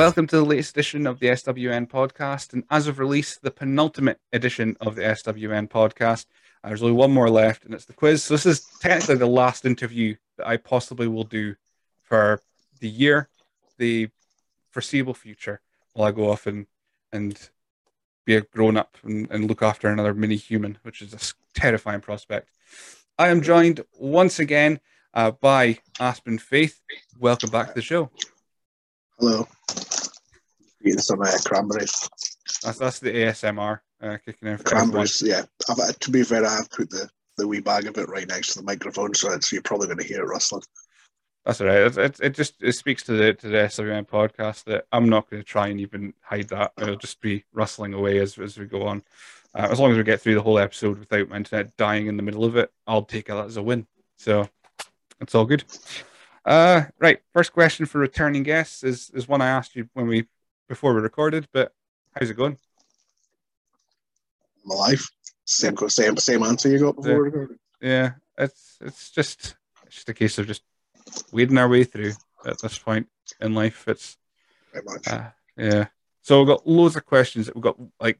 Welcome to the latest edition of the SWN podcast. And as of release, the penultimate edition of the SWN podcast. There's only one more left, and it's the quiz. So, this is technically the last interview that I possibly will do for the year, the foreseeable future, while I go off and, and be a grown up and, and look after another mini human, which is a terrifying prospect. I am joined once again uh, by Aspen Faith. Welcome back to the show. Hello. Eating some uh, cranberries. That's, that's the ASMR uh, kicking in. For Cranberries, yeah. I've, uh, to be fair, I've put the, the wee bag of it right next to the microphone, so, it's, you're probably going to hear it rustling. That's all right. It, it, it, just it speaks to the to the SWN podcast that I'm not going to try and even hide that. It'll just be rustling away as as we go on. Uh, as long as we get through the whole episode without my internet dying in the middle of it, I'll take that as a win. So it's all good. Uh, right. First question for returning guests is is one I asked you when we before we recorded, but how's it going? My life. Same same same answer you got before yeah. we recorded. Yeah, it's it's just it's just a case of just wading our way through at this point in life. It's Very much. uh, yeah. So we've got loads of questions. We've got like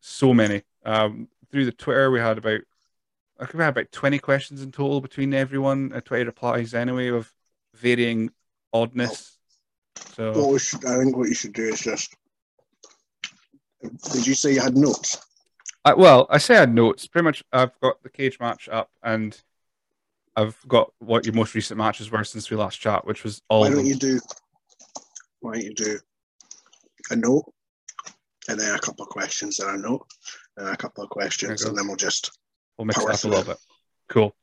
so many. Um, through the Twitter, we had about I think we had about twenty questions in total between everyone. Uh, twenty replies anyway of varying oddness. what So we should, I think what you should do is just. Did you say you had notes? I, well, I say I had notes. Pretty much, I've got the cage match up, and I've got what your most recent matches were since we last chat, which was all. Why don't you do? Why don't you do a note, and then a couple of questions, and a note, and a couple of questions, and then we'll just We'll mix it up a little bit. Cool.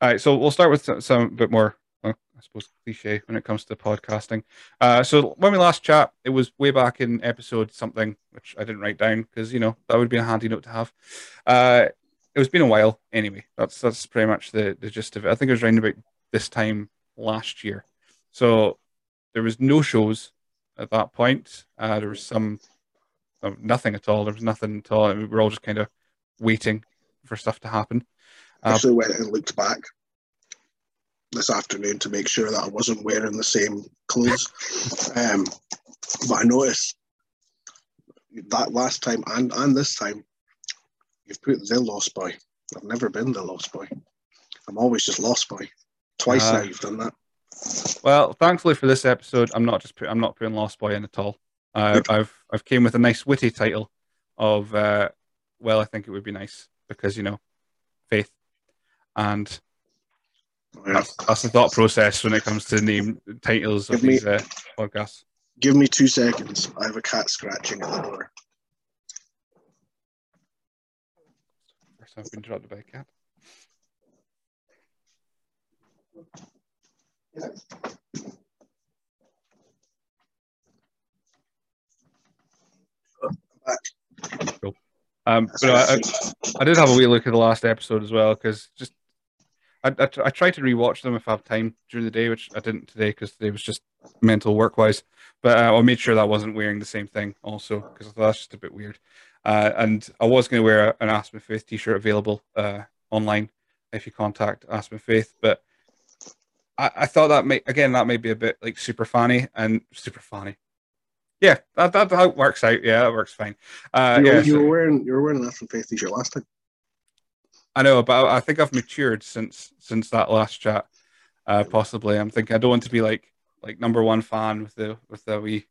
All right, so we'll start with some, some bit more, well, I suppose, cliche when it comes to podcasting. Uh, so when we last chat, it was way back in episode something, which I didn't write down because you know that would be a handy note to have. Uh, it was been a while anyway. That's that's pretty much the the gist of it. I think it was around about this time last year. So there was no shows at that point. Uh, there was some, nothing at all. There was nothing at all. We were all just kind of waiting for stuff to happen. Uh, actually went and looked back this afternoon to make sure that I wasn't wearing the same clothes. um, but I noticed that last time and, and this time, you've put the Lost Boy. I've never been the Lost Boy. I'm always just Lost Boy. Twice Ah. now you've done that. Well, thankfully for this episode, I'm not just put, I'm not putting Lost Boy in at all. Uh, I've I've came with a nice witty title of uh, well, I think it would be nice because you know, faith, and that's, that's the thought process when it comes to name titles of Give me- these uh, podcasts. Give me two seconds. I have a cat scratching at the door. First I've been interrupted by a cat. Um, but I, I, I did have a wee look at the last episode as well because just I, I, I try to rewatch them if I have time during the day, which I didn't today because today was just mental work wise. But uh, I made sure that I wasn't wearing the same thing also because I thought that's just a bit weird. Uh, and I was going to wear an Aspen Faith t-shirt available uh, online if you contact Aspen Faith, but I, I thought that may again that may be a bit like super funny and super funny. Yeah, that, that how it works out. Yeah, that works fine. Uh, you, yeah, you so- were wearing you were wearing an Aspen Faith t-shirt last time. I know, but I I think I've matured since since that last chat. Uh, possibly, I'm thinking I don't want to be like like number one fan with the with the wee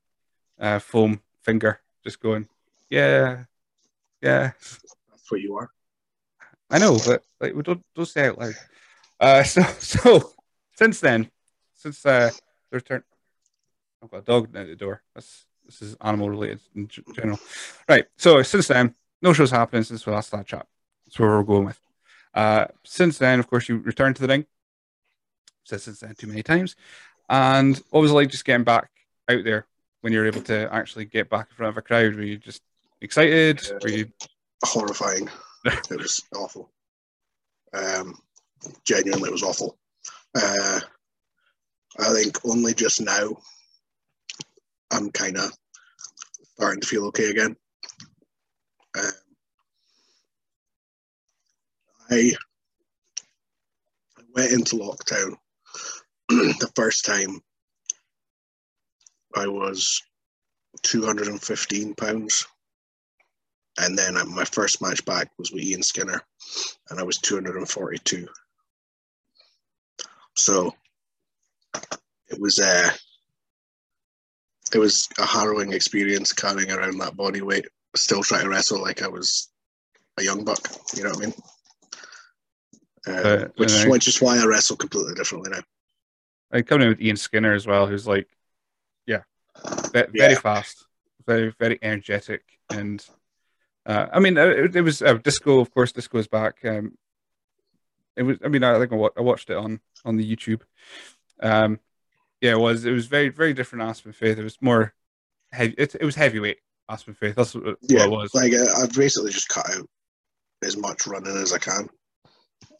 uh, foam finger, just going, yeah, yeah. That's what you are. I know, but like we don't don't say it out loud. Uh, so so since then, since uh, the return, I've got a dog at the door. That's this is animal related in general, right? So since then, no shows happening since we last that chat. That's where we're going with. Uh, since then, of course, you returned to the ring. Said since then too many times. And what was it like just getting back out there when you're able to actually get back in front of a crowd? Were you just excited? Were you Horrifying. it was awful. Um, genuinely, it was awful. Uh, I think only just now I'm kind of starting to feel okay again. Um, I went into lockdown the first time I was 215 pounds. And then my first match back was with Ian Skinner, and I was 242. So it was uh, it was a harrowing experience carrying around that body weight, still trying to wrestle like I was a young buck. You know what I mean? Uh, Uh, which, is, I- which is why I wrestle completely differently now. I come in with Ian Skinner as well, who's like, yeah, ve- very Yeah. fast, very very energetic, and uh, I mean, uh, it, it was uh, disco. Of course, disco is back. Um, it was. I mean, I think I watched it on on the YouTube. Um, yeah, it was. It was very very different Aspen Faith. It was more heavy. It, it was heavyweight Aspen Faith. That's what, what Yeah, it was. like uh, I've basically just cut out as much running as I can,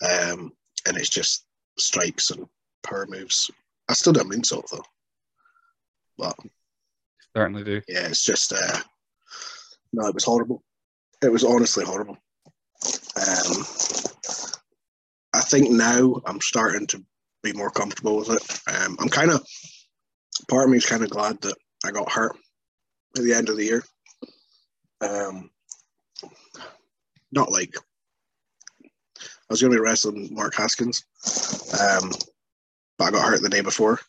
um, and it's just strikes and power moves. I still don't mean so though, but Certainly do. yeah, it's just uh, no, it was horrible. It was honestly horrible. Um, I think now I'm starting to be more comfortable with it. Um, I'm kind of part of me is kind of glad that I got hurt at the end of the year. Um, not like I was going to be wrestling Mark Haskins, um, but I got hurt the day before.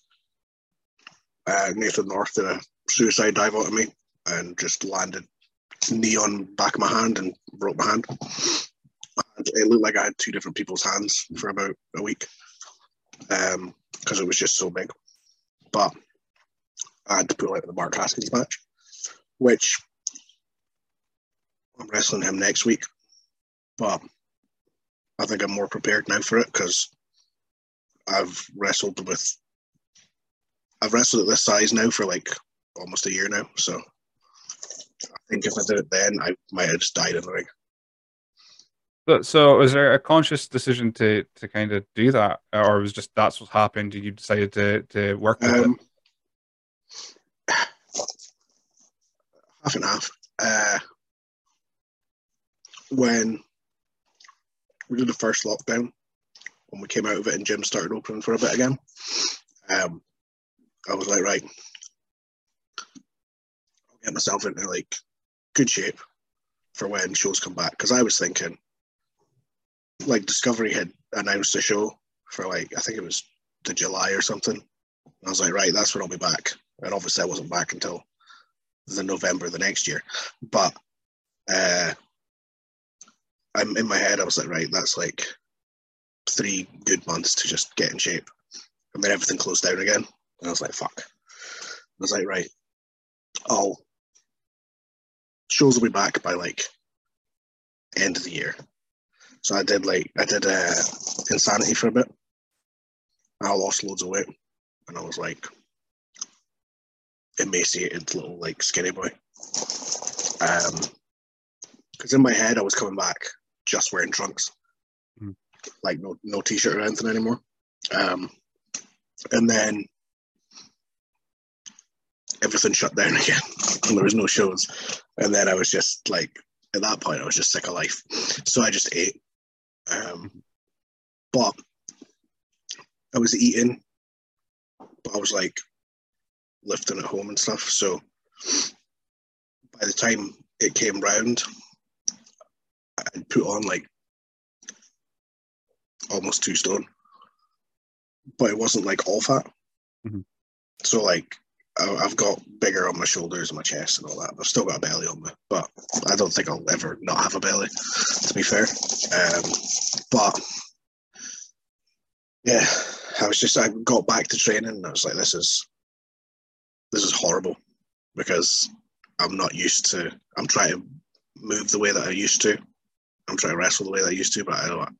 Uh, Nathan North did a suicide dive out of me and just landed knee on back of my hand and broke my hand. And it looked like I had two different people's hands for about a week Um, because it was just so big. But I had to pull out the Mark Haskins match, which I'm wrestling him next week. But I think I'm more prepared now for it because I've wrestled with I've wrestled at this size now for like almost a year now. So I think if I did it then, I might have just died in the ring. But so, was there a conscious decision to to kind of do that, or was just that's what happened? and You decided to to work with it? Um, half and half. Uh, when we did the first lockdown, when we came out of it and gyms started opening for a bit again, um, I was like, right, I'll get myself into like good shape for when shows come back. Because I was thinking, like Discovery had announced a show for like I think it was the July or something. And I was like, right, that's when I'll be back. And obviously, I wasn't back until the November the next year. But uh, I'm in my head. I was like, right, that's like three good months to just get in shape, and then everything closed down again. And I was like, fuck. I was like, right, I'll shows will be back by like end of the year. So I did like I did uh, insanity for a bit. I lost loads of weight, and I was like emaciated little like skinny boy. Um, because in my head I was coming back just wearing trunks, Mhm. like no no t-shirt or anything anymore. Um, and then everything shut down again, and there was no shows. And then I was just like, at that point, I was just sick of life, so I just ate. Um, but I was eating, but I was like lifting at home and stuff. So by the time it came round, I'd put on like almost two stone, but it wasn't like all fat. Mhm. So like I've got bigger on my shoulders and my chest and all that. I've still got a belly on me, but I don't think I'll ever not have a belly. To be fair, um, but yeah, I was just I got back to training and I was like, this is this is horrible because I'm not used to. I'm trying to move the way that I used to. I'm trying to wrestle the way that I used to, but I don't.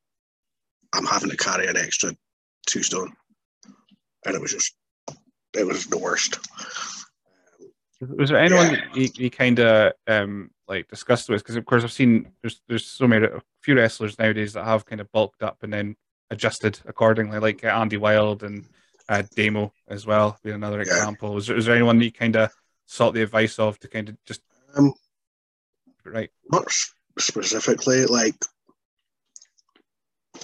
I'm having to carry an extra two stone, and it was just it was the worst. Was there anyone Yeah. that you, you kind of um like discussed with? Because of course I've seen there's there's so many a few wrestlers nowadays that have kind of bulked up and then adjusted accordingly, like uh, Andy Wild and uh, Demo as well, being another Yeah. example. Was there, anyone that you kind of sought the advice of to kind of just Um, right? not specifically like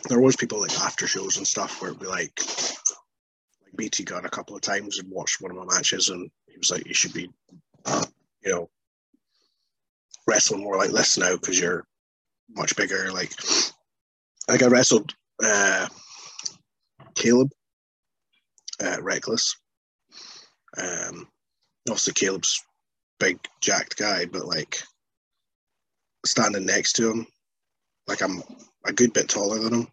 there was people like after shows and stuff where it'd be like BT got a couple of times and watched one of my matches and he was like you should be you know, wrestling more like this now because you're much bigger. Like, like I wrestled uh, Caleb, uh, Reckless. Um, obviously, Caleb's big, jacked guy, but like standing next to him, like I'm a good bit taller than him,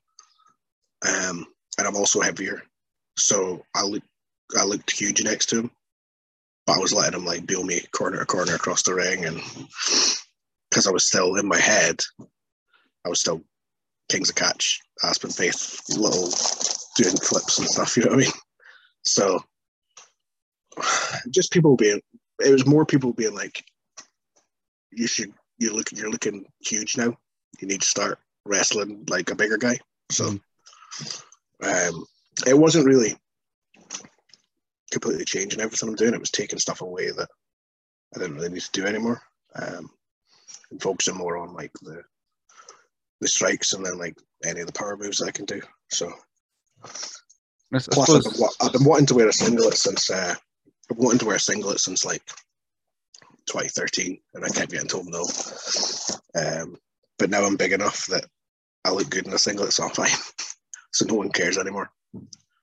um, and I'm also heavier, so I looked, I looked huge next to him. But I was letting him like bill me corner to corner across the ring, and because I was still in my head, I was still Kings of Catch, Aspen Faith, little doing flips and stuff. You know what I mean? So just people being, it was more people being like, you should, you look, you're looking huge now. You need to start wrestling like a bigger guy. So, um, it wasn't really completely changing everything I'm doing. It was taking stuff away that I didn't really need to do anymore. Um, and focusing more on like the the strikes and then like any of the power moves I can do. So I plus, I've been, I've been wanting to wear a singlet since uh, I've been wanting to wear a singlet since like 2013, and I kept getting told no. Um, but now I'm big enough that I look good in a singlet, so I'm fine. so no one cares anymore.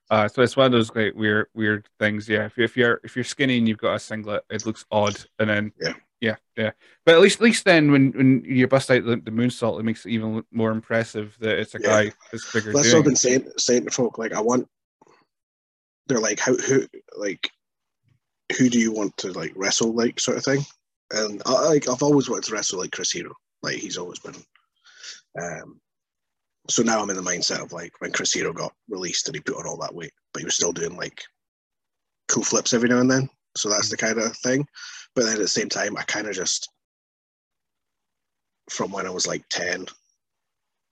Uh, so it's one of those great weird weird things. Yeah, if, you, if you're if you're skinny and you've got a singlet, it looks odd, and then Yeah. yeah, yeah. But at least at least then when when you bust out the, the moonsault, it makes it even more impressive that it's a Yeah. guy that's bigger. That's what I've been saying saying to folk. Like I want, they're like, how who like, who do you want to like wrestle like sort of thing? And I like I've always wanted to wrestle like Chris Hero. Like he's always been. Um, so now I'm in the mindset of like when Chris Hero got released and he put on all that weight, but he was still doing like cool flips every now and then. So that's the kind of thing. But then at the same time, I kind of just from when I was like ten,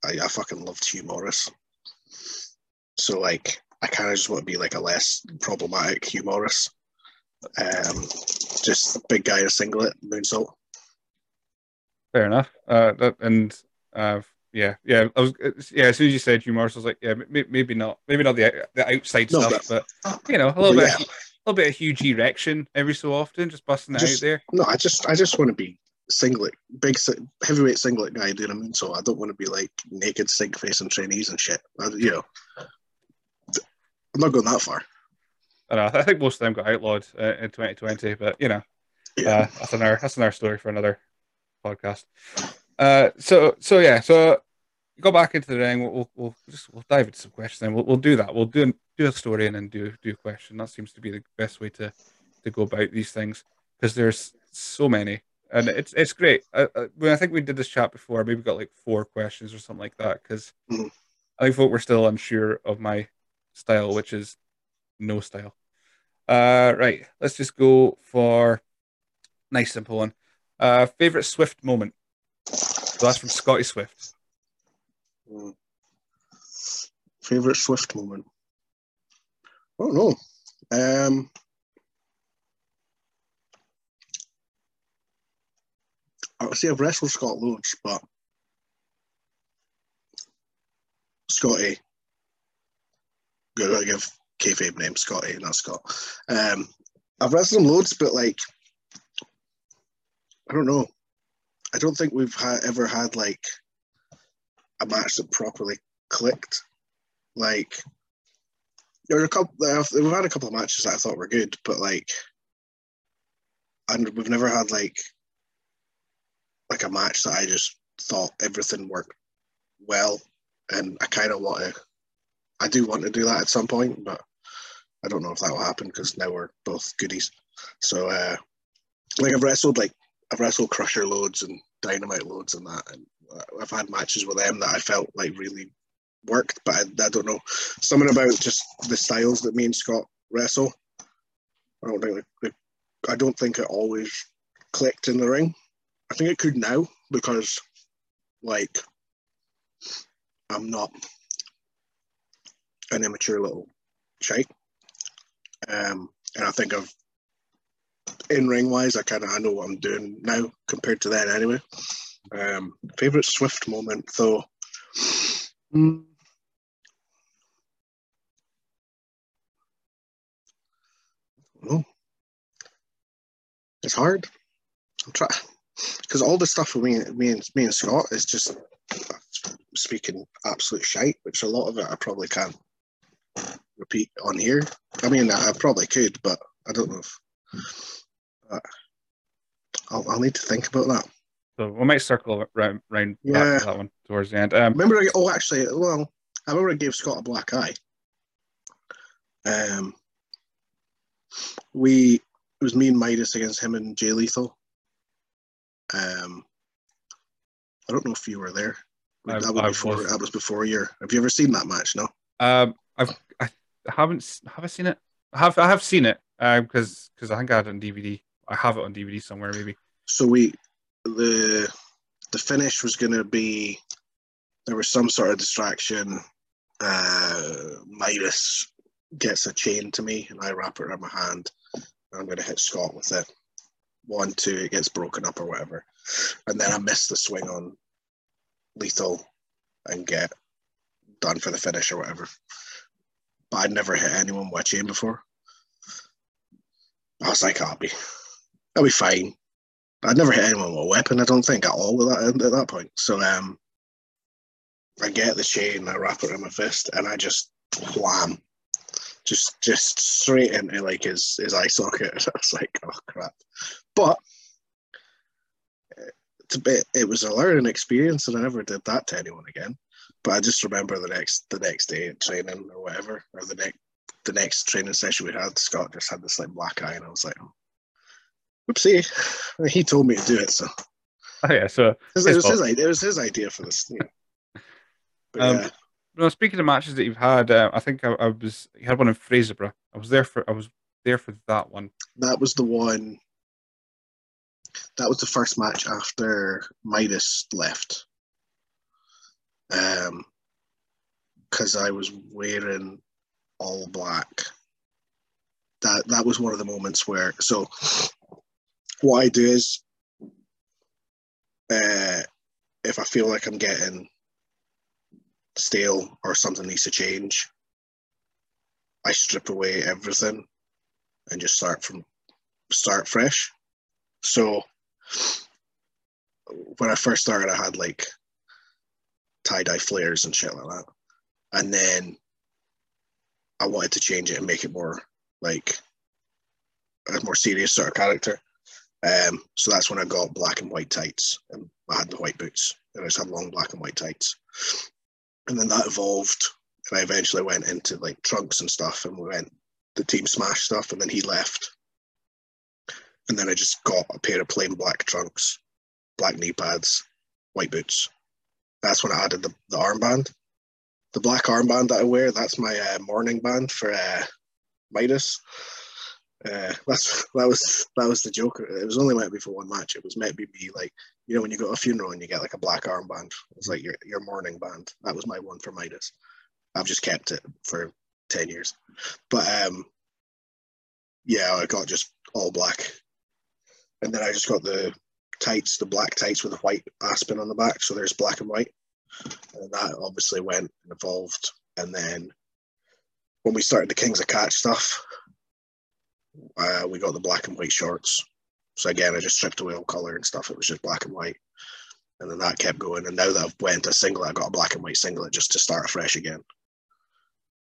I, I fucking loved Hugh Morris. So like I kind of just want to be like a less problematic Hugh Morris. Um, just big guy in a singlet, moonsault. Fair enough. Uh, that, and uh, yeah, yeah. I was yeah. As soon as you said Hugh Morris, I was like, yeah, may, maybe not, maybe not the the outside No, stuff, but you know, a little bit, yeah. a little bit of huge erection every so often, just busting it Just- out there. No, I just I just want to be singlet, big heavyweight singlet guy doing a moonsault. I mean? So I don't want to be like naked sink face and trainees and shit. I, you know, I'm not going that far. I know. I think most of them got outlawed uh, in 2020, but you know, Yeah. uh, that's another that's another story for another podcast. Uh, so so yeah, so go back into the ring. We'll we'll, we'll just we'll dive into some questions. Then we'll we'll do that. We'll do do a story and then do do a question. That seems to be the best way to to go about these things because there's so many. And it's it's great. Uh, uh, when I think we did this chat before, maybe we got like four questions or something like that. Because Mhm. I think folk were still unsure of my style, which is no style. Uh, right. Let's just go for nice simple one. Uh, favorite Swift moment. So that's from Scotty Swift. Mm. Favorite Swift moment? Don't know. Um, I see I've wrestled Scott loads, but Scotty, gotta give kayfabe name Scotty, not Scott. Um, I've wrestled him loads, but like, I don't know. I don't think we've ha- ever had like a match that properly clicked. Like, there were a couple. We've had a couple of matches that I thought were good, but like, and we've never had like like a match that I just thought everything worked well, and I kind of want to. I do want to do that at some point, but I don't know if that will happen because now we're both goodies. So, uh, like I've wrestled like I've wrestled Crusher loads and Dynamite loads and that, and I've had matches with them that I felt like really worked, but I, I don't know something about just the styles that me and Scott wrestle. I don't think I don't think it always clicked in the ring. I think it could now because, like, I'm not an immature little shite, um, and I think I've in ring wise, I kind of I know what I'm doing now compared to then anyway. Um, favorite Swift moment though. Mm. I. It's hard. I'm trying because all the stuff with me, me and me and Scott is just speaking absolute shite, which a lot of it I probably can't repeat on here. I mean, I, I probably could, but I don't know if. Uh, I'll, I'll need to think about that. So we might circle round, round Yeah. to that one towards the end. Um, Remember? I, oh, actually, well, I remember I gave Scott a black eye. Um, we it was me and Midas against him and Jay Lethal. Um, I don't know if you were there. I- that, was before, was. that was before your. Have you ever seen that match? No. um, I've I haven't have I seen it? I have I have seen it because because I think I had it on DVD. I have it on DVD somewhere maybe. So we the the finish was going to be there was some sort of distraction. Uh, Midas gets a chain to me, and I wrap it around my hand. And I'm going to hit Scott with it. One, two, it gets broken up or whatever, and then I miss the swing on lethal and get done for the finish or whatever. But I'd never hit anyone with a chain before. I was like, I'll be, I'll be fine. I'd never hit anyone with a weapon, I don't think, at all at that, at that point. So um, I get the chain, I wrap it around my fist, and I just wham, just just straight into like his his eye socket. I was like, oh crap! But a bit. It was a learning experience, and I never did that to anyone again. But I just remember the next the next day at training or whatever, or the next the next training session we had, Scott just had this like black eye, and I was like, "Oopsie!" He told me to do it, so Oh yeah, so it was, it was his idea. It was his idea for this. You know. But Um, yeah, no, speaking of matches that you've had, uh, I think I, I was you had one in Fraserburgh. I was there for I was there for that one. that was the one. That was the first match after Midas left. Um, because I was wearing all black. That that was one of the moments where so what I do is uh if I feel like I'm getting stale or something needs to change, I strip away everything and just start from start fresh. So when I first started, I had like tie dye flares and shit like that, and then I wanted to change it and make it more like a more serious sort of character. Um, so that's when I got black and white tights, and I had the white boots, and I just had long black and white tights. And then that evolved, and I eventually went into like trunks and stuff, and we went the team smash stuff, and then he left. And then I just got a pair of plain black trunks, black knee pads, white boots. That's when I added the, the armband. The black armband that I wear, that's my uh, mourning band for uh, Midas. Uh, that's that was that was the joke. It was only meant to be for one match. It was meant to be like you know when you go to a funeral and you get like a black armband. It's like your your mourning band. That was my one for Midas. I've just kept it for ten years. But um, yeah, I got just all black, and then I just got the tights, the black tights with a white aspen on the back. So there's black and white, and that obviously went and evolved. And then when we started the Kings of Catch stuff, uh, we got the black and white shorts. So again, I just stripped away all color and stuff. It was just black and white, and then that kept going. And now that I've went to singlet, I got a black and white singlet just to start afresh again.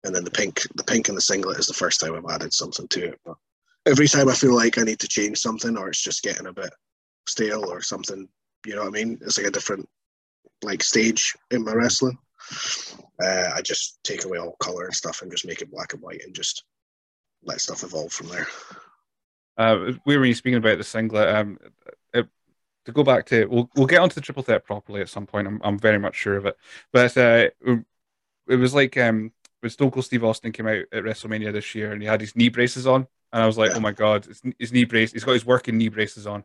And then the pink, the pink in the singlet is the first time I've added something to it. But every time I feel like I need to change something, or it's just getting a bit stale or something, you know what I mean? It's like a different like stage in my wrestling. Uh, I just take away all color and stuff and just make it black and white and just let stuff evolve from there. Uh, we were speaking about the singlet. Um, it, to go back to, we'll we'll get onto the triple threat properly at some point. I'm I'm very much sure of it. But uh, it was like um, when Stone Cold Steve Austin came out at WrestleMania this year, and he had his knee braces on, and I was like, Yeah. oh my god, his, his knee brace. He's got his working knee braces on,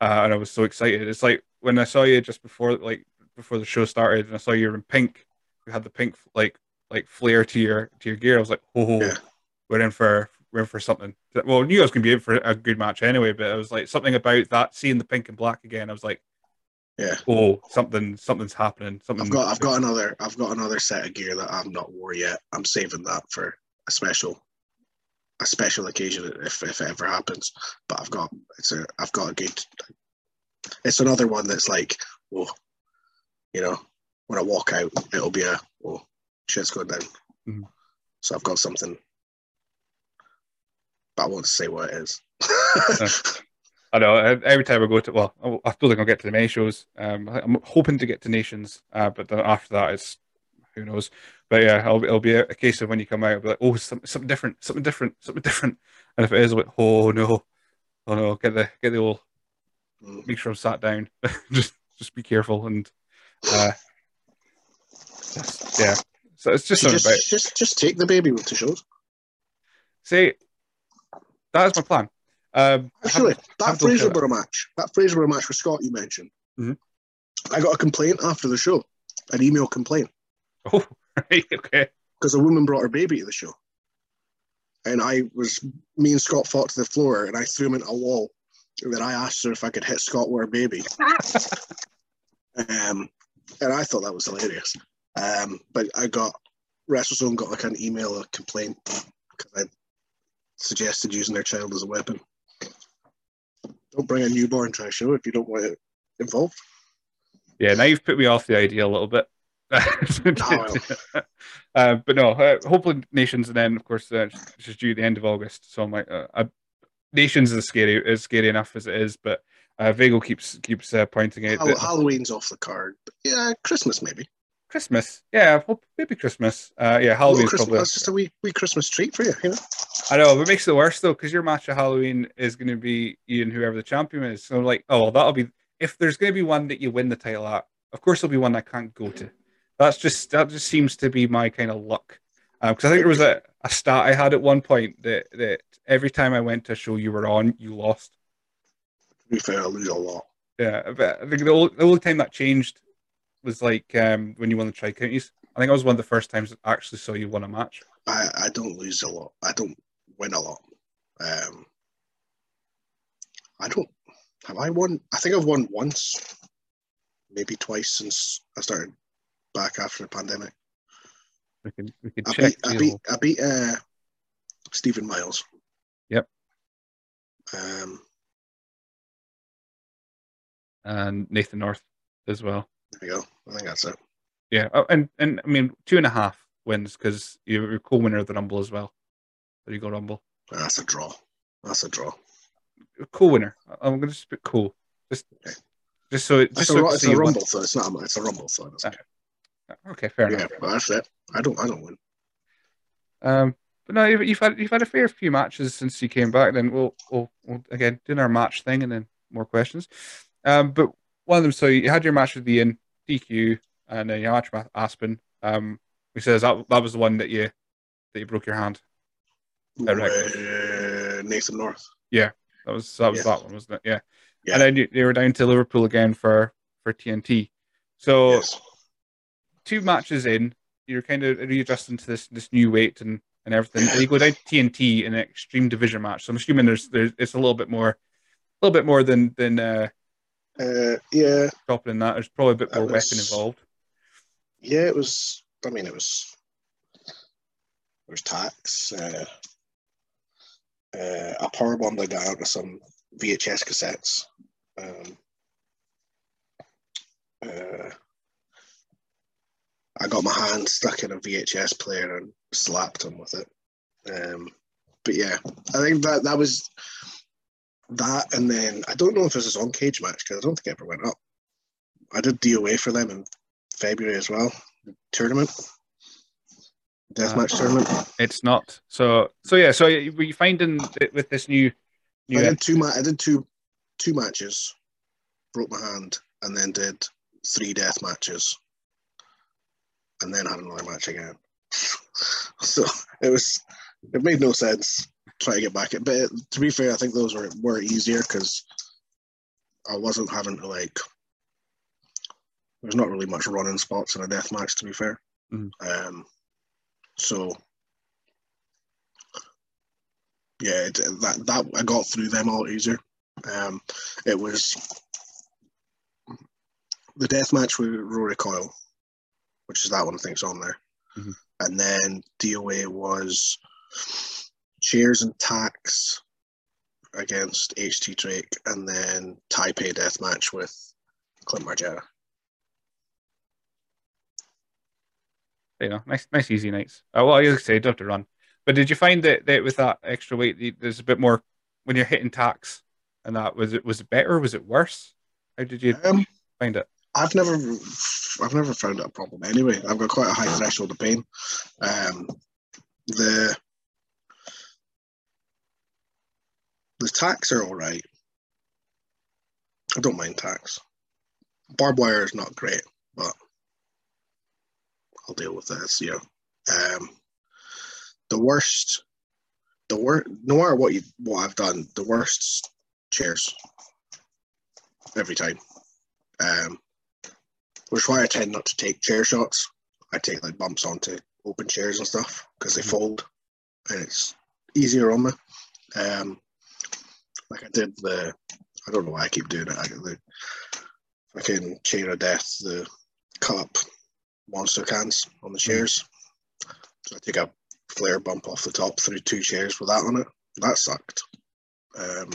uh, and I was so excited. It's like when I saw you just before like before the show started, and I saw you were in pink. You had the pink like like flare to your to your gear. I was like, oh, Yeah. we're in for we're in for something. Well, I knew I was going to be in for a good match anyway, but it was like something about that seeing the pink and black again. I was like, Yeah. oh, something something's happening. Something. I've got I've got another I've got another set of gear that I've not wore yet. I'm saving that for a special a special occasion if, if it ever happens. But I've got it's a I've got a good it's another one that's like, oh, you know, when I walk out, it'll be a oh, shit's going down. Mhm. So I've got something, but I won't say what it is. I know uh, every time I go to well, I I don't I'll get to the main shows. Um, I'm hoping to get to Nations, uh, but then after that, it's who knows. But yeah, it'll, it'll be a, a case of when you come out, it'll be like, oh, something, something different, something different, something different. And if it is, I'll be like, oh no, oh no, get the get the old Mm. make sure I'm sat down. just just be careful and uh, yeah. So it's just something just, about just, just take the baby with the shows. say that is my plan. Um, Actually, that haven't looked at it. Fraserburgh match, that Fraserburgh match with Scott you mentioned, Mhm. I got a complaint after the show, an email complaint, Oh, right, okay. because a woman brought her baby to the show. And I was, me and Scott fought to the floor, and I threw him into a wall. And then I asked her if I could hit Scott with her baby. um, and I thought that was hilarious. Um, but I got, WrestleZone got like an email, a complaint, because I suggested using their child as a weapon. Don't bring a newborn to a show if you don't want it involved. Yeah, now you've put me off the idea a little bit. No. uh, but no, uh, hopefully Nations, and then of course uh, it's just due the end of August. So I'm like, uh, Nations is scary, is scary enough as it is, but uh, Vago keeps keeps uh, pointing out Hall- that Halloween's off the card. But yeah, Christmas maybe. Christmas, yeah, hope, maybe Christmas. Uh, yeah, Christmas, probably. That's just a wee, wee Christmas treat for you, you know. I know, but it makes it worse though, because your match at Halloween is going to be Ian, whoever the champion is. So like, oh, well, that'll be if there's going to be one that you win the title at. Of course, there'll be one I can't go to. That's just that just seems to be my kind of luck. Because I think there was a, a stat I had at one point that that every time I went to a show you were on, you lost. To be fair, I lose a lot. Yeah, but I think the only, the only time that changed was like um, when you won the Tri Counties. I think I was one of the first times I actually saw you win a match. I, I don't lose a lot. I don't win a lot. Um, I don't. Have I won? I think I've won once, maybe twice since I started back after the pandemic. We could we could I check. beat, I beat, I beat uh, Stephen Miles. Yep. Um, and Nathan North as well. There you go. I think that's it. Yeah, oh, and and I mean two and a half wins because you're a co-winner of the Rumble as well. There you go, Rumble. That's a draw. That's a draw. Co-winner. I'm going to just put co. Just, Okay. just so it It's just a, so it it's a rumble, so it's not. a- It's a rumble, so it's okay. Okay, fair Yeah, enough. but that's it. I don't. I don't win. Um, but no, you've, you've had you've had a fair few matches since you came back. Then we'll we'll, we'll again do our match thing and then more questions. Um, but one of them. So you had your match with Ian DQ and then your match with Aspen. Um, he says that that was the one that you that you broke your hand. Uh, Nathan North. Yeah, that was that was Yes. that one, wasn't it? Yeah. Yeah. And then you, they were down to Liverpool again for for TNT. So Yes. two matches in, you're kind of readjusting to this this new weight and and everything. And you go down to TNT in an extreme division match. So I'm assuming there's there's it's a little bit more, a little bit more than than uh, Uh, yeah. dropping in that. There's probably a bit more was- weapon involved. Yeah. It was. I mean, it was. There was tacks. Uh, uh, I powerbombed a guy onto some VHS cassettes. Um, uh, I got my hand stuck in a VHS player and slapped him with it. Um, but yeah, I think that that was that, and then I don't know if this is on cage match because I don't think it ever went up. I did DOA for them in February as well, tournament, deathmatch Uh, tournament. It's not. So so yeah. So were you finding it with this new new I did two. Ma- I did two two matches, broke my hand, and then did three death matches, and then had another match again. so it was it made no sense trying to get back it. But to be fair, I think those were were easier because I wasn't having to like. There's not really much running spots in a death match, to be fair. Mhm. Um, so yeah, it, that that I got through them a lot easier. Um, it was the death match with Rory Coyle, which is that one I think's on there, Mhm. and then DOA was chairs and tacks against HT Drake, and then Taipei deathmatch with Clint Margera. You know, nice, nice, easy nights. Uh, well, I say, you don't have to run. But did you find that, that with that extra weight, there's a bit more when you're hitting tacks, and that was it was it better? Was it worse? How did you Um, find it? I've never, I've never found it a problem. Anyway, I've got quite a high threshold of pain. Um, the the tacks are all right. I don't mind tacks. Barbed wire is not great, but I'll deal with this. Yeah. Um, the worst, the worst. No matter what you what I've done, the worst chairs every time. Um, which is why I tend not to take chair shots. I take like bumps onto open chairs and stuff because they fold, and it's easier on me. Um, like I did the, I don't know why I keep doing it. I got the fucking chair of death, the cut up monster cans on the chairs. So I take a flare bump off the top through two chairs with that on it. That sucked. Um,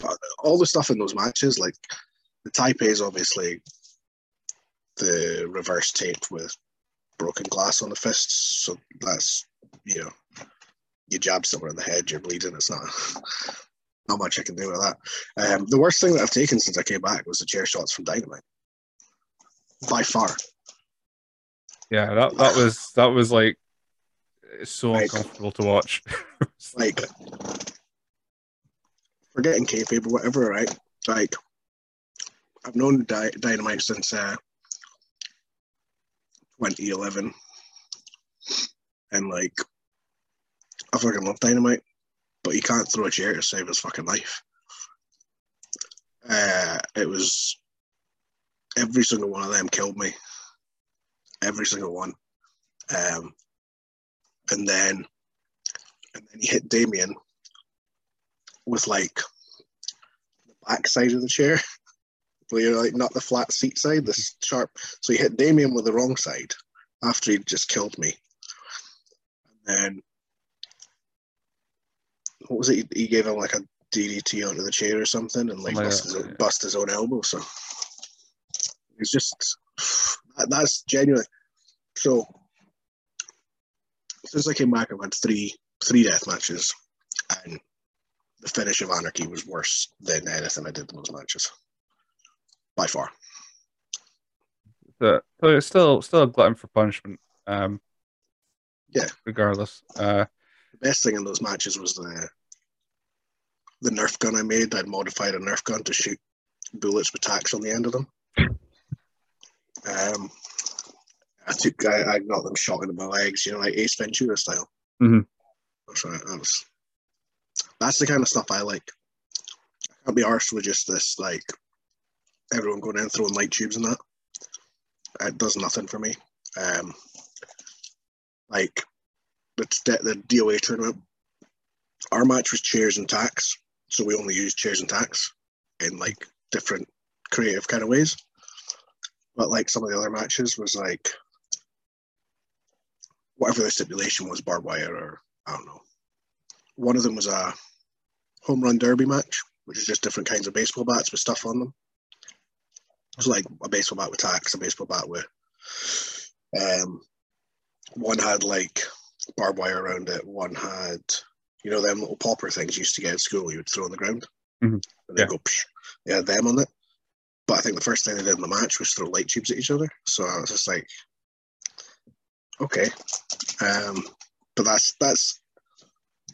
but all the stuff in those matches, like the Taipei is obviously the reverse tape with broken glass on the fists. So that's you know, you jab someone in the head, you're bleeding. It's not not much I can do with that. Um, the worst thing that I've taken since I came back was the chair shots from Dynamite. By far. Yeah, that that was that was like so Like- uncomfortable to watch. It's like forgetting kayfabe or whatever, right? Like I've known Dy- Dynamite since uh, 2011, and like I fucking love Dynamite, but he can't throw a chair to save his fucking life. Uh, it was every single one of them killed me. Every single one. Um, and then and then he hit Damien with like the back side of the chair. Where you're like not the flat seat side, the sharp. So he hit Damien with the wrong side after he'd just killed me. And then what was it? He gave him like a DDT onto the chair or something, and like like bust, his, own, bust his own elbow. So it's just that, that's genuine. So since I came back, I've had three three death matches, and the finish of Anarchy was worse than anything I did in those matches, by far. but, but it's still still a glutton for punishment. Um, Yeah. Regardless. Uh, The best thing in those matches was the the Nerf gun I made. I'd modified a Nerf gun to shoot bullets with tacks on the end of them. Um, I took I, I got them shot into my legs, you know, like Ace Ventura style. Mhm. That's right. That was that's the kind of stuff I like. I can't be arsed with just this like everyone going in throwing light tubes and that. It does nothing for me. Um, like the the DOA tournament, our match was chairs and tacks, so we only used chairs and tacks in like different creative kind of ways. But like some of the other matches was like whatever the stipulation was, barbed wire or I don't know. One of them was a home run derby match, which is just different kinds of baseball bats with stuff on them. It was like a baseball bat with tacks, a baseball bat with um one had like barbed wire around it, one had you know them little popper things you used to get at school you would throw on the ground. Mhm. And they Yeah. go psh, they had them on it. But I think the first thing they did in the match was throw light tubes at each other. So I was just like, okay. Um, but that's that's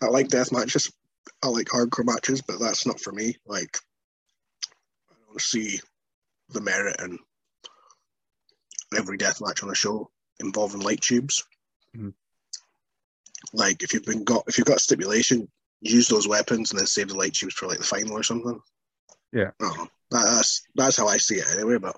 I like death matches. I like hardcore matches, but that's not for me. Like I don't see the merit in every death match on a show involving light tubes. Mhm. Like if you've been got if you've got stipulation, use those weapons and then save the light tubes for like the final or something. Yeah. That, that's that's how I see it anyway. But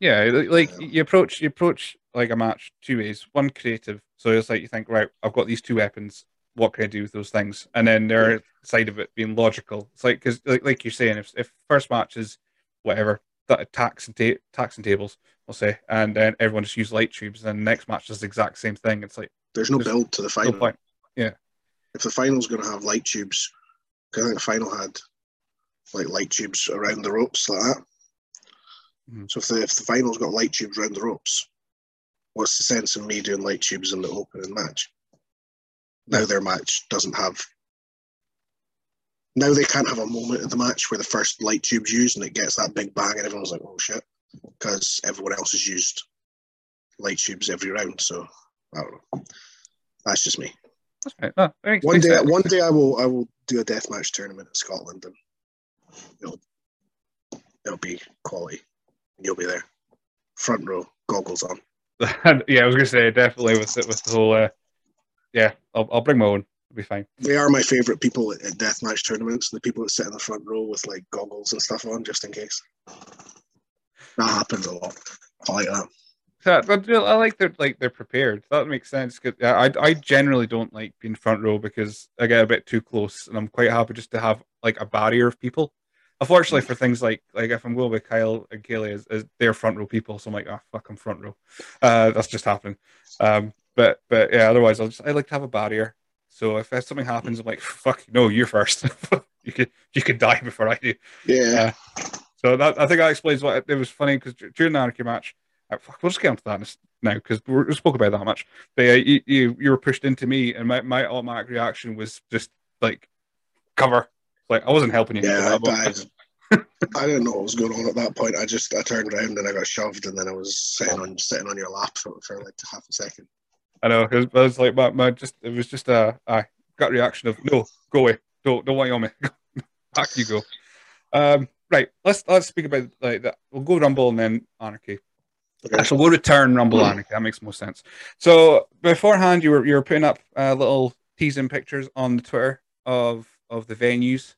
yeah, like Um, you approach you approach like a match two ways. One creative, so it's like you think, right, I've got these two weapons. What can I do with those things? And then the other side of it being logical. It's like because like, like you're saying, if if first match is whatever that tacks and ta- tacks and tables, we'll say, and then everyone just use light tubes, and next match does the exact same thing. It's like there's no There's build to the no final. point. if the final's going to have light tubes I think the final had like light tubes around the ropes like that. Mhm. So if the if the final's got light tubes around the ropes, what's the sense in me doing light tubes in the opening match? Now their match doesn't have. Now they can't have a moment in the match where the first light tube's used and it gets that big bang and everyone's like, "Oh shit," because everyone else has used light tubes every round. So I don't know. That's just me. That's right. No, makes- One makes day, sense. one day I will, I will do a deathmatch tournament in Scotland, and it'll, it'll be quality. You'll be there, front row, goggles on. yeah, I was gonna say definitely with the, with the whole. Uh, yeah, I'll, I'll bring my own. It'll be fine. They are my favorite people at, at deathmatch tournaments. The people that sit in the front row with like goggles and stuff on, just in case. That happens a lot. I like that. Yeah, but I like they're like they're prepared. That makes sense. 'cause, yeah, I I generally don't like being front row because I get a bit too close, and I'm quite happy just to have like a barrier of people. Unfortunately, for things like like if I'm going with Kyle and Kaylee, as, as they're front row people, so I'm like, ah, fuck, I'm front row. Uh, that's just happening. Um, but but yeah, otherwise, I'll just I like to have a barrier. So if something happens, I'm like, fuck, no, you're first. you could you could die before I do. Yeah, So that I think that explains what it was funny because during the anarchy match, uh, fuck, we'll just get onto that now because we spoke about that much. But uh, you, you you were pushed into me, and my, my automatic reaction was just like cover. Like I wasn't helping you. yeah. I, I, I didn't know what was going on at that point. I just I turned around and I got shoved, and then I was sitting on sitting on your lap for, for like half a second. I know. It was, it was like my, my just it was just a, a gut reaction of no, go away, don't don't want you on me. Back you go. Um, right. Let's let's speak about like that. We'll go Rumble and then Anarchy. Okay. So we'll return Rumble Anarchy. That makes most sense. So beforehand, you were you were putting up uh, little teasing pictures on the Twitter of of the venues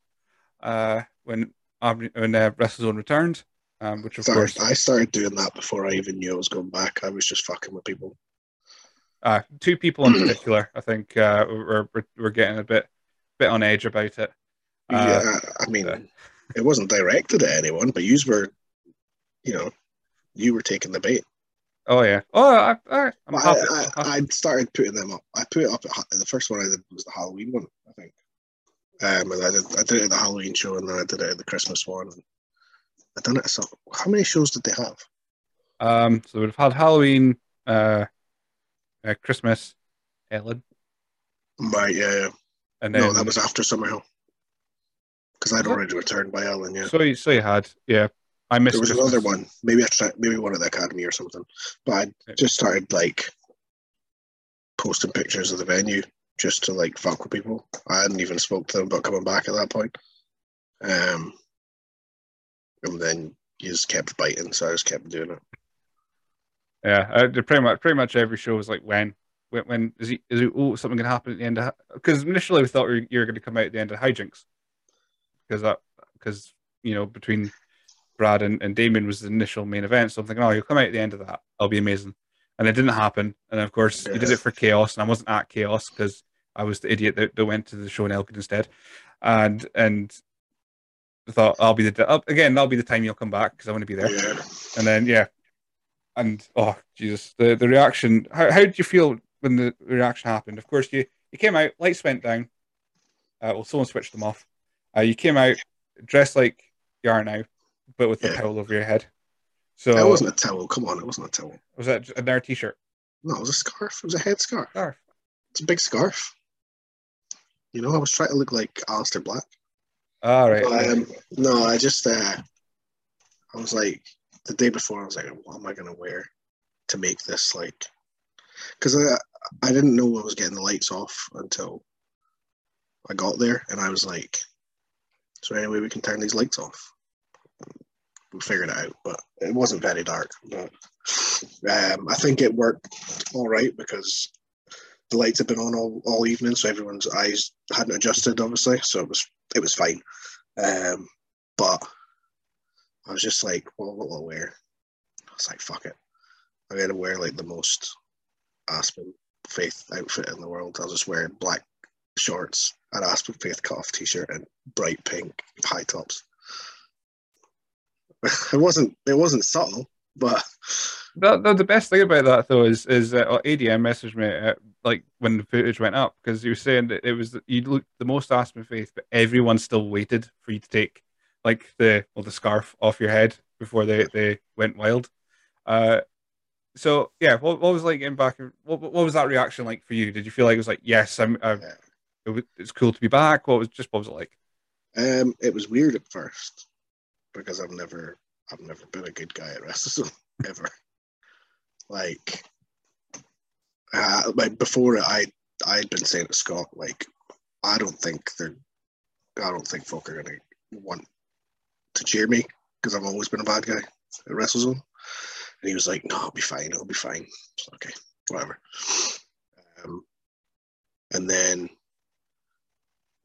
uh, when when uh, WrestleZone returned, um, which of Started, course I started doing that before I even knew I was going back. I was just fucking with people. uh, two people in particular, I think, uh, were, were were getting a bit bit on edge about it. Uh, yeah, I mean, it wasn't directed at anyone, but you were, you know, you were taking the bait. Oh yeah. Oh, I, I, I'm I, happy. I, I started putting them up. I put it up at the first one I did was the Halloween one, I think. Um, and I did I did it at the Halloween show, and then I did it at the Christmas one. And I done it. So how many shows did they have? Um, so we've had Halloween, uh, uh, Christmas, Ellen, Right, yeah, yeah. and then No, that was after Summerhill. Because I'd already returned by Ellen, yeah. so you so you had yeah. I missed There was Christmas. another one. Maybe I tried, maybe one at the academy or something. But I just started like posting pictures of the venue just to like fuck with people. I hadn't even spoke to them about coming back at that point. Um, and then you just kept biting, so I just kept doing it. Yeah, uh, the- pretty much pretty much every show was like when when, when is he is oh something gonna happen at the end of because initially we thought we, you were going to come out at the end of hijinks because that because you know between Brad and, and Damien was the initial main event so I'm thinking oh you'll come out at the end of that that'll be amazing and it didn't happen and of course you did it for chaos and I wasn't at chaos because I was the idiot that, that went to the show in Elgin instead and and I thought I'll be the again that'll be the time you'll come back because I want to be there Yeah. and then yeah, and oh Jesus, the the reaction. How how did you feel when the reaction happened? Of course, you you came out, lights went down. Uh, well, someone switched them off. Uh, you came out dressed like you are now, but with Yeah. towel over your head. So That wasn't a towel. Come on, it wasn't a towel. was that another t-shirt? No, it was a scarf. It was a head scarf. Scarf. It's a big scarf. You know, I was trying to look like Aleister Black. All right. Um, no, I just uh, I was like the day before. I was like, what am I gonna wear to make this like? Because I I didn't know I was getting the lights off until I got there, and I was like, "So anyway, we can turn these lights off." We figured it out, but it wasn't very dark. But um, I think it worked all right because the lights had been on all, all evening, so everyone's eyes hadn't adjusted, obviously. So it was it was fine. Um, but I was just like, well, what will I wear? I was like, fuck it. I'm gonna wear like the most Aspen Faith outfit in the world. I'll just wear black shorts, an Aspen Faith cutoff t-shirt, and bright pink high tops. it wasn't it wasn't subtle, But the, the, the best thing about that though is is uh, ADM messaged me uh, like when the footage went up because he was saying that it was you looked the most Aspen faith, but everyone still waited for you to take like the well the scarf off your head before they they went wild. Uh, so yeah, what, what was like getting back? What, what was that reaction like for you? Did you feel like it was like yes, I'm, uh, yeah. it was, it's cool to be back? What was just what was it like? um, it was weird at first because I've never I've never been a good guy at wrestling ever. like, uh, like before I I'd been saying to Scott like I don't think they're I don't think folk are gonna want to cheer me because I've always been a bad guy at WrestleZone. And he was like, "No, I'll be fine. I'll be fine." So, okay, whatever. Um, and then,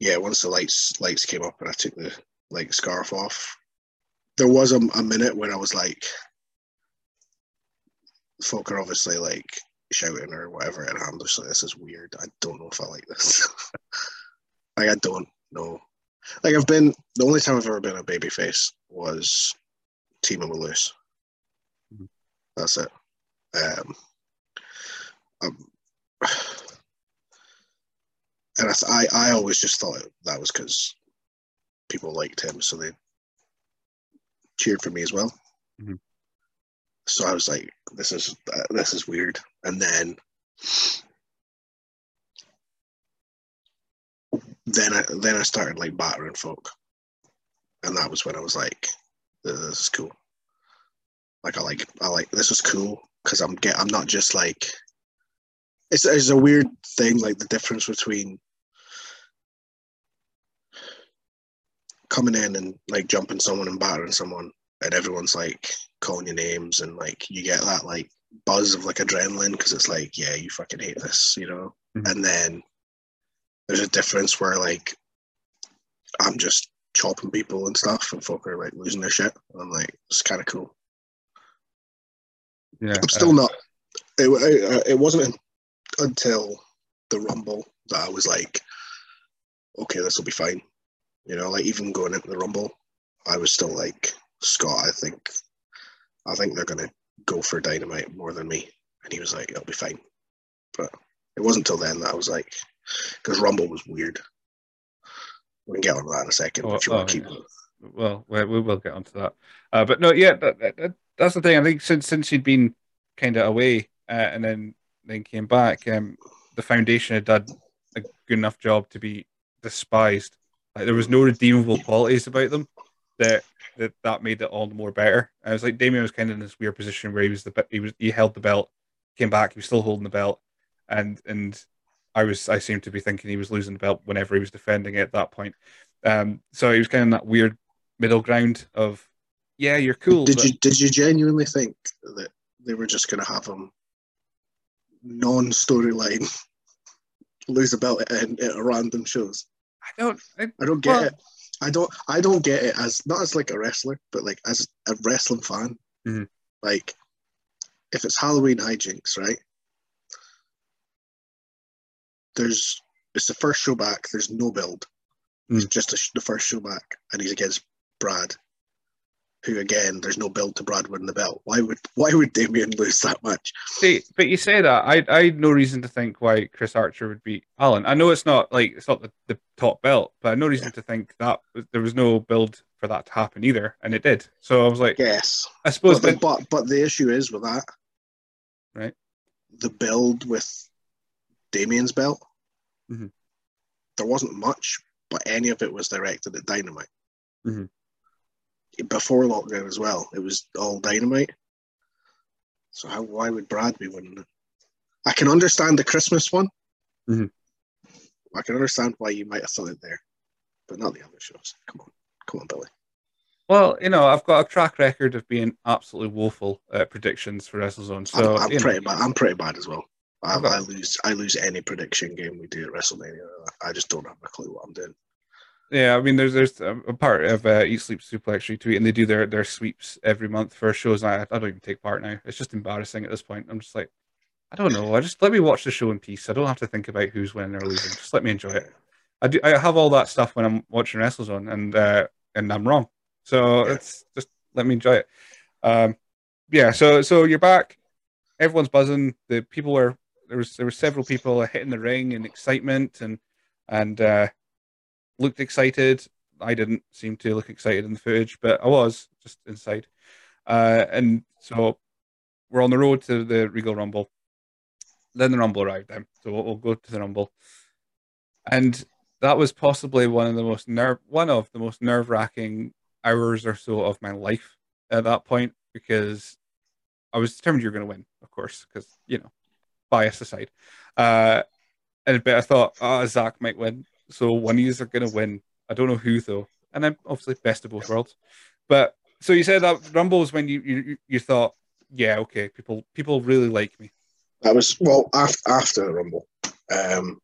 yeah, once the lights lights came up and I took the like scarf off, there was a, a minute when I was like, folk are obviously like shouting or whatever, and I'm just like, this is weird. I don't know if I like this. like, I don't know. Like, I've been the only time I've ever been a babyface was teaming with Lewis. Mhm. That's it. Um, um, and I, th- I, I always just thought that was because people liked him, so they cheered for me as well. Mhm. So I was like, "This is uh, this is weird." And then, then I then I started like battering folk, and that was when I was like, "This is cool." Like I like I like this is cool because I'm get I'm not just like it's it's a weird thing like the difference between coming in and like jumping someone and battering someone and everyone's like calling your names and like you get that like buzz of like adrenaline because it's like yeah you fucking hate this you know? Mhm. and then there's a difference where like i'm just chopping people and stuff and folk are like losing their shit i'm like it's kind of cool. Yeah, i'm still uh, not it, it, it wasn't until the rumble that i was like okay this will be fine you know like even going into the rumble i was still like scott i think i think they're gonna go for dynamite more than me and he was like it'll be fine but it wasn't until then that i was like because rumble was weird we can get on that in a second Oh, if you want oh, to keep yeah. well, we, we will get onto that. Uh, but no, yeah, that, that, that- that's the thing. I think since since he'd been kind of away uh, and then then came back, um, the foundation had done a good enough job to be despised. Like there was no redeemable qualities about them that that that made it all the more better. And it was like Damien was kind of in this weird position where he was the he was he held the belt, came back, he was still holding the belt, and and I was I seemed to be thinking he was losing the belt whenever he was defending it at that point. Um, so he was kind of in that weird middle ground of, yeah, you're cool. did but- you did you genuinely think that they were just gonna have him non-storyline lose a belt at, at a random shows I don't. I, I don't get Well- it. I don't. I don't get it as not as like a wrestler, but like as a wrestling fan. Mhm. Like, if it's Halloween hijinks, right? There's it's the first show back. There's no build. It's Mm. just a, sh- the first show back, and he's against Brad, who again, there's no build to Brad winning the belt. Why would Why would Damien lose that much? see, but you say that I I had no reason to think why Chris Archer would beat Allen. I know it's not like it's not the, the top belt, but I had no reason to think that there was no build for that to happen either, and it did. So I was like, Yes, I suppose, but, but but the issue is with that, Right. The build with Damien's belt, Mhm. there wasn't much, but any of it was directed at Dynamite. Mhm. Before lockdown as well, it was all Dynamite. So how why would Brad be winning it? I can understand the Christmas one. Mhm. I can understand why you might have thought it there, but not the other shows. Come on, come on, Billy. well, you know, I've got a track record of being absolutely woeful at predictions for WrestleZone. So I'm, I'm you know, pretty bad. I'm pretty bad as well. I, I've I lose. I lose any prediction game we do at WrestleMania. I just don't have a clue what I'm doing. Yeah, I mean, there's there's a part of uh, Eat Sleep Suplex retweet, and they do their their sweeps every month for shows. And I, I don't even take part now. It's just embarrassing at this point. I'm just like, I don't know. I just let me watch the show in peace. I don't have to think about who's winning or losing. Just let me enjoy it. I do. I have all that stuff when I'm watching WrestleZone, and uh, and I'm wrong. So Yeah. it's just let me enjoy it. Um, yeah, so so you're back. Everyone's buzzing. The people were there was there were several people hitting the ring in excitement and and uh, looked excited. I didn't seem to look excited in the footage, but I was just inside. Uh, and so we're on the road to the Regal Rumble. Then the Rumble arrived. Then, so we'll, we'll go to the Rumble, and that was possibly one of the most nerve one of the most nerve wracking hours or so of my life at that point because I was determined you were going to win, of course, because you know, bias aside. Uh, and but I thought, oh, Zach might win, so one of you are going to win. I don't know who though, and I'm obviously best of both worlds. But so you said that Rumble was when you you you thought, yeah, okay, people people really like me. That was well after after the Rumble, um,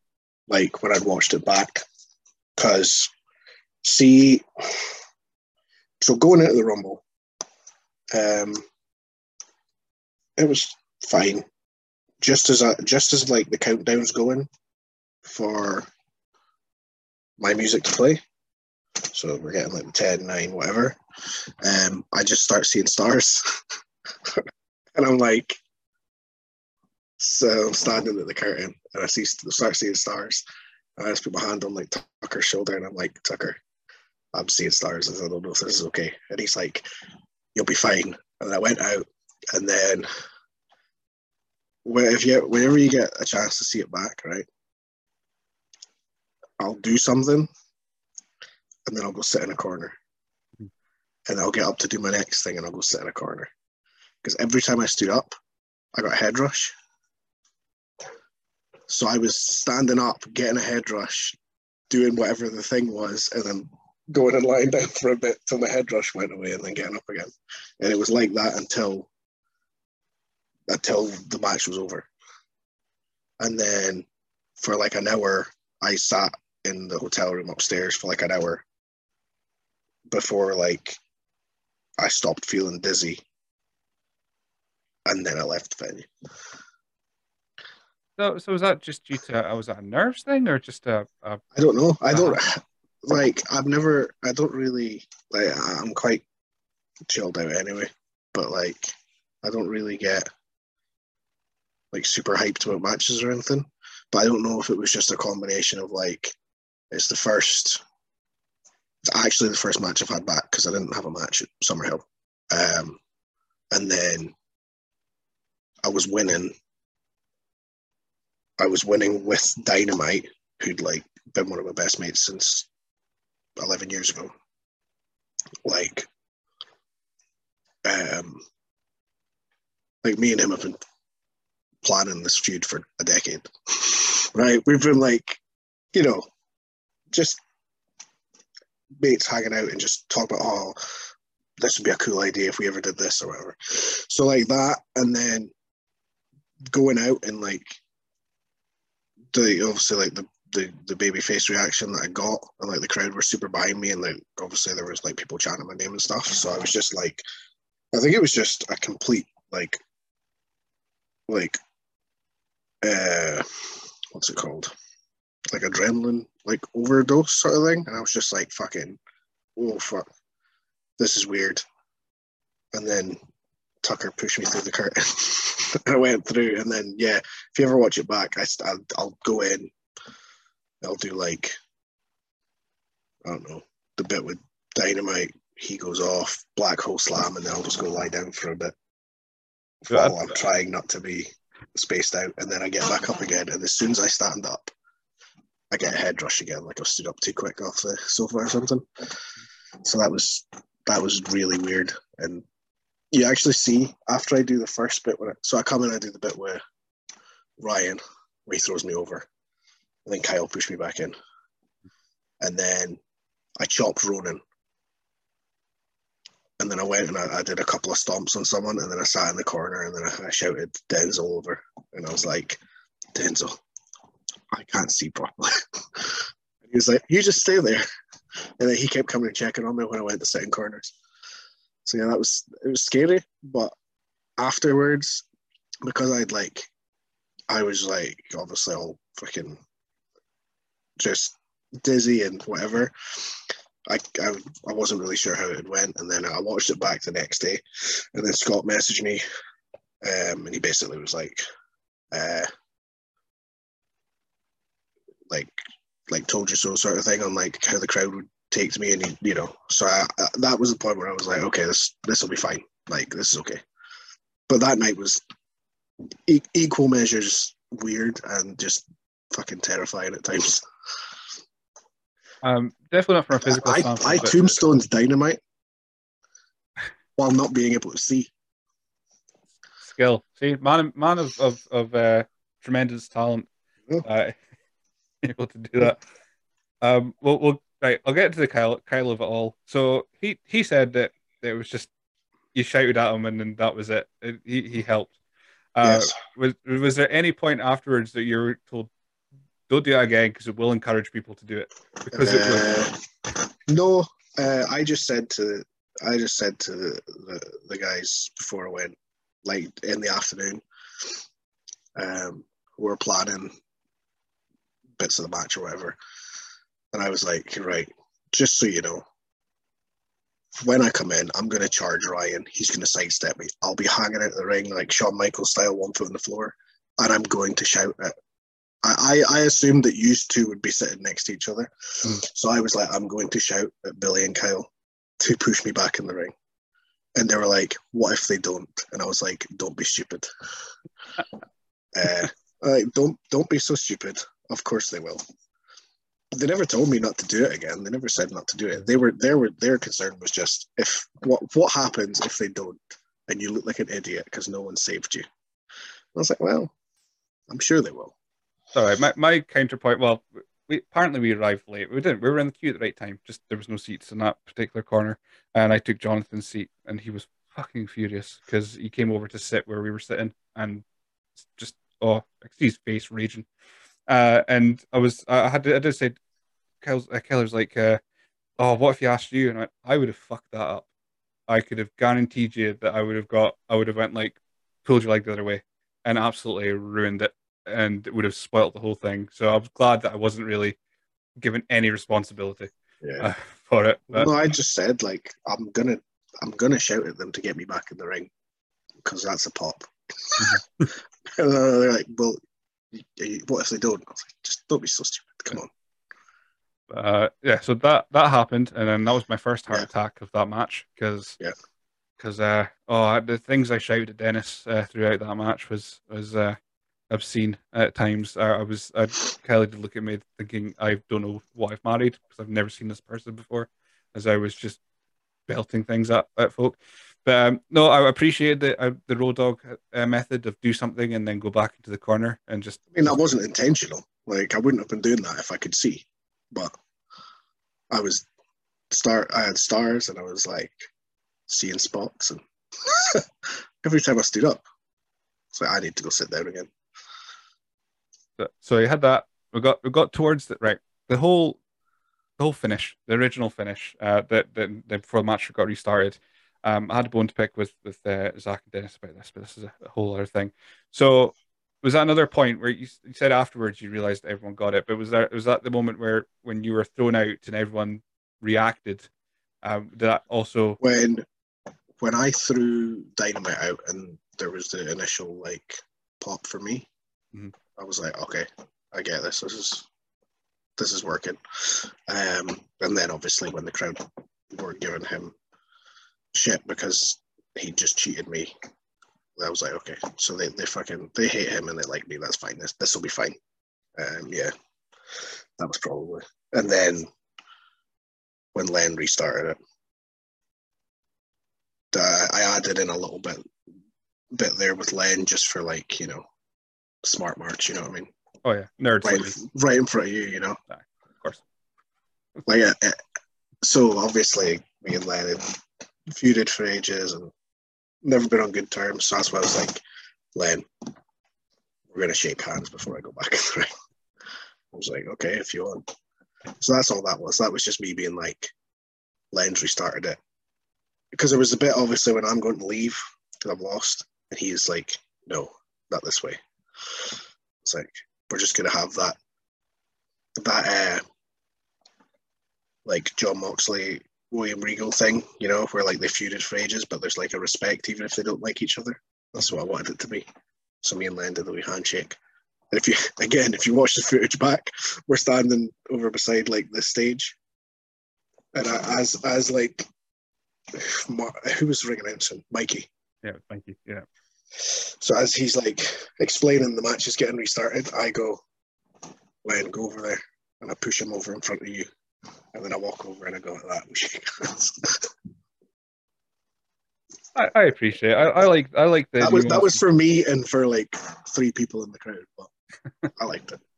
like when I'd watched it back, because see, so going into the Rumble, um, it was fine. Just as I, just as like the countdown's going for my music to play. So we're getting like 10, 9, whatever. Um, I just start seeing stars. and I'm like, so I'm standing at the curtain and I see start seeing stars. And I just put my hand on like Tucker's shoulder and I'm like, Tucker, I'm seeing stars. I don't know if this is okay. And he's like, You'll be fine. And I went out and then if you whenever you get a chance to see it back, right? I'll do something and then I'll go sit in a corner. Hmm. And I'll get up to do my next thing and I'll go sit in a corner. Because every time I stood up, I got a head rush. So I was standing up, getting a head rush, doing whatever the thing was, and then going and lying down for a bit till my head rush went away and then getting up again. And it was like that until until the match was over. And then for like an hour, I sat in the hotel room upstairs for like an hour before like I stopped feeling dizzy. And then I left the venue. So, so was that just due to uh, was that a nerves thing or just a? a I don't know. I don't like. I've never. I don't really like. I'm quite chilled out anyway. But like, I don't really get like super hyped about matches or anything. But I don't know if it was just a combination of like it's the first. It's actually the first match I've had back because I didn't have a match at Summerhill, um, and then I was winning I was winning with Dynamite, who'd like been one of my best mates since 11 years ago. Like, um, like me and him have been planning this feud for a decade, right? We've been like, you know, just mates hanging out and just talk about, oh, this would be a cool idea if we ever did this or whatever. So like that, and then going out and like the obviously like the the, the baby face reaction that I got and like the crowd were super behind me and like obviously there was like people chanting my name and stuff. So I was just like I think it was just a complete like like uh what's it called? Like adrenaline like overdose sort of thing. And I was just like fucking oh fuck. This is weird. And then Tucker pushed me through the curtain. I went through, and then yeah, if you ever watch it back, I I'll, I'll go in. I'll do like I don't know the bit with dynamite. He goes off black hole slam, and then I'll just go lie down for a bit while I'm trying not to be spaced out, and then I get back up again. And as soon as I stand up, I get a head rush again, like I stood up too quick off the sofa or something. So that was that was really weird, and you actually see after I do the first bit when I, so I come in I do the bit where Ryan where he throws me over. And then Kyle pushed me back in. And then I chopped Ronan. And then I went and I, I, did a couple of stomps on someone and then I sat in the corner and then I, I shouted Denzel over. And I was like Denzel I can't see properly. He was like you just stay there. And then he kept coming and checking on me when I went to in corners. So yeah, that was it was scary, but afterwards, because I'd like, I was like obviously all freaking just dizzy and whatever. I, I, I wasn't really sure how it went, and then I watched it back the next day, and then Scott messaged me, um, and he basically was like, uh, like, like told you so sort of thing on like how the crowd would take to me, and he, you know, so I, I, that was the point where I was like, okay, this this will be fine, like this is okay. But that night was e- equal measures weird and just fucking terrifying at times. Um, definitely not from a physical I. I tombstones dynamite while not being able to see. skill. See, man, man of of, of uh, tremendous talent, Yeah. uh, able to do that. Um, we'll, we'll right. I'll get to the Kyle Kyle of it all. So he he said that it was just you shouted at him and then that was it. It- he he helped. Uh, yes. Was was there any point afterwards that you were told don't do that again because it will encourage people to do it because it will. Uh, no, uh, I just said to I just said to the, the, the guys before I went, like in the afternoon, um, We're planning bits of the match or whatever, and I was like, right, just so you know, when I come in, I'm going to charge Ryan. He's going to sidestep me. I'll be hanging out of the ring like Shawn Michaels style, one foot on the floor, and I'm going to shout at. I, I I assumed that you two would be sitting next to each other, Mm. so I was like, I'm going to shout at Billy and Kyle to push me back in the ring, and they were like, "What if they don't?" And I was like, "Don't be stupid. uh, like, don't don't be so stupid. Of course they will." They never told me not to do it again. They never said not to do it. They were their were their concern was just if what what happens if they don't and you look like an idiot because no one saved you. I was like, well, I'm sure they will. Sorry, my, my counterpoint. Well, we apparently we arrived late. We didn't. We were in the queue at the right time. Just there was no seats in that particular corner, and I took Jonathan's seat, and he was fucking furious because he came over to sit where we were sitting, and just oh, I see his face raging. Uh, and I was, I had to, I say, Kel's, uh, Keller's like, uh, oh, what if he asked you? And I, I would have fucked that up. I could have guaranteed you that I would have got, I would have went like, pulled your leg the other way, and absolutely ruined it and it would have spoilt the whole thing. So I was glad that I wasn't really given any responsibility Yeah. uh, for it. But no, I just said like I'm gonna I'm gonna shout at them to get me back in the ring because that's a pop. and they're like, well, what if they don't? I was like, just don't be so stupid. Come on. uh, yeah, so that that happened, and then that was my first heart Yeah. attack of that match because Yeah. because uh, oh the things I shouted at Dennis uh, throughout that match was was uh, obscene at times. I, I was I, Kelly did look at me thinking I don't know what I've married because I've never seen this person before, as I was just belting things at, at folk. But um, no, I appreciate the uh, the road dog uh, method of do something and then go back into the corner and just I mean, that wasn't intentional. Like I wouldn't have been doing that if I could see, but I was star. I had stars, and I was like seeing spots, and every time I stood up, it's like I need to go sit down again. So- So you had that. We got we got towards the right. The whole the whole finish, the original finish, uh, that that that before the match got restarted. Um, I had a bone to pick with with uh, Zach and Dennis about this, but this is a, whole other thing. So was that another point where you, you said afterwards you realized everyone got it, but was that was that the moment where when you were thrown out and everyone reacted? Um, did that also? when when I threw dynamite out and there was the initial like pop for me, Mhm. I was like, okay, I get this. This is this is working. Um, and then obviously when the crowd were giving him shit because he just cheated me, I was like, okay, so they, they fucking they hate him and they like me. That's fine. This this will be fine. Um, yeah, that was probably. And then when Len restarted it, uh, I added in a little bit bit there with Len just for like you know smart marks. You know what I mean? Oh yeah, nerds Right, like right in front of you. You know, of course. like uh, uh, so obviously me and Len feuded for ages and never been on good terms. So that's why I was like, Len, we're gonna shake hands before I go back in the ring. I was like, okay, if you want. So that's all that was. That was just me being like, Len's restarted it because there was a bit obviously when I'm going to leave because I've lost, and he's like, no, not this way. It's like we're just gonna have that that uh like Jon Moxley, William Regal thing, you know, where like they feuded for ages, but there's like a respect even if they don't like each other. That's what I wanted it to be. So me and Len did the wee handshake. And if you again, if you watch the footage back, we're standing over beside like the stage, and I, as as like who was the ring announcing? Mikey. Yeah, thank you. Yeah. So as he's like explaining the match is getting restarted, I go, Len, go over there, and I push him over in front of you, and then I walk over and I go like that and shake hands. I, I appreciate. It. I, I like. I like the. that was that was for me and for like three people in the crowd, but I liked it.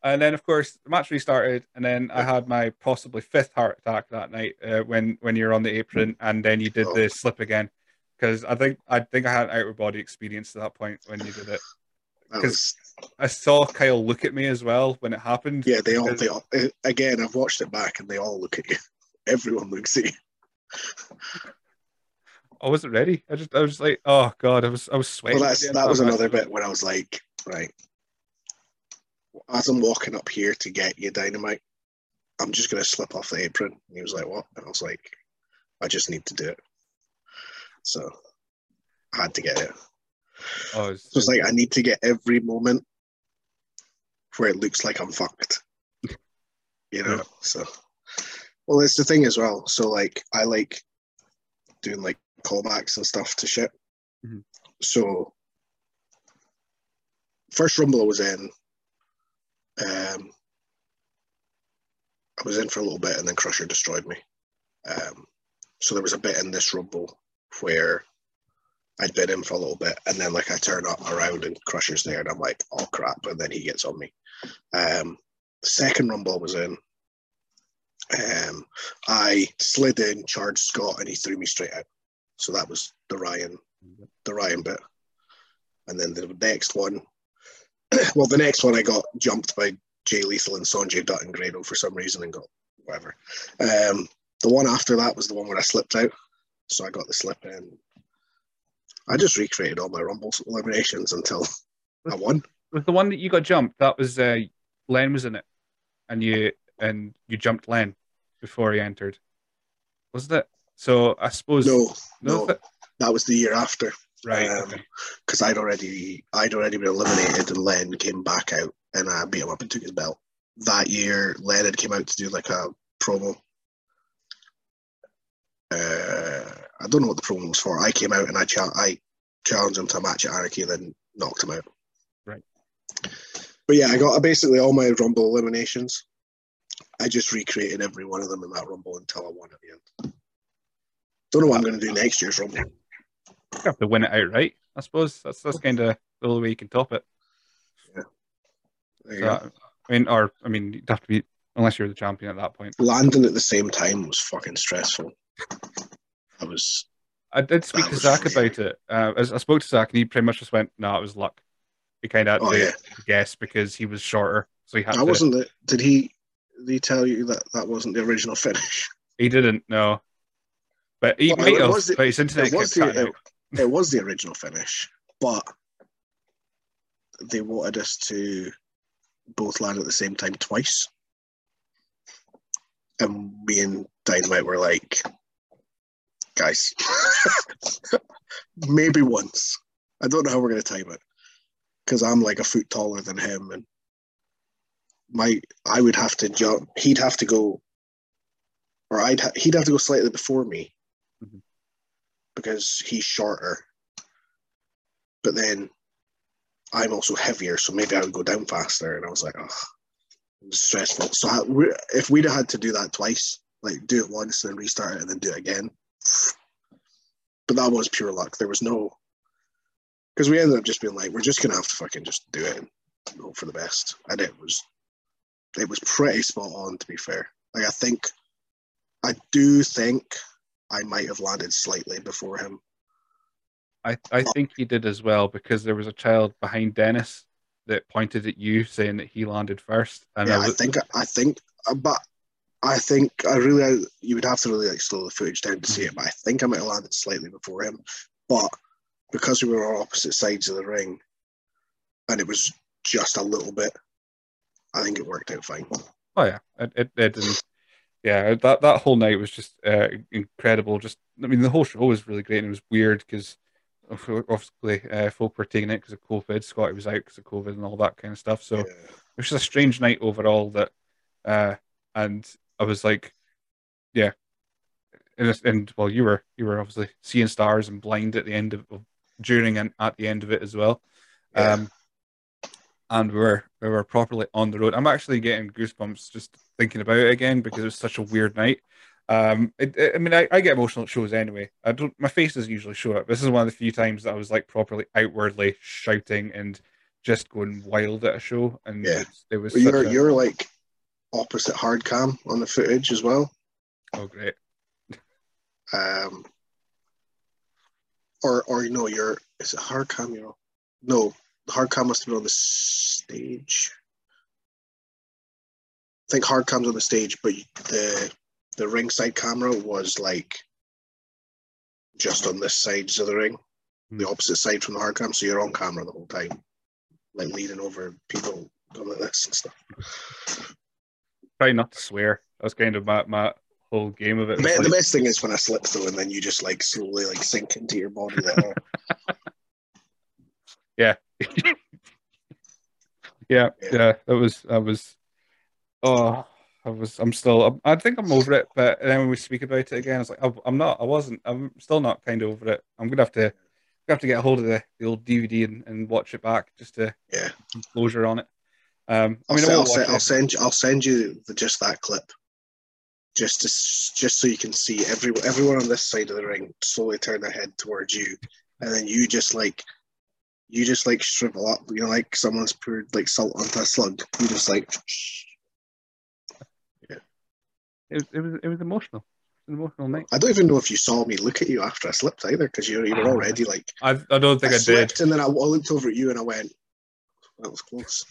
And then, of course, the match restarted, and then I had my possibly fifth heart attack that night uh, when when you're on the apron, and then you did Oh. the slip again, because I think I think I had an out of body experience at that point when you did it. That 'Cause- was, I saw Kyle look at me as well when it happened. yeah, they all, they all uh, again. I've watched it back, and they all look at you. Everyone looks at you. I wasn't ready. I just I was like, oh god, I was I was sweating. Well, that's that was another bit when I was like, right, as I'm walking up here to get you dynamite, I'm just gonna slip off the apron. And he was like, what? And I was like, I just need to do it. So I had to get it. Oh, it's- So it's like I need to get every moment where it looks like I'm fucked. You know? Yeah. So well it's the thing as well. So like I like doing like callbacks and stuff to shit. Mhm. So first rumble I was in, um I was in for a little bit and then Crusher destroyed me. Um so there was a bit in this rumble where I'd been in for a little bit, and then like I turn up around and Crusher's there, and I'm like, oh crap, and then he gets on me. Um, second rumble I was in, um, I slid in, charged Scott, and he threw me straight out. So that was the Ryan, the Ryan bit. And then the next one, well, the next one I got jumped by Jay Lethal and Sonjay Dutt and Grado for some reason and got whatever. Um, the one after that was the one where I slipped out. So I got the slip in. I just recreated all my Rumble eliminations until I won. with the one that you got jumped, that was uh, Len was in it, and you and you jumped Len before he entered, wasn't it? So I suppose No, no, no, th- that was the year after right. um, okay. because I'd already I'd already been eliminated and Len came back out and I beat him up and took his belt. That year, Len had came out to do like a promo. Uh, I don't know what the promo was for. I came out and I cha- I challenged him to a match at Anarchy, then knocked him out. Right. But yeah, I got basically all my Rumble eliminations. I just recreated every one of them in that Rumble until I won at the end. Don't know what I'm going to do next year's Rumble. You have to win it outright. I suppose that's that's kind of the only way you can top it. You So. I mean, or I mean, you'd have to be unless you're the champion at that point. landing at the same time was fucking stressful. I was I did speak to Zach really- about it. Uh, I, I spoke to Zach, and he pretty much just went, "No, it was luck." He kind of had Oh, to yeah. guess because he was shorter, so he had I to. wasn't the, did he did he tell you that that wasn't the original finish? He didn't No. but he Well, might have. the- but his internet it was the, it, it was the original finish, but they wanted us to both land at the same time twice. And me and Dynamite were like, guys, maybe once. I don't know how we're going to time it because I'm like a foot taller than him, and my I would have to jump. He'd have to go, or I'd ha- he'd have to go slightly before me Mhm. because he's shorter. But then I'm also heavier, so maybe I would go down faster. And I was like, oh, was stressful. So I, we- if we'd have had to do that twice, like do it once, and restart it, and then do it again. But that was pure luck. There was no, because we ended up just being like, we're just gonna have to fucking just do it and hope for the best. And it was, it was pretty spot on. To be fair, like I think, I do think I might have landed slightly before him. I, I think he did as well because there was a child behind Dennis that pointed at you saying that he landed first. And yeah, I, I think I think, uh, but I think I really you would have to really like slow the footage down to see it. But I think I might have landed slightly before him. But because we were on opposite sides of the ring, and it was just a little bit, I think it worked out fine. Oh yeah, it, it did. And yeah, that that whole night was just uh, incredible. Just, I mean, the whole show was really great, and it was weird because obviously uh, folk were taking it because of COVID. Scotty was out because of COVID and all that kind of stuff. So Yeah. it was just a strange night overall. That, uh, and I was like, yeah, and, and well, you were you were obviously seeing stars and blind at the end of, during and at the end of it as well. Yeah. Um, and we were we were properly on the road. I'm actually getting goosebumps just thinking about it again because it was such a weird night. Um, it, it- I mean, I, I get emotional at shows anyway. I don't. My face doesn't usually show it. This is one of the few times that I was like properly outwardly shouting and just going wild at a show, and Yeah. it was such you're a, you're like opposite hard cam on the footage as well. oh great. Um, or or no, you're is it hard cam? You know, no, the hard cam must have been on the stage. I think hard cam's on the stage, but the the ringside camera was like just on this side of the ring, the Hmm. opposite side from the hard cam. So you're on camera the whole time, like leaning over people going like this and stuff. Try not to swear. That's kind of my, my whole game of it. The, be- the best thing is when I slip though, and then you just like slowly like sink into your body there. yeah, Yeah. yeah. That was that was. Oh, I was. I'm still. I think I'm over it, but then when we speak about it again, it's like I'm I'm not. I wasn't. I'm still not kind of over it. I'm gonna have to. gonna have to get a hold of the, the old DVD and, and watch it back just to Yeah. closure on it. Um, I I'll, mean, I se- I'll, won't se- watch I'll send you. I'll send you the, just that clip, just to just so you can see every everyone on this side of the ring slowly turn their head towards you, and then you just like you just like shrivel up. You know, like someone's poured like salt onto a slug. You just like It was, it was it was emotional. It was an emotional night. I don't even know if you saw me look at you after I slipped either, because you were, you were Ah. already like I I don't think I, did. slipped, and then I, I looked over at you and I went, "That was close."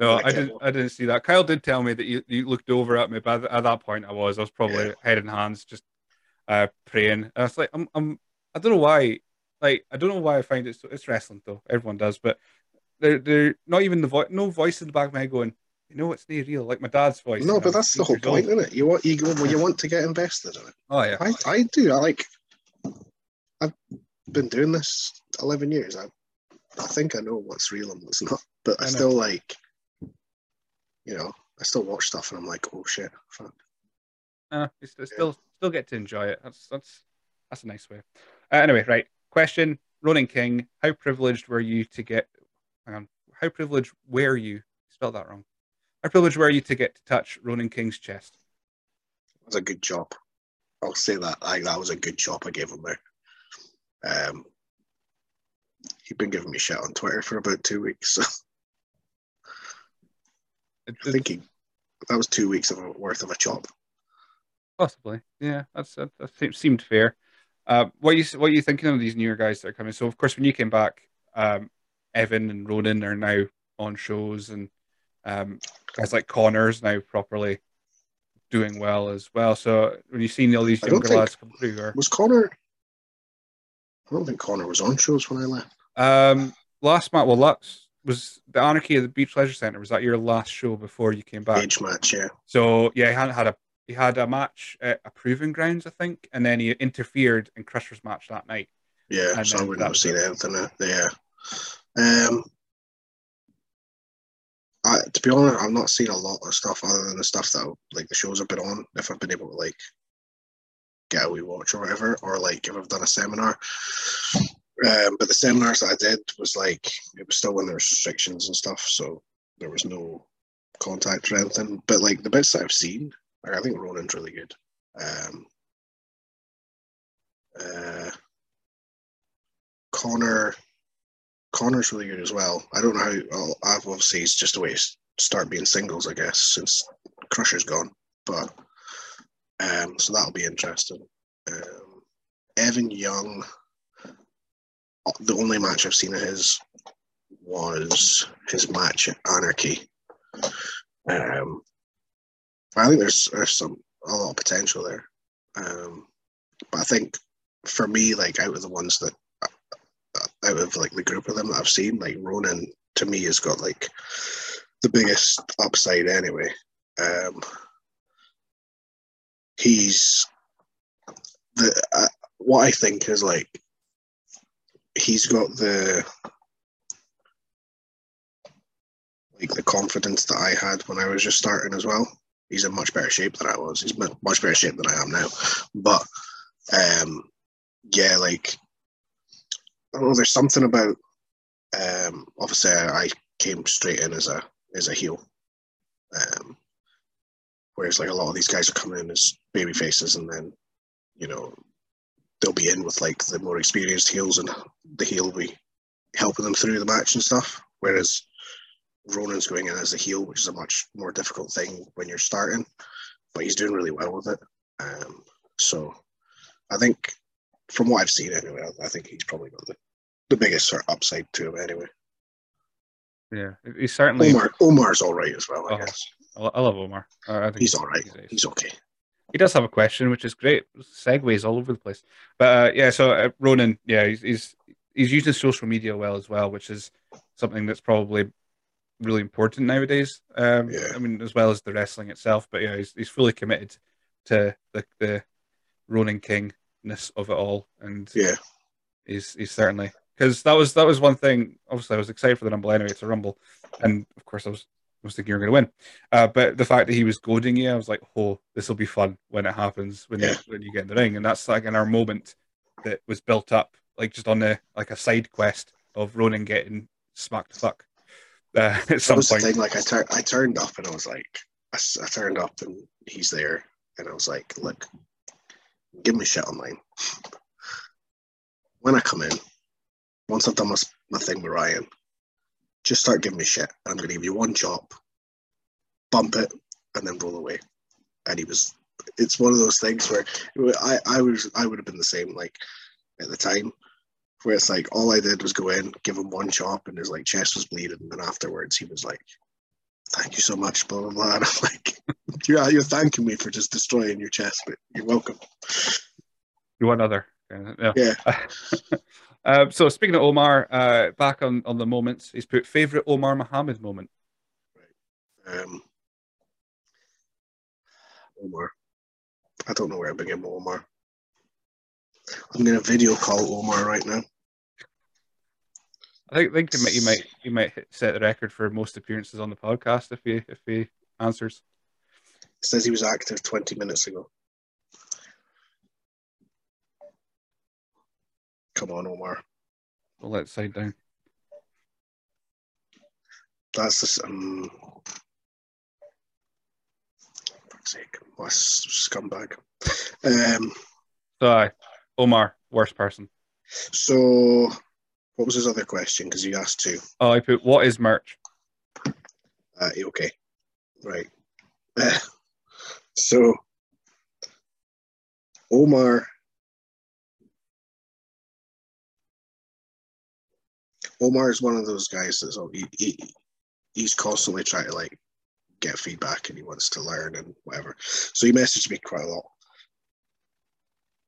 No, I didn't. I didn't see that. Kyle did tell me that you, you looked over at me, but at that point, I was. I was probably Yeah. head and hands, just uh, praying. And I was like, I'm, I'm. I don't know why. Like, I don't know why I find it. So, it's wrestling though. Everyone does, but they're they're not even the voice. No voice in the back of my head going. You know, it's not real. Like my dad's voice. No, but that's the whole old. point, isn't it? You want you go, well, you want to get invested in it. Oh yeah. I, I do. I like. I've been doing this eleven years. I, I think I know what's real and what's not. But I, I still like. You know, I still watch stuff and I'm like, oh shit, fuck. Uh, you st- still still get to enjoy it. That's that's that's a nice way. Uh, anyway, right. Question: Ronan King, how privileged were you to get? Hang on. How privileged were you? Spelled that wrong. How privileged were you to get to touch Ronan King's chest? It was a good job. I'll say that. I, that was a good job I gave him there. Um, he'd been giving me shit on Twitter for about two weeks. So It- I think he, that was two weeks of a, worth of a chop. Possibly, yeah. That's that, that seemed fair. Uh, what you what are you thinking of these newer guys that are coming? So, of course, when you came back, um, Evan and Ronan are now on shows, and um, guys like Connors now properly doing well as well. So, when you've seen all these younger think- lads come through, or Was Connor? I don't think Connor was on shows when I left. um, last match, well, that was the Anarchy of the Beach Leisure Centre. Was that your last show before you came back? Age match, yeah. So yeah, he hadn't had a he had a match at a proving grounds, I think, and then he interfered in Crusher's match that night. Yeah, And so I wouldn't have seen it. anything there. Um, I, to be honest, I've not seen a lot of stuff other than the stuff that like the shows I've been on. If I've been able to like get a wee watch or whatever, or like if I've done a seminar. Um, but the seminars that I did was like it was still when there was restrictions and stuff, so there was no contact or anything. But like the bits that I've seen, like, I think Ronan's really good. Um, uh, Connor, Connor's really good as well. I don't know how. Well, I've obviously it's just a way to start being singles, I guess, since Crusher's gone. But um, so that'll be interesting. Um, Evan Young, the only match I've seen of his was his match at Anarchy. Um, I think there's there's some a lot of potential there. Um, but I think for me, like out of the ones that uh, out of like the group of them that I've seen, like Ronan to me has got like the biggest upside anyway. Um, he's the uh, what I think is like he's got the like the confidence that I had when I was just starting as well. He's in much better shape than I was. He's much better shape than I am now. But um, yeah, like I don't know. There's something about um, obviously I came straight in as a as a heel, um, whereas like a lot of these guys are coming in as baby faces, and then you know they'll be in with like the more experienced heels, and the heel will be helping them through the match and stuff. Whereas Ronan's going in as a heel, which is a much more difficult thing when you're starting, but he's doing really well with it. Um, so I think, from what I've seen anyway, I, I think he's probably got the, the biggest sort of upside to him anyway. Yeah, he's certainly. Omar Omar's all right as well, I Oh, guess. I love Omar. I think He's all right. ace. He's okay. He does have a question, which is great. Segues all over the place. But uh, yeah, so uh, Ronan, yeah, he's, he's he's using social media well as well, which is something that's probably really important nowadays. Um, Yeah. I mean, as well as the wrestling itself. But yeah, he's he's fully committed to the the Ronan Kingness of it all, and Yeah. he's he's certainly because that was that was one thing. Obviously, I was excited for the Rumble anyway. It's a Rumble, and of course, I was was thinking you were going to win. Uh, but the fact that he was goading you, I was like, "Oh, this will be fun when it happens when you when you get in the ring." And that's like in our moment that was built up, like just on the like a side quest of Ronan getting smacked the fuck uh, at That some was the point. thing. Like I turned, I turned up and I was like, I turned up and he's there, and I was like, look, give me shit online. When I come in, once I've done my, my thing with Ryan, just start giving me shit. I'm gonna give you one chop, bump it, and then roll away. And he was. It's one of those things where I, I was, I would have been the same. Like at the time, where it's like all I did was go in, give him one chop, and his like chest was bleeding, and then afterwards he was like, "Thank you so much, blah blah blah." And I'm like, "You're you're thanking me for just destroying your chest, but you're welcome." You want another? Yeah. Yeah. um, so speaking of Omar, uh, back on on the moments, he's put favorite Omar Muhammad moment. Um, Omar, I don't know where I begin with Omar. I'm gonna video call Omar right now. I think, think you might you might you might set the record for most appearances on the podcast if he if he answers. It says he was active 20 minutes ago. Come on, Omar. We'll let it side down. That's the um. Fuck's sake! What scumbag. Um. So aye, Omar, worst person. So, what was his other question? Because you asked two. Oh, I put what is merch? Uh, okay, right. Uh, so, Omar. Omar is one of those guys that's all- he, he he's constantly trying to like get feedback and he wants to learn and whatever. So he messaged me quite a lot.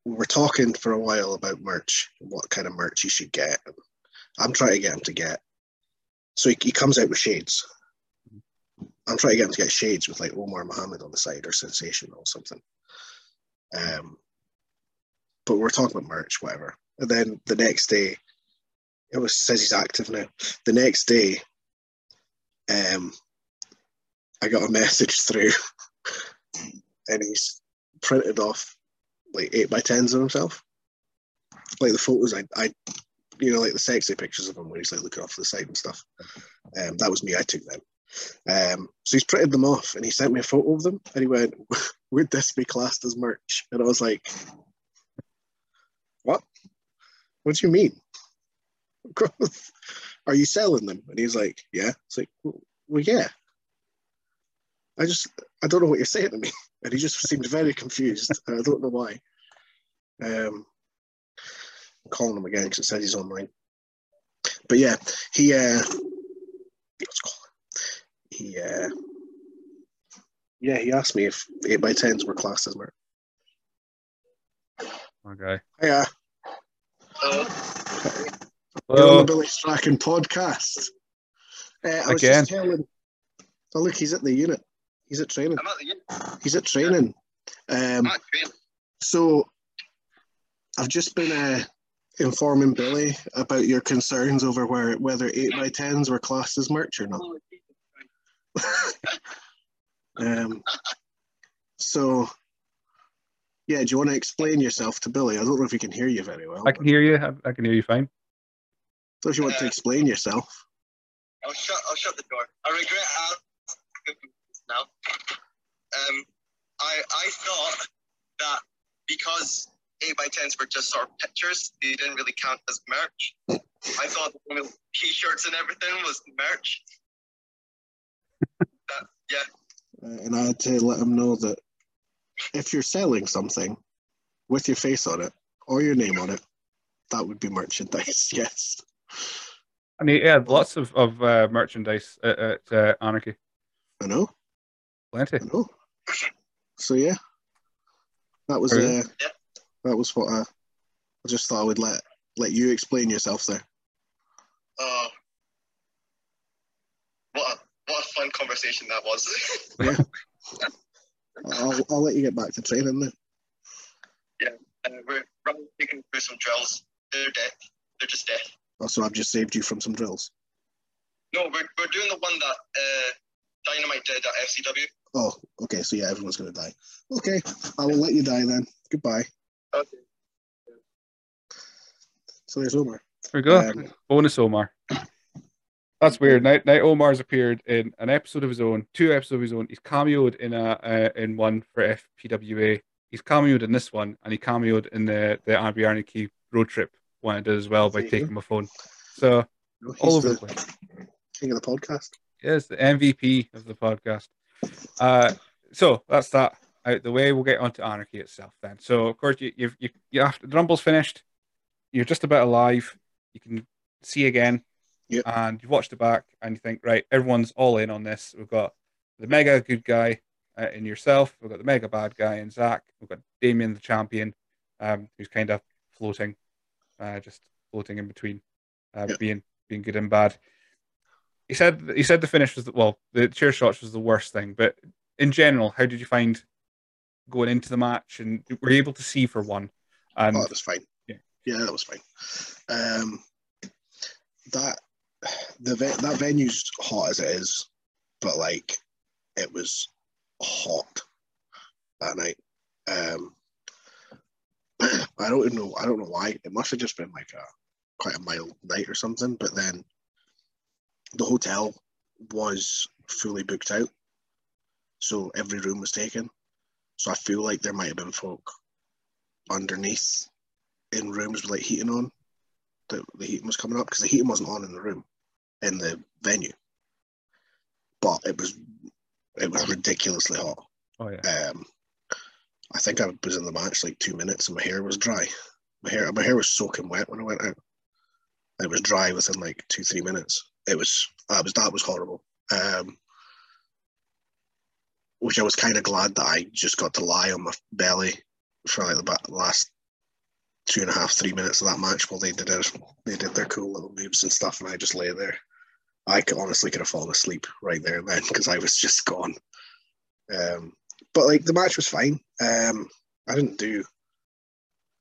We were talking for a while about merch, what kind of merch he should get. I'm trying to get him to get. So he, he comes out with shades. I'm trying to get him to get shades with like Omar Mohammed on the side or Sensational or something. Um, but we're talking about merch, whatever. And then the next day, it was says he's active now. The next day, um, I got a message through, and he's printed off like eight by tens of himself, like the photos I, I, you know, like the sexy pictures of him when he's like looking off the side and stuff. Um, that was me. I took them. Um, so he's printed them off, and he sent me a photo of them, and he went, "Would this be classed as merch?" And I was like, "What? What do you mean? Are you selling them?" And he's like, "Yeah." It's like, "Well, well yeah." I just, I don't know what you're saying to me, and he just seemed very confused. and I don't know why. Um, I'm calling him again because it says he's online. But yeah, he, uh, let's call him. He, uh, yeah, he asked me if eight by tens were classed as merch. Okay. Yeah, you're on Well, the Billy Strachan podcast. Uh, I was Again. just telling. Oh look, he's at the unit. He's at training. I'm at the He's at training. Um, Ah, great. so I've just been uh, informing Billy about your concerns over where whether eight by tens were classed as merch or not. Um, so yeah, do you want to explain yourself to Billy? I don't know if he can hear you very well. I can hear you. I, I can hear you fine. So you want to explain yourself, I'll shut. I'll shut the door. I regret now. Um, I I thought that because eight by tens were just sort of pictures, they didn't really count as merch. I thought the one with t-shirts and everything was merch. That- yeah, uh, and I had to let him know that if you're selling something with your face on it or your name on it, that would be merchandise. Yes. And he had lots of, of uh, merchandise at, at uh, Anarchy. I know. Plenty. I know. So yeah, that was Very uh, Yeah. that was what I, I just thought I would let let you explain yourself there. uh, what a, what a fun conversation that was. yeah. I'll I'll let you get back to training then. Yeah and we're running taking through some drills. They're dead. They're just dead. Also, I've just saved you from some drills. No, we're, we're doing the one that uh, Dynamite did at FCW. Oh, okay. So yeah, everyone's gonna die. Okay, I will let you die then. Goodbye. Okay. So there's Omar. There we go. Um, Bonus Omar. That's weird. Now, now Omar's appeared in an episode of his own, two episodes of his own. He's cameoed in a uh, in one for FPWA. He's cameoed in this one, and he cameoed in the the RB Anarchy road trip one I did as well by you taking my phone. So No, all over the the place. king of the podcast. Yes, the MVP of the podcast. Uh, so that's that out the way. We'll get on to Anarchy itself then. So of course you you've, you you after the rumble's finished, you're just about alive. You can see again, Yep. and you've watched it back, and you think right, everyone's all in on this. We've got the mega good guy uh, in yourself. We've got the mega bad guy in Zach. We've got Damien the champion, um, who's kind of floating, uh, just floating in between, uh, Yep. being being good and bad he said he said the finish was the, well the chair shots was the worst thing but in general how did you find going into the match and were you able to see for one and oh, that was fine. yeah. yeah, that was fine. Um, that the ve- that venue's hot as it is, but like it was hot that night. Um, I don't even know. I don't know why. It must have just been like a quite a mild night or something. But then the hotel was fully booked out, so every room was taken. So I feel like there might have been folk underneath in rooms with like heating on. The, the heating was coming up because the heating wasn't on in the room in the venue, but it was it was ridiculously hot. oh yeah Um, I think I was in the match like two minutes and my hair was dry. My hair my hair was soaking wet when I went out. It was dry within like two three minutes. It was that was that was horrible. Um, which I was kind of glad that I just got to lie on my belly for like the last two and a half three minutes of that match while they did their they did their cool little moves and stuff, and I just lay there. I could honestly could have fallen asleep right there then because I was just gone. Um, but like the match was fine. Um, I didn't do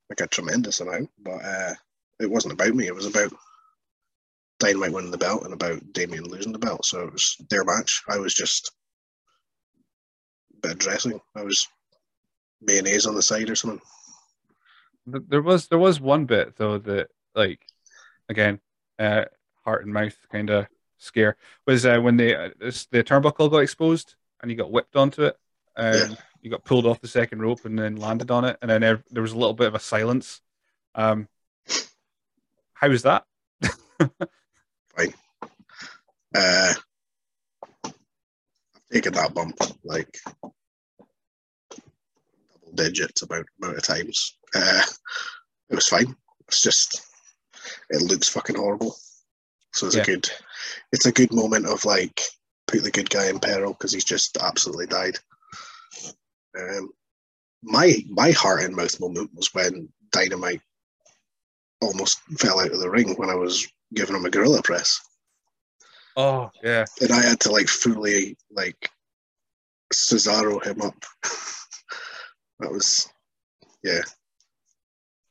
like a tremendous amount, but uh, it wasn't about me. It was about Dynamite winning the belt and about Damien losing the belt. So it was their match. I was just a bit of dressing. I was mayonnaise on the side or something. There was there was one bit though that like again uh heart and mouth kind of scare was uh, when the uh, this, the turnbuckle got exposed and you got whipped onto it um, Yeah. you got pulled off the second rope and then landed on it and then ev- there was a little bit of a silence um how was that Uh, I've taken that bump like double digits about amount of times. Uh, it was fine. It's just it looks fucking horrible. So it's Yeah. a good it's a good moment of like put the good guy in peril because he's just absolutely died. Um, my my heart and mouth moment was when Dynamite almost fell out of the ring when I was giving him a gorilla press oh yeah and I had to like fully like Cesaro him up that was yeah.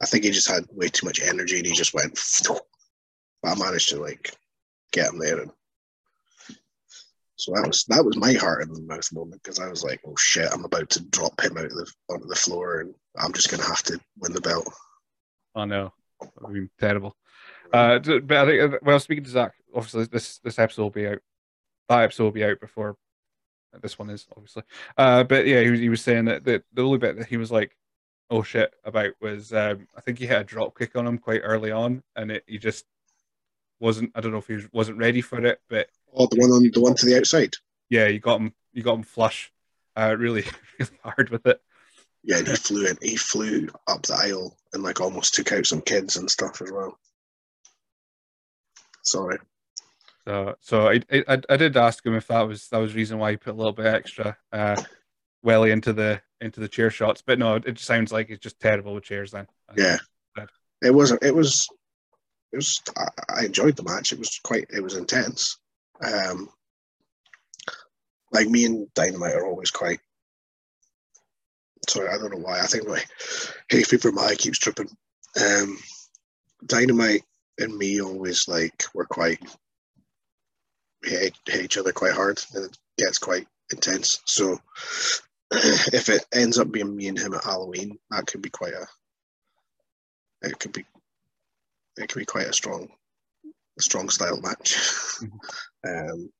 I think he just had way too much energy and he just went. But I managed to like get him there, and so that was that was my heart in the mouth moment because I was like, oh shit, I'm about to drop him out of the onto the floor, and I'm just gonna have to win the belt. Oh no, would be terrible. Uh, but I think uh, when I was speaking to Zach, obviously this this episode will be out. That episode will be out before this one is obviously. Uh, but yeah, he was, he was saying that the, the only bit that he was like, oh shit about was um, I think he had a drop kick on him quite early on, and it, he just wasn't. I don't know if he was, wasn't ready for it, but oh, the one on the one to the outside. Yeah, you got him. You got him flush, uh, really, really hard with it. Yeah, and he flew in. He flew up the aisle and like almost took out some kids and stuff as well. Sorry. So, so I, I, I did ask him if that was that was reason why he put a little bit extra uh, welly into the into the chair shots, but no, it sounds like it's just terrible with chairs. Then, yeah, it wasn't. It was. It was. I, enjoyed the match. It was quite. It was intense. Um, like me and Dynamite are always quite. Sorry, I don't know why. I think my hay fever my keeps tripping. Um, Dynamite and me always like we're quite hate, hate each other quite hard and it gets quite intense. So if it ends up being me and him at Halloween, that could be quite a it could be it could be quite a strong a strong style match. Mm-hmm. um,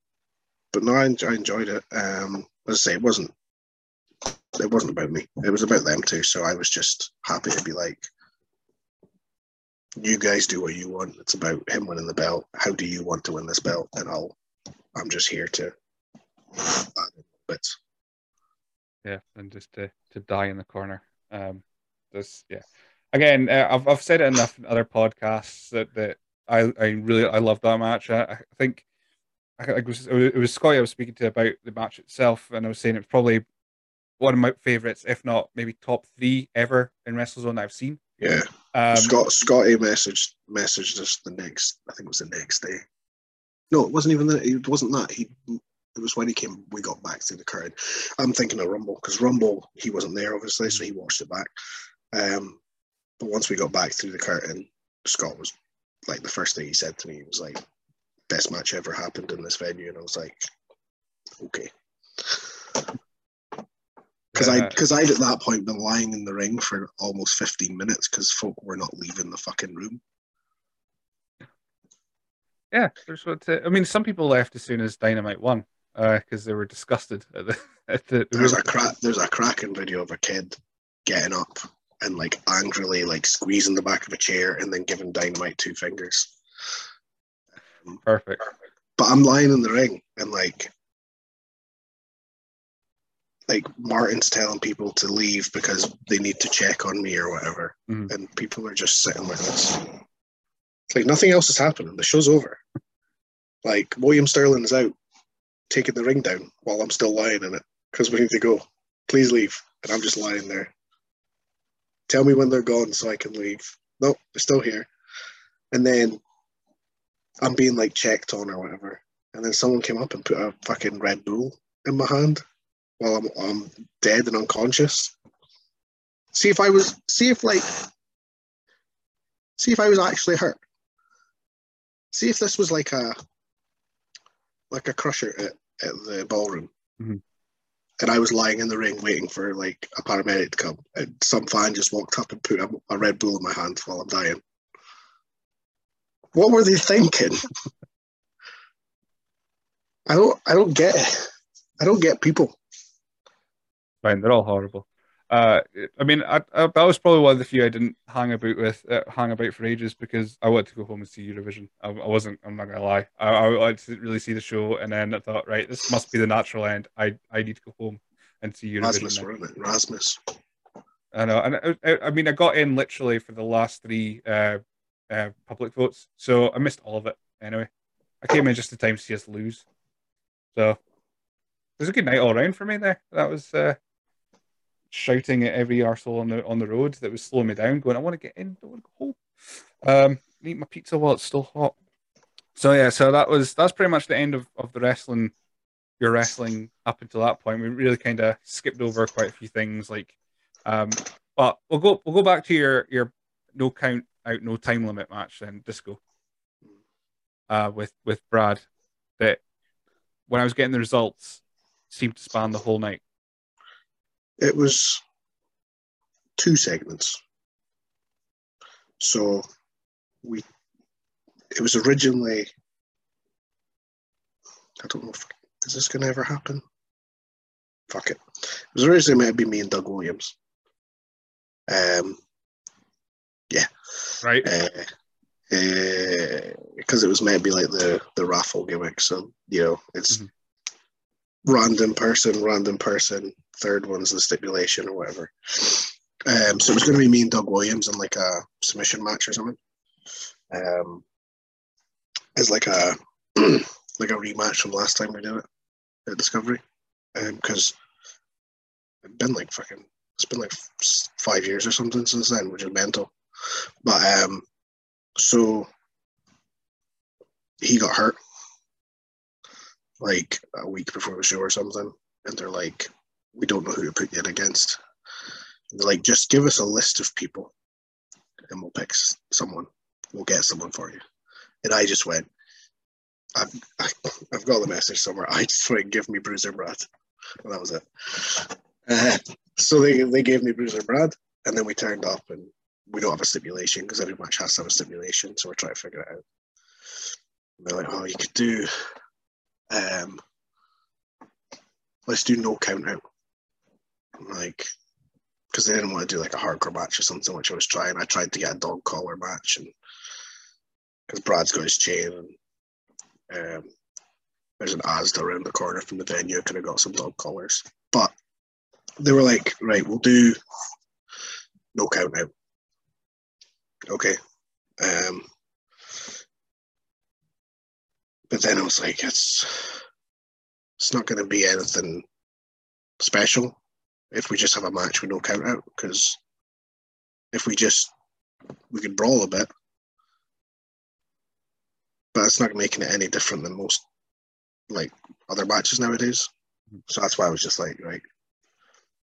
but no, I, I enjoyed it. Um, as I say, it wasn't it wasn't about me. It was about them too. So I was just happy to be like, you guys do what you want. It's about him winning the belt. How do you want to win this belt? And I'll I'm just here to but yeah, and just to, to die in the corner. Um, this yeah. Again, uh, I've I've said it enough in other podcasts that that I I really I love that match. I, I think I, it was it was Scotty I was speaking to about the match itself, and I was saying it's probably one of my favorites, if not maybe top three ever in WrestleZone that I've seen. Yeah. Um, Scott Scotty messaged messaged us the next I think it was the next day no, it wasn't even that. It wasn't that. He. It was when he came. We got back to the current. I'm thinking of Rumble because Rumble he wasn't there obviously, so he watched it back. Um, but once we got back through the curtain, Scott was like the first thing he said to me was like, "Best match ever happened in this venue," and I was like, "Okay." Because I, because I'd at that point been lying in the ring for almost 15 minutes because folk were not leaving the fucking room. Yeah, there's what. To, I mean, some people left as soon as Dynamite won because uh, they were disgusted at the. At the there's a crack. There's a cracking video of a kid getting up and like angrily like squeezing the back of a chair and then giving Dynamite two fingers. Um, Perfect. But I'm lying in the ring and like like Martin's telling people to leave because they need to check on me or whatever, mm-hmm. and people are just sitting like this. It's like nothing else is happening. The show's over. Like William Sterling is out, taking the ring down while I'm still lying in it because we need to go. Please leave. And I'm just lying there. Tell me when they're gone so I can leave. Nope, they're still here. And then I'm being like checked on or whatever. And then someone came up and put a fucking Red Bull in my hand while I'm I'm dead and unconscious. See if I was see if like see if I was actually hurt see if this was like a like a crusher at, at the ballroom mm-hmm. And I was lying in the ring waiting for like a paramedic to come and some fan just walked up and put a, a Red Bull in my hand while I'm dying. What were they thinking? I don't I don't get. I don't get people. Fine, they're all horrible. Uh, I mean, I, I, that was probably one of the few I didn't hang about with, uh, hang about for ages because I wanted to go home and see Eurovision. I, I wasn't. I'm not gonna lie. I, I wanted to really see the show, and then I thought, right, this must be the natural end. I, I need to go home and see Eurovision. Rasmus? Rasmus. I know, and I, I, mean, I got in literally for the last three uh, uh, public votes, so I missed all of it. Anyway, I came in just in time to see us lose. So it was a good night all around for me there. That was uh, shouting at every arsehole on the on the road that was slowing me down, going, I want to get in, I want to go home. Um, eat my pizza while it's still hot. So yeah, so that was that's pretty much the end of, of the wrestling your wrestling up until that point. We really kind of skipped over quite a few things like Um, but we'll go we'll go back to your your no count out no time limit match then disco. Uh, with with Brad, that when I was getting the results, seemed to span the whole night. It was two segments. So we it was originally I don't know if is this gonna ever happen? Fuck it. It was originally meant to be me and Doug Williams. Um yeah. Right. Uh, because it was meant to be like the the raffle gimmick. So you know, it's Mhm. random person, random person. Third one's the stipulation or whatever. Um, so it was going to be me and Doug Williams in like a submission match or something. Um, as like a like a rematch from last time we did it at Discovery, because it's been like fucking it's been like five years or something since then, which is mental. But um, so he got hurt like a week before the show or something, and they're like, "We don't know who to put you in against." And they're like, "Just give us a list of people, and we'll pick someone. We'll get someone for you." And I just went, "I've I've got the message somewhere. I just went, give me Bruiser Brad," and that was it. Uh, so they they gave me Bruiser Brad, and then we turned up and we don't have a stipulation because every match has to have a stipulation, so we're trying to figure it out. And they're like, oh, you could do, um, let's do no count out. Like, because they didn't want to do like a hardcore match or something, which I was trying. I tried to get a dog collar match, and because Brad's got his chain, and um, there's an Asda around the corner from the venue. Could have got some dog collars, but they were like, right, we'll do no count out. Okay. Um, but then I was like, it's it's not going to be anything special if we just have a match with no count out because if we just we could brawl a bit, but it's not making it any different than most like other matches nowadays. So that's why I was just like, right,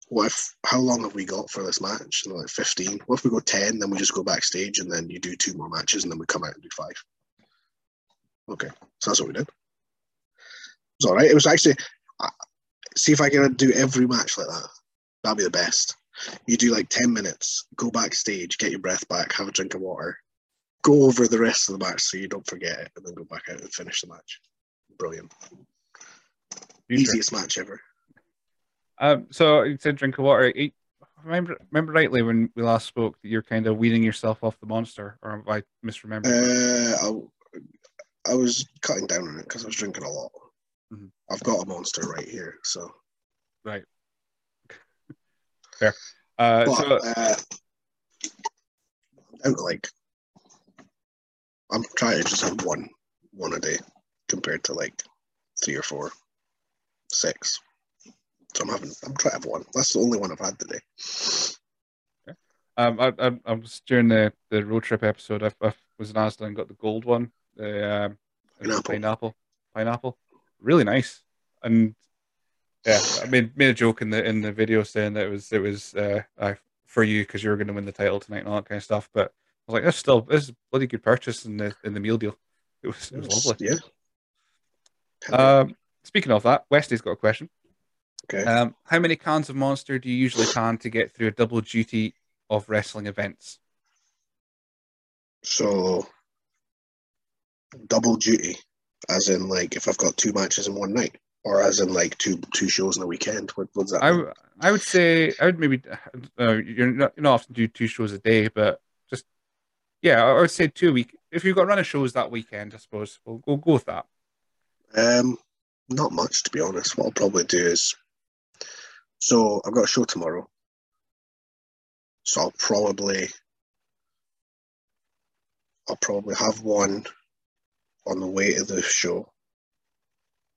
what if how long have we got for this match? And like fifteen. What if we go ten, then we just go backstage and then you do two more matches and then we come out and do five. Okay, so that's what we did. It was all right. It was actually see if I can do every match like that. That'd be the best. You do like ten minutes, go backstage, get your breath back, have a drink of water, go over the rest of the match so you don't forget it, and then go back out and finish the match. Brilliant. Easiest match ever. Um, so you said drink of water. Eat, remember, remember rightly when we last spoke that you're kind of weaning yourself off the monster, or have I misremembered? Uh, I, I was cutting down on it because I was drinking a lot. Mhm. I've got a monster right here, so. right. Fair. Uh, But so uh, I'm like, I'm trying to just have one, one a day, compared to like three or four, six. So I'm having, I'm trying to have one. That's the only one I've had today. um, I, I, I was during the, the road trip episode. I, I was in Asda and got the gold one, the um, Pineapple. pineapple, pineapple, really nice. And yeah, I made made a joke in the in the video saying that it was it was uh, uh for you because you were going to win the title tonight and all that kind of stuff. But I was like, that's still this is a bloody good purchase in the in the meal deal. It was it was lovely. Yeah. Yeah. Um, speaking of that, Westy's got a question. okay. Um, how many cans of Monster do you usually can to get through a double duty of wrestling events? So double duty, as in like if I've got two matches in one night, or as in like two two shows in a weekend. What what's that? I, mean? I would say I would maybe uh, you're not you not often do two shows a day, but just yeah, I would say two a week. If you've got running shows that weekend, I suppose we'll, we'll go with that. Um, not much to be honest. What I'll probably do is, so I've got a show tomorrow, so I'll probably, I'll probably have one on the way to the show,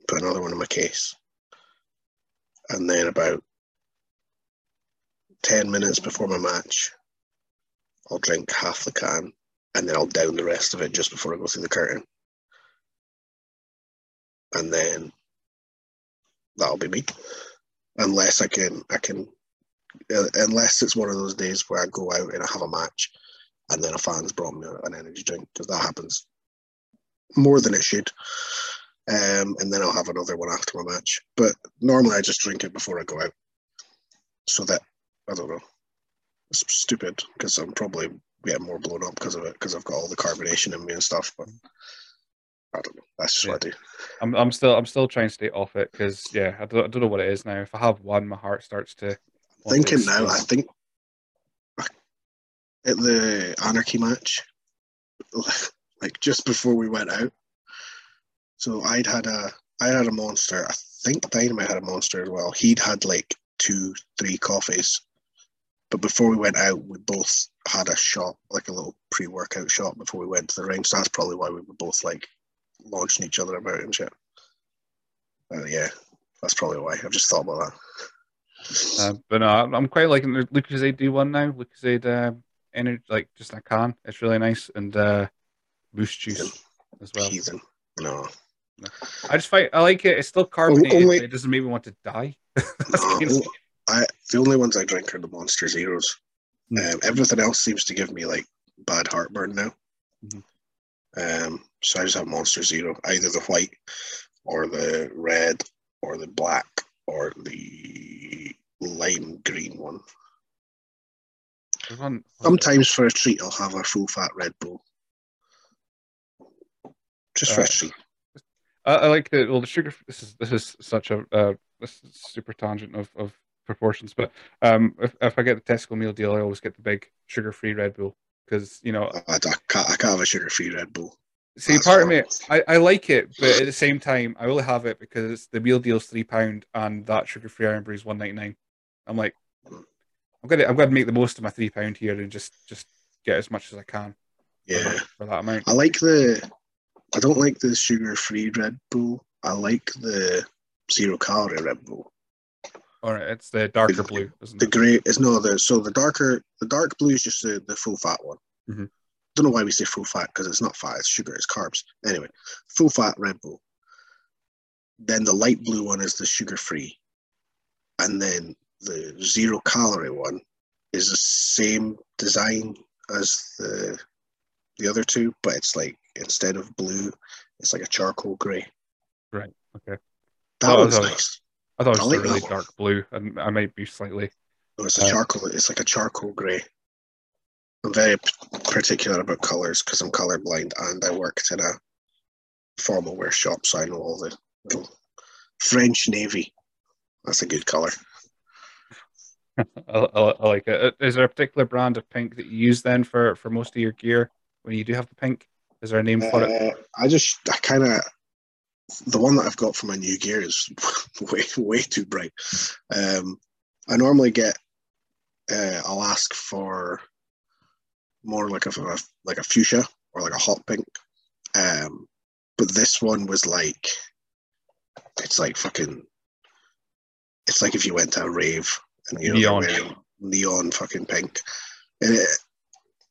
put another one in my case, and then about ten minutes before my match, I'll drink half the can, and then I'll down the rest of it just before I go through the curtain and then that'll be me. Unless I can I can uh, unless it's one of those days where I go out and I have a match, and then a fan's brought me an energy drink because that happens more than it should. Um, and then I'll have another one after my match. But normally I just drink it before I go out, so that I don't know. It's stupid because I'm probably getting more blown up because of it because I've got all the carbonation in me and stuff. But I don't know. That's just what I do. I'm I'm still I'm still trying to stay off it because yeah, I don't, I don't know what it is now. If I have one, my heart starts to Thinking now, I think at the Anarchy match, like just before we went out. So I'd had a I had a monster. I think Dynamite had a monster as well. He'd had like two, three coffees. But before we went out, we both had a shot, like a little pre-workout shot before we went to the ring. So that's probably why we were both like launching each other about and shit. Uh, yeah, that's probably why. I've just thought about that. Uh, but no, I'm quite liking the Lucozade do one now. Lucozade uh, energy, like just a can. It's really nice and uh, boost juice as well. Heathen. No. I just find I like it. It's still carbonated. only- it doesn't make me want to die. No, I the only ones I drink are the Monster Zeros. Mm. Um, everything else seems to give me like bad heartburn now. Mhm. Um, so I just have Monster Zero, either the white or the red or the black or the lime green one. One- Sometimes for a treat, I'll have a full fat Red Bull. Just for Uh, a treat. I, I like the well the sugar. This is this is such a uh, this is super tangent of, of proportions, but um, if, if I get the Tesco meal deal, I always get the big sugar free Red Bull because you know. I, I can't, I can't have a sugar free Red Bull. See, That's part of me. I, I like it, but at the same time, I only have it because the meal deal's three pound and that sugar free Irn-Bru is one ninety nine. I'm like, I'm gonna I'm gonna make the most of my three pound here and just just get as much as I can for, Yeah. that, for that amount. I like the. I don't like the sugar-free Red Bull. I like the zero-calorie Red Bull. All right, it's the darker The- blue, The it? grey is no the so the darker the dark blue is just the, the full fat one. Mhm. Don't know why we say full fat because it's not fat, it's sugar, it's carbs. Anyway, full fat Red Bull. Then the light blue one is the sugar-free, and then the zero-calorie one is the same design as the the other two, but it's like instead of blue, it's like a charcoal grey. Right. Okay. That Oh, one's so- nice. I thought it was like a really dark blue, and I might be slightly. No, it's a Uh, charcoal. It's like a charcoal grey. I'm very p- particular about colours because I'm colourblind and I worked in a formal wear shop, so I know all the little French navy. That's a good colour. I, I, I like it. Uh, there a particular brand of pink that you use then for for most of your gear when you do have the pink? Is there a name for it? Uh, I just, I kind of, the one that I've got for my new gear is way, way too bright. Um, I normally get, uh, I'll ask for more like a like a fuchsia or like a hot pink. Um, but this one was like, it's like fucking, it's like if you went to a rave and you know Neon. neon fucking pink. And it,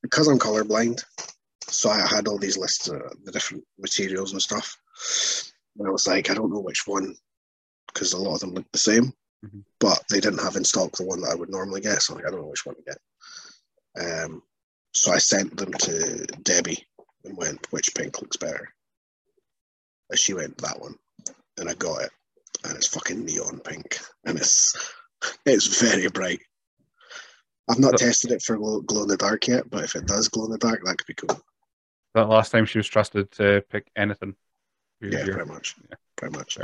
because I'm colorblind, so I had all these lists of the different materials and stuff. And I was like, I don't know which one, because a lot of them look the same, Mhm. but they didn't have in stock the one that I would normally get. So I'm like, I don't know which one to get. Um, so I sent them to Debbie and went, which pink looks better? And she went, that one. And I got it. And it's fucking neon pink. And it's it's very bright. I've not tested it for glow, glow in the dark yet, but if it does glow in the dark, that could be cool. That last time she was trusted to pick anything. Yeah, pretty much. Yeah. Pretty much.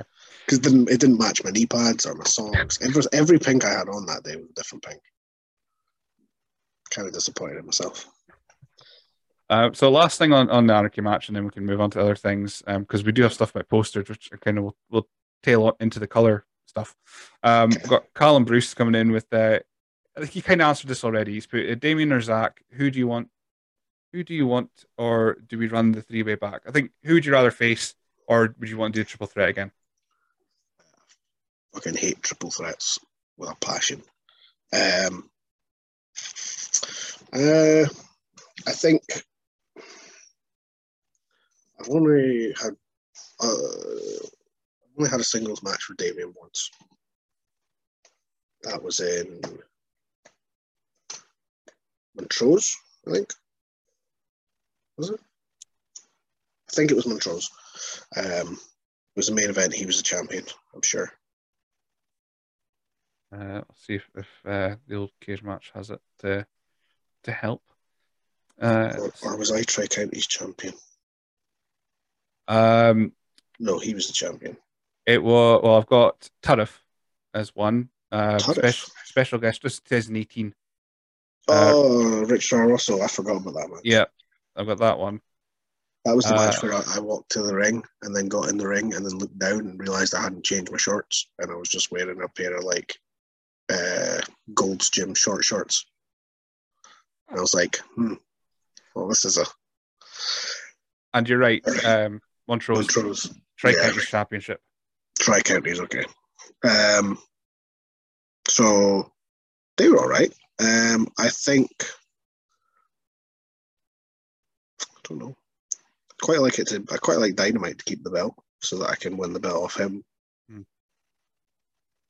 Because it didn't, it didn't match my knee pads or my socks. Every, every pink I had on that day was a different pink. Kind of disappointed in myself. Uh, so last thing on, on the anarchy match, and then we can move on to other things because we do have stuff about posters, which kind of will will tail on into the color stuff. Um, Okay. we've got Colin Bruce coming in with uh, I think he kind of answered this already. He's put uh, Damien or Zach. Who do you want? Who do you want, or do we run the three way back? I think who would you rather face, or would you want to do triple threat again? I fucking hate triple threats with a passion. Um, uh, I think I've only had uh, I've only had a singles match with Damien once. That was in Montrose, I think. Was it? I think it was Montrose. Um, it was the main event. He was the champion. I'm sure. Uh, let's see if, if uh, the old cage match has it to to help. Uh, Or, or was I Tri County's champion? um, No, he was the champion. it was well. I've got Turf as one uh, special special guest, just 2018. Uh, oh, Rich Russell. I forgot about that match. Yeah, I've got that one. That was the Uh, match where I, I walked to the ring and then got in the ring and then looked down and realized I hadn't changed my shorts and I was just wearing a pair of like uh, Gold's Gym short shorts. And I was like, hmm, well, this is a And you're right, um, Montrose Montrose Tri yeah. Counties Championship. Tri Counties, okay. Um, so they were all right. Um, I think, I don't know. I quite like it to. I quite like Dynamite to keep the belt so that I can win the belt off him. Hmm.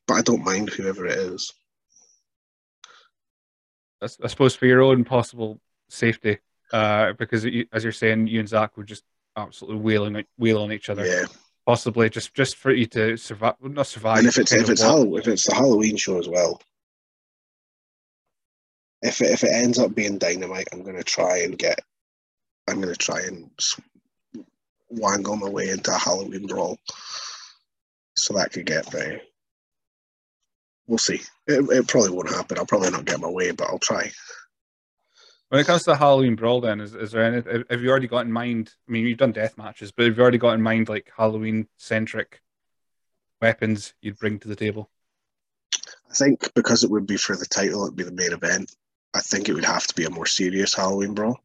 But I don't mind whoever it is. I, s- I suppose for your own possible safety, uh, because as you're saying, you and Zach were just absolutely wailing wheel on each other. Yeah, Possibly just just for you to survive, not survive. and if it's if it's. Hall- if it's the Halloween show as well, if it, if it ends up being Dynamite, I'm gonna try and get. I'm gonna try and wangle my way into a Halloween brawl, so that could get me. We'll see. It, it probably won't happen. I'll probably not get my way, but I'll try. When it comes to Halloween brawl, then is, is there any? Have you already got in mind? I mean, you've done death matches, but have you already got in mind like Halloween centric weapons you'd bring to the table? I think because it would be for the title, it'd be the main event. I think it would have to be a more serious Halloween brawl.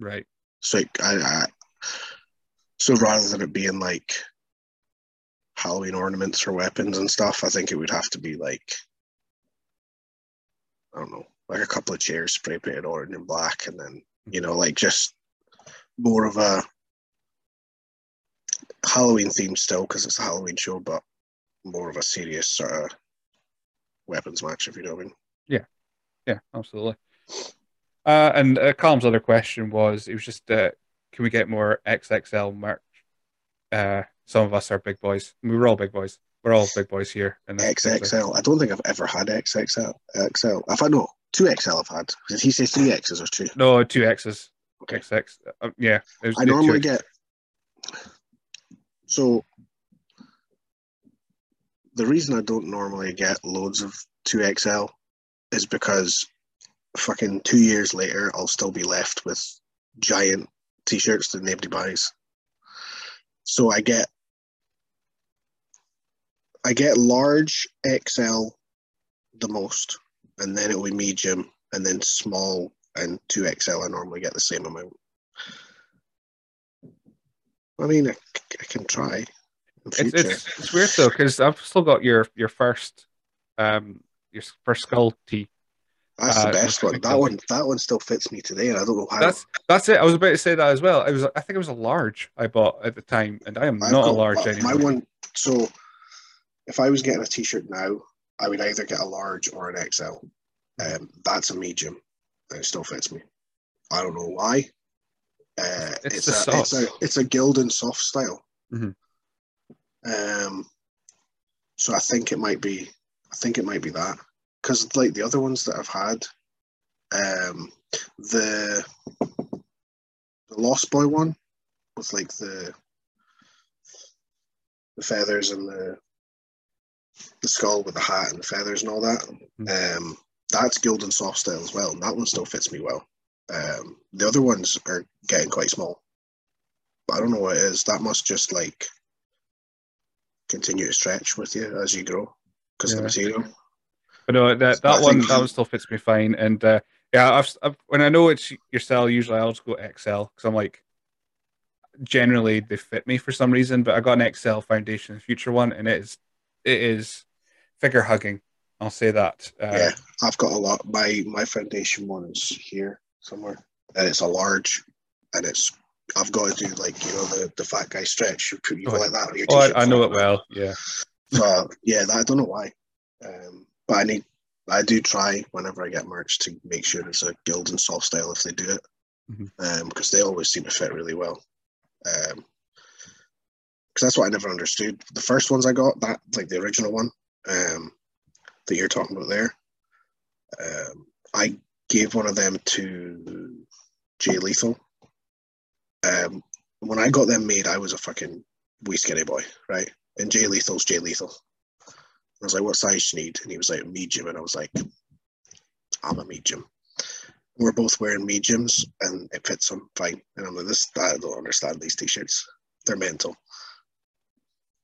Right. So like, I, I so rather than it being like Halloween ornaments for weapons and stuff, I think it would have to be like I don't know, like a couple of chairs spray painted orange and black, and then you know, like just more of a Halloween theme still because it's a Halloween show, but more of a serious sort of weapons match, if you know what I mean. Yeah, yeah, absolutely. Uh, and uh, Calm's other question was, it was just, uh, can we get more XXL merch? Uh, some of us are big boys. We were all big boys. We're all big boys here. In this particular- XXL. I don't think I've ever had XXL. XL. I've had no two XL. I've had. Did he say three X's or two? No, two X's. Okay. XX. Uh, yeah. was I normally get. So the reason I don't normally get loads of two XL is because fucking two years later I'll still be left with giant t-shirts that nobody buys. So I get I get large XL the most, and then it'll be medium, and then small and two XL. I normally get the same amount. I mean, I, I can try. In It's, future. it's, it's weird though, because I've still got your, your first, um, your first skull tee. That's uh, the best one. That one, that one still fits me today, and I don't know how. That's that's it. I was about to say that as well. I was, I think it was a large I bought at the time, and I am I've not a large my- anymore. My one. So, if I was getting a T-shirt now, I would either get a large or an XL. Um, that's a medium, and it still fits me. I don't know why. Uh, It's it's, a, it's a it's a Gildan soft style. Mhm. Um, so I think it might be. I think it might be that because like the other ones that I've had, um, the the Lost Boy one with like the the feathers and the the skull with the hat and the feathers and all that. Um, that's Gildan soft style as well, and that one still fits me well. Um, the other ones are getting quite small, but I don't know what it is. That must just like continue to stretch with you as you grow because of the material. But no, that that one that one still fits me fine. And uh, yeah, I've, I've when I know it's your cell, usually I'll just go XL because I'm like, generally they fit me for some reason. But I got an XL foundation, future one, and it is it is figure hugging. I'll say that. Uh, yeah, I've got a lot. My my foundation one is here somewhere, and it's a large, and it's. I've got to do like you know the, the fat guy stretch. You put you Oh, like that. on your Oh, I, I know it well. Yeah. So yeah, that, I don't know why, um, but I need I do try whenever I get merch to make sure it's a Gildan soft style if they do it, Mhm. um, because they always seem to fit really well. Um, because that's what I never understood. The first ones I got, that like the original one, um, that you're talking about there, um, I gave one of them to Jay Lethal. Um, when I got them made, I was a fucking wee skinny boy, right? And Jay Lethal's Jay Lethal. I was like, "What size do you need?" And he was like, "Medium," and I was like, "I'm a medium." We're both wearing mediums, and it fits them fine. And I'm like, "This, I don't understand these t-shirts. They're mental."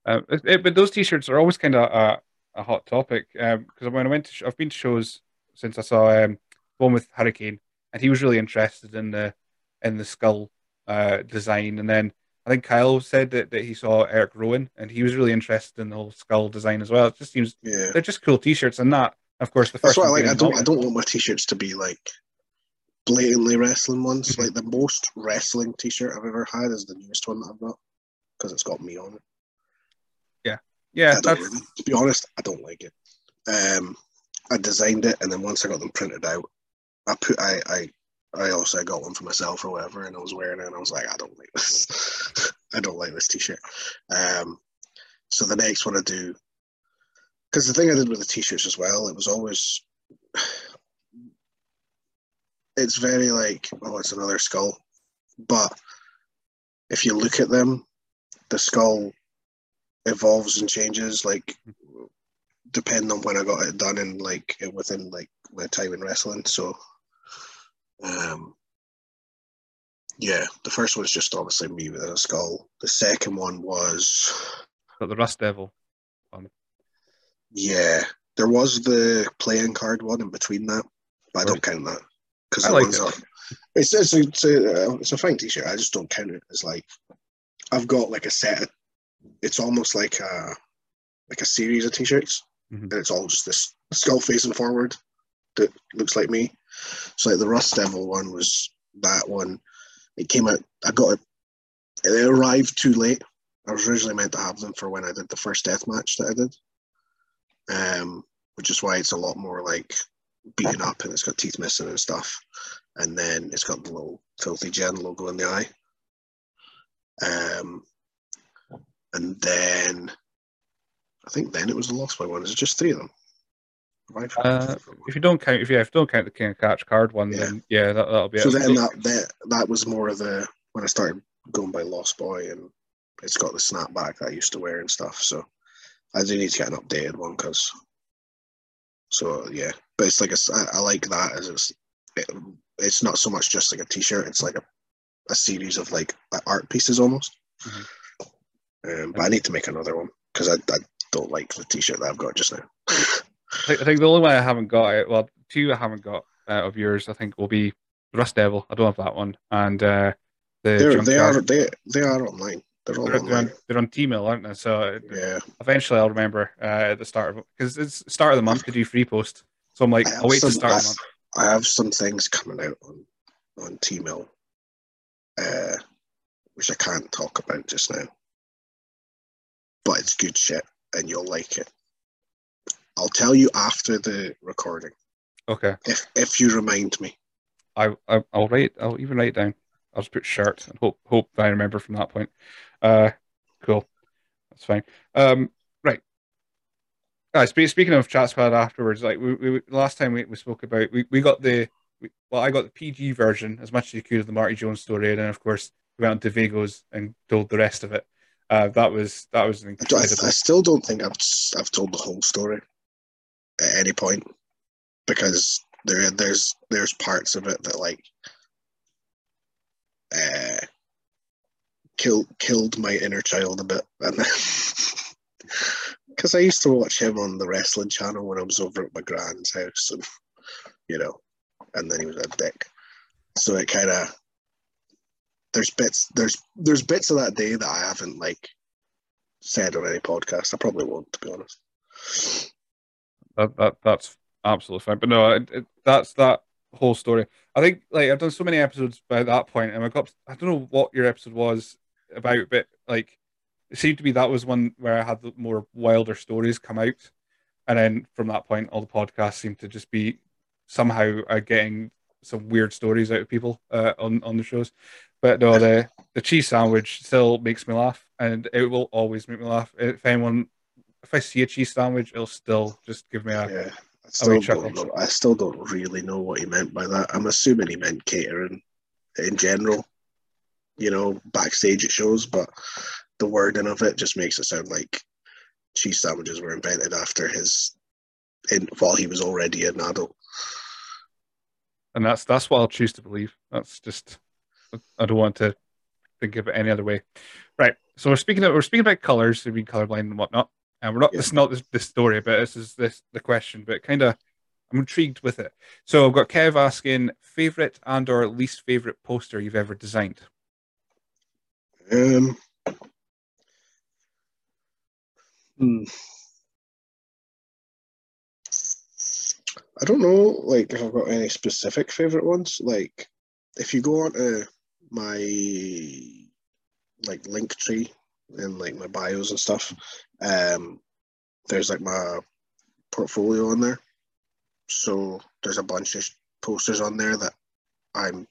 Uh, it- but those t-shirts are always kind of a, a hot topic because when I went to, sh- I've been to shows since I saw um, one with Hurricane, and he was really interested in the in the skull uh, design. And then I think Kyle said that, that he saw Eric Rowan, and he was really interested in the whole skull design as well. It just seems Yeah, they're just cool t-shirts, and that, of course, the that's first what I like. I don't. I don't want my t-shirts to be like blatantly wrestling ones. Mhm. Like the most wrestling t-shirt I've ever had is the newest one that I've got because it's got me on it. Yeah, don't really, to be honest, I don't like it. Um, I designed it, and then once I got them printed out, I put I I I also got one for myself or whatever, and I was wearing it, and I was like, I don't like this. I don't like this t-shirt. Um, so the next one I do, because the thing I did with the t-shirts as well, it was always, it's very like, oh, it's another skull, but if you look at them, the skull evolves and changes like depending on when I got it done and like within like my time in wrestling. So um yeah, the first one one's just obviously me with a skull. The second one was got the Rust Devil. yeah, there was the playing card one in between that, but I don't count that because I like it. are. It's it's a, it's a uh, it's a fine t-shirt. I just don't count it as like I've got like a set. Of, it's almost like a like a series of t-shirts, Mhm. and it's all just this skull facing forward that looks like me. So like the Rust Devil one was that one. It came out. I got it. It arrived too late. I was originally meant to have them for when I did the first death match that I did, um, which is why it's a lot more like beaten up and it's got teeth missing and stuff. And then it's got the little filthy gen logo in the eye. Um, and then I think then it was the Lost Boy one. Is it just three of them? Uh, if you don't count, if you, if you don't count the King of Catch card one, Yeah. then yeah, that, that'll be so it. then that, that that was more of the when I started going by Lost Boy and it's got the snapback that I used to wear and stuff. So I do need to get an updated one because so yeah, but it's like a, I, I like that as it's it, it's not so much just like a t-shirt. It's like a, a series of like art pieces almost. Mhm. Um, but I need to make another one because I, I don't like the t-shirt that I've got just now. I think, the only one I haven't got, it. well, two I haven't got uh, of yours, I think will be Rust Devil. I don't have that one, and uh, the they they they are online. They're all They're, they're online. on, they're on Teemill, aren't they? So uh, Yeah. eventually I'll remember uh, at the start of because it's start of the month to do free post. So I'm like, I'll wait to some- start I- of the month. I have some things coming out on on Teemill, uh, which I can't talk about just now. But it's good shit, and you'll like it. I'll tell you after the recording Okay, if if you remind me. I, I I'll write. I'll even write it down. I'll just put shirt and hope hope I remember from that point. Uh, cool. That's fine. Um, right. Spe- speaking of chat squad afterwards, like we, we last time we, we spoke about, we, we got the we, well, I got the PG version as much as you could of the Marty Jones story, and then of course we went on to Vegas and told the rest of it. Uh, that was that was an I, I. I still don't think I've I've told the whole story at any point because there there's there's parts of it that like uh, killed killed my inner child a bit, and because I used to watch him on the wrestling channel when I was over at my grand's house, and you know, and then he was a dick. So it kind of there's bits there's there's bits of that day that I haven't like said on any podcast. I probably won't, to be honest. That, that that's absolutely fine. But no, it, it, that's that whole story. I think like I've done so many episodes by that point, and I got I don't know what your episode was about, but like it seemed to be that was one where I had the more wilder stories come out. And then from that point, all the podcasts seem to just be somehow uh, getting some weird stories out of people uh, on on the shows. But no, the the cheese sandwich still makes me laugh, and it will always make me laugh. If anyone, if I see a cheese sandwich, it'll still just give me a. Yeah. I still, don't know, I still don't really know what he meant by that. I'm assuming he meant catering in general, you know, backstage at shows, but the wording of it just makes it sound like cheese sandwiches were invented after his in while he was already an adult. And that's that's what I'll choose to believe. That's just I don't want to think of it any other way. Right. So we're speaking of, we're speaking about colors, being colorblind and whatnot. And we're not. Yeah. This is not this, this story, but this is this the question. But kind of, I'm intrigued with it. So I've got Kev asking favorite and or least favorite poster you've ever designed. Um. Hmm. I don't know, like if I've got any specific favorite ones. Like, if you go onto my like Linktree and like my bios and stuff, um, there's like my portfolio on there. So there's a bunch of posters on there that I'm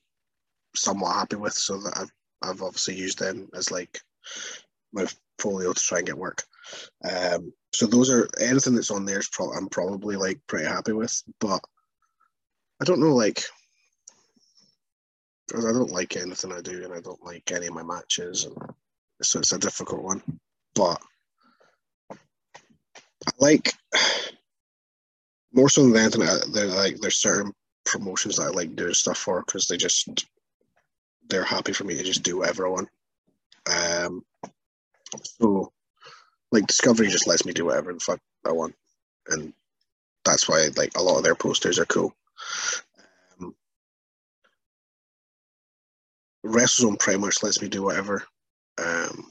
somewhat happy with. So that I've I've obviously used them as like my folio to try and get work. Um, so those are anything that's on there is pro- I'm probably like pretty happy with, but I don't know like I don't like anything I do and I don't like any of my matches, and so it's a difficult one. But I like more so than anything. They're like there's certain promotions that I like doing stuff for because they just they're happy for me to just do whatever I want. Um, so like Discovery just lets me do whatever the fuck I want, and that's why like a lot of their posters are cool. Um, WrestleZone pretty much lets me do whatever. Um,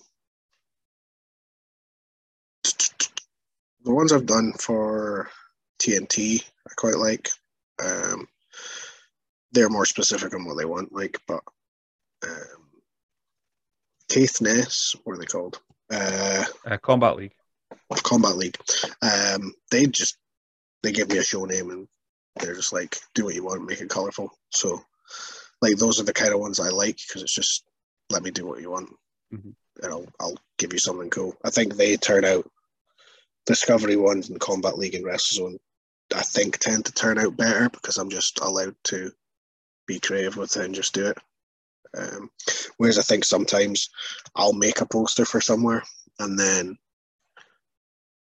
the ones I've done for TNT, I quite like. Um, they're more specific on what they want, like, but um, Caithness, what are they called? Uh, uh, Combat League. Combat League. Um, they just they give me a show name and they're just like, do what you want, make it colorful. So, like, those are the kind of ones I like because it's just let me do what you want, mm-hmm. and I'll I'll give you something cool. I think they turn out Discovery ones and Combat League and WrestleZone. I think tend to turn out better because I'm just allowed to be creative with it and just do it. Um, whereas I think sometimes I'll make a poster for somewhere and then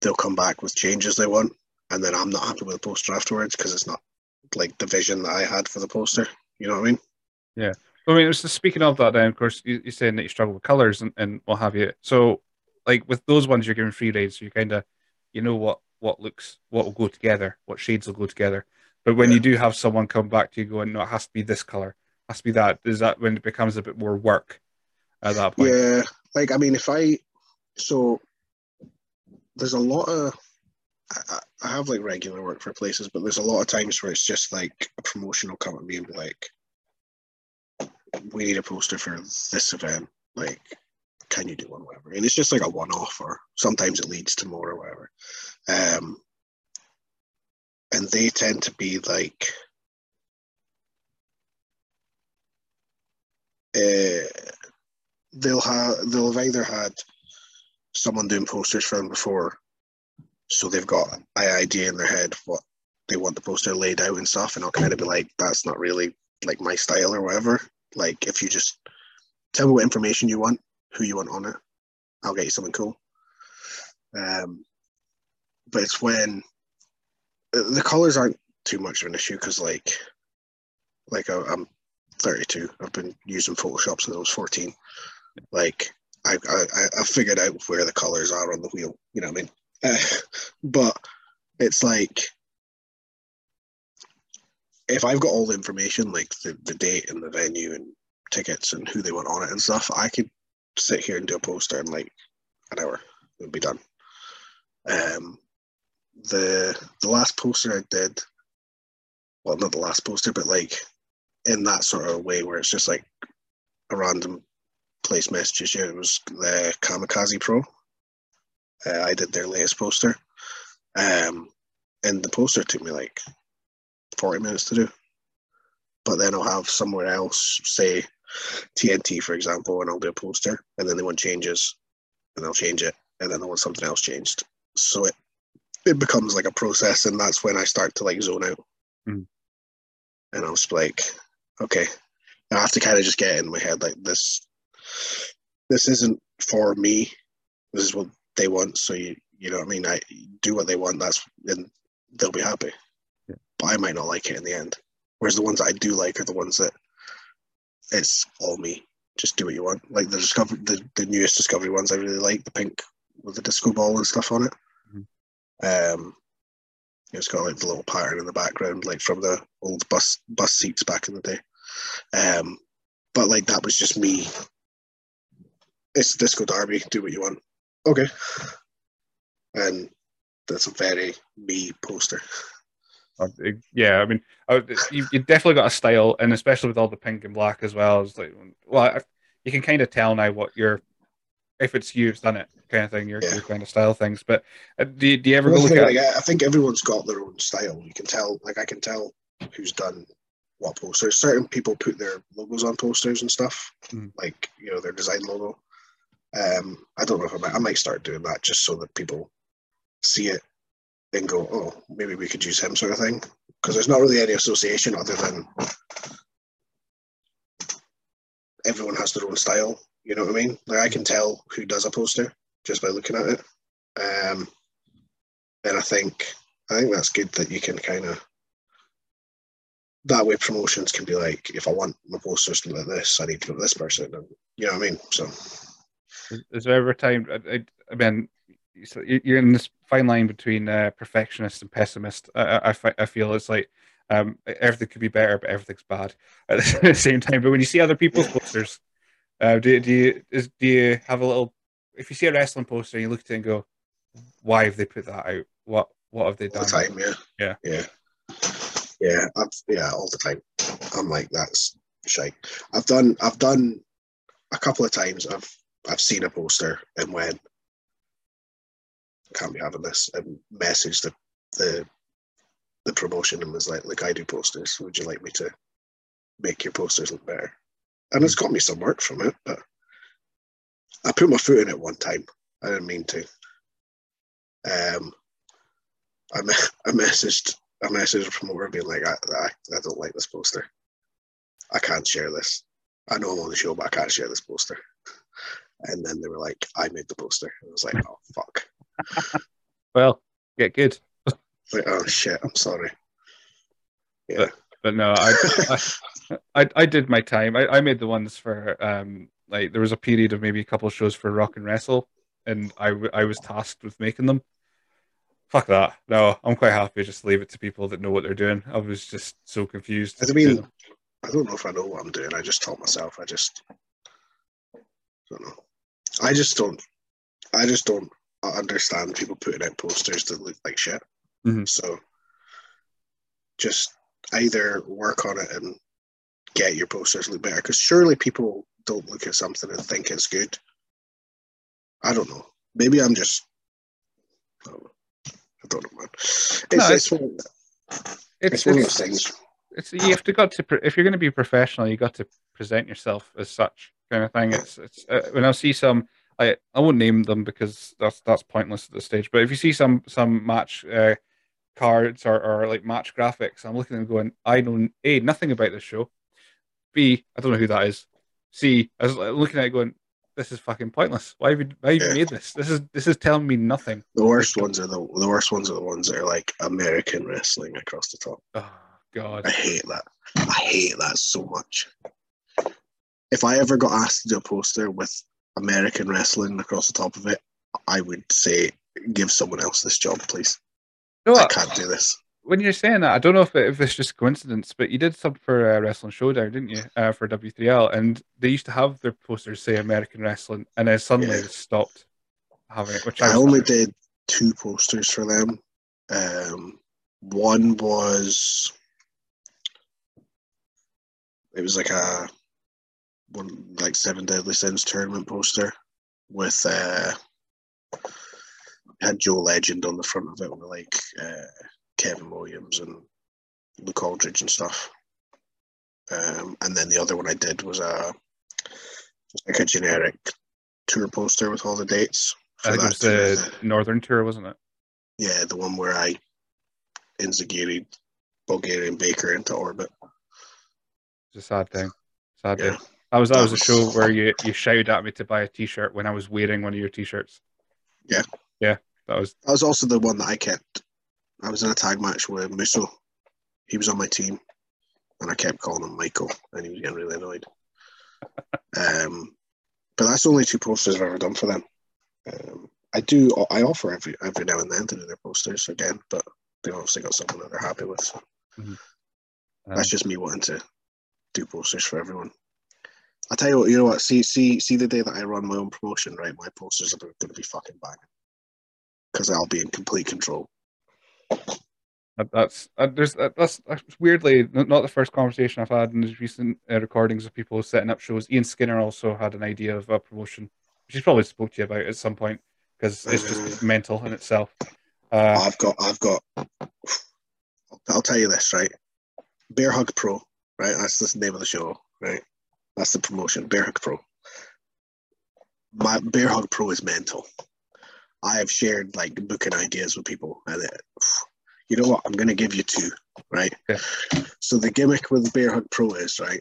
they'll come back with changes they want, and then I'm not happy with the poster afterwards because it's not like the vision that I had for the poster. You know what I mean? Yeah. I mean, just speaking of that, then of course you, are saying that you struggle with colors and, and what have you. So, like with those ones, you're giving free rates, so you kind of, you know what what looks what will go together, what shades will go together. But when yeah. you do have someone come back to you going, no, it has to be this color, has to be that. Is that when it becomes a bit more work at that point? Yeah, like I mean, if I so there's a lot of I, I have like regular work for places, but there's a lot of times where it's just like a promotional come at me and be like, "We need a poster for this event. Like, can you do one, whatever?" And it's just like a one-off, or sometimes it leads to more or whatever. Um, and they tend to be like uh, they'll have they'll have either had someone doing posters for them before, so they've got an idea in their head what they want the poster laid out and stuff, and I'll kind of be like, that's not really like my style or whatever. Like if you just tell me what information you want, who you want on it, I'll get you something cool. Um, but it's when the colors aren't too much of an issue because like like I, I'm 32. I've been using Photoshop since I was 14. Like I, I, I figured out where the colors are on the wheel. You know what I mean? Uh, but it's like if I've got all the information, like the, the date and the venue and tickets and who they want on it and stuff, I could sit here and do a poster in like an hour. It would be done. Um, the the last poster I did, well, not the last poster, but like in that sort of way where it's just like a random place messages you. It was the Kamikaze Pro. Uh, I did their latest poster. Um, and the poster took me like 40 minutes to do. But then I'll have somewhere else, say TNT, for example, and I'll do a poster, and then they want changes, and I'll change it, and then they want something else changed. So it it becomes like a process, and that's when I start to like zone out. Mm. And I was like, okay, I have to kind of just get in my head like this. This isn't for me. This is what they want. So you, you know what I mean. I do what they want. That's and they'll be happy. But I might not like it in the end. Whereas the ones I do like are the ones that it's all me. Just do what you want. Like the discovery, the, the newest discovery ones, I really like the pink with the disco ball and stuff on it. Um, it's got like the little pattern in the background, like from the old bus bus seats back in the day. Um, but like that was just me. It's Disco Derby. Do what you want. Okay. And that's a very me poster. Yeah, I mean, you you definitely got a style, and especially with all the pink and black as well. It's like, well, you can kind of tell now what you're, if it's you, it's done it kind of thing. Your, Yeah. your kind of style things. But uh, do, do you ever go look at? like, I I think everyone's got their own style. You can tell, like I can tell who's done what posters. Certain people put their logos on posters and stuff, Mm. like you know their design logo. Um, I don't know if I might, I might start doing that just so that people see it and go, oh, maybe we could use him, sort of thing. Because there's not really any association other than everyone has their own style. You know what I mean? Like I can tell who does a poster just by looking at it. Um, and I think I think that's good that you can kind of that way promotions can be like if I want my posters to look like this, I need to look this person, and you know what I mean. So Is, is there ever a time? I, I, I mean, so you- you're in this fine line between uh, perfectionist and pessimist. I, I- I, feel it's like um, everything could be better, but everything's bad at the same time. But when you see other people's posters, uh, do, do you is, do you have a little? If you see a wrestling poster and you look at it and go, "Why have they put that out? What what have they all the done?" time, yeah, Yeah. yeah, yeah, I've, yeah, all the time. I'm like that's shite. I've done I've done a couple of times. I've I've seen a poster and went, can't be having this, and messaged the the the promotion and was like, "Look, I do posters. Would you like me to make your posters look better?" And it's got me some work from it, but I put my foot in it one time. I didn't mean to. Um, I me- I messaged I messaged a promoter being like, I, I I don't like this poster. I can't share this. I know I'm on the show, but I can't share this poster. And then they were like, I made the poster. And I was like, oh fuck. Well, get good. Like, oh shit, I'm sorry. Yeah. But no, I, I, I, I did my time. I, I made the ones for um like there was a period of maybe a couple of shows for Rock and Wrestle, and I, I was tasked with making them. Fuck that. No, I'm quite happy just to leave it to people that know what they're doing. I was just so confused. I mean, I don't know if I know what I'm doing. I just taught myself. I just don't know. I just don't. I just don't understand people putting out posters that look like shit. Mhm. So just either work on it and get your posters look better. Because surely people don't look at something and think it's good. I don't know. Maybe I'm just. I don't know, I don't know man. It's, No, it's, one, it's it's one of it's, those things. it's you have to got to if you're going to be professional, you got to present yourself as such kind of thing. It's it's uh, when I see some, I I won't name them because that's that's pointless at this stage. But if you see some some match uh, cards or, or like match graphics, I'm looking at them going, I know a nothing about this show. B I don't know who that is. C I was looking at it going, this is fucking pointless. Why have you why have you Yeah. made this? This is this is telling me nothing. The worst ones are the the worst ones are the ones that are like American wrestling across the top. Oh God. I hate that. I hate that so much. If I ever got asked to do a poster with American wrestling across the top of it, I would say, give someone else this job, please. I can't do this. when you're saying that, I don't know if, it, if it's just coincidence, but you did some for uh, Wrestling Showdown, didn't you? Uh, for W3L, and they used to have their posters say American Wrestling, and then suddenly Yeah. they stopped having it. Which I, I only did two posters for them. Um, one was it was like a one like seven deadly sins tournament poster with uh had Joe Legend on the front of it with like uh, Kevin Williams and Luke Aldridge and stuff. Um, and then the other one I did was a just like a generic tour poster with all the dates. I think it was the Northern Tour, wasn't it? Yeah, the one where I instigated Bulgarian Baker into orbit. It's a sad thing. Sad Yeah. day. That was that was a show where you, you shouted at me to buy a T-shirt when I was wearing one of your T-shirts. Yeah. yeah, that was That was also the one that I kept. I was in a tag match with Musso. He was on my team, and I kept calling him Michael, and he was getting really annoyed. um, but that's the only two posters I've ever done for them. Um, I do. I offer every every now and then to do their posters again, but they've obviously got something that they're happy with. So um, that's just me wanting to do posters for everyone. I tell you what, you know what? See, see, see the day that I run my own promotion, right? My posters are going to be fucking banging because I'll be in complete control. that's uh, there's that, that's, that's weirdly not the first conversation I've had in these recent uh, recordings of people setting up shows. Ian Skinner also had an idea of a promotion, which he's probably spoke to you about at some point because it's just mental in itself. Uh, I've got, I've got. I'll tell you this, right? Bear Hug Pro, right? That's the name of the show, right? That's the promotion, Bear Hug Pro. My Bear Hug Pro is mental. I have shared like booking ideas with people, and it, you know what? I'm going to give you two, right? Okay. So the gimmick with Bear Hug Pro is right.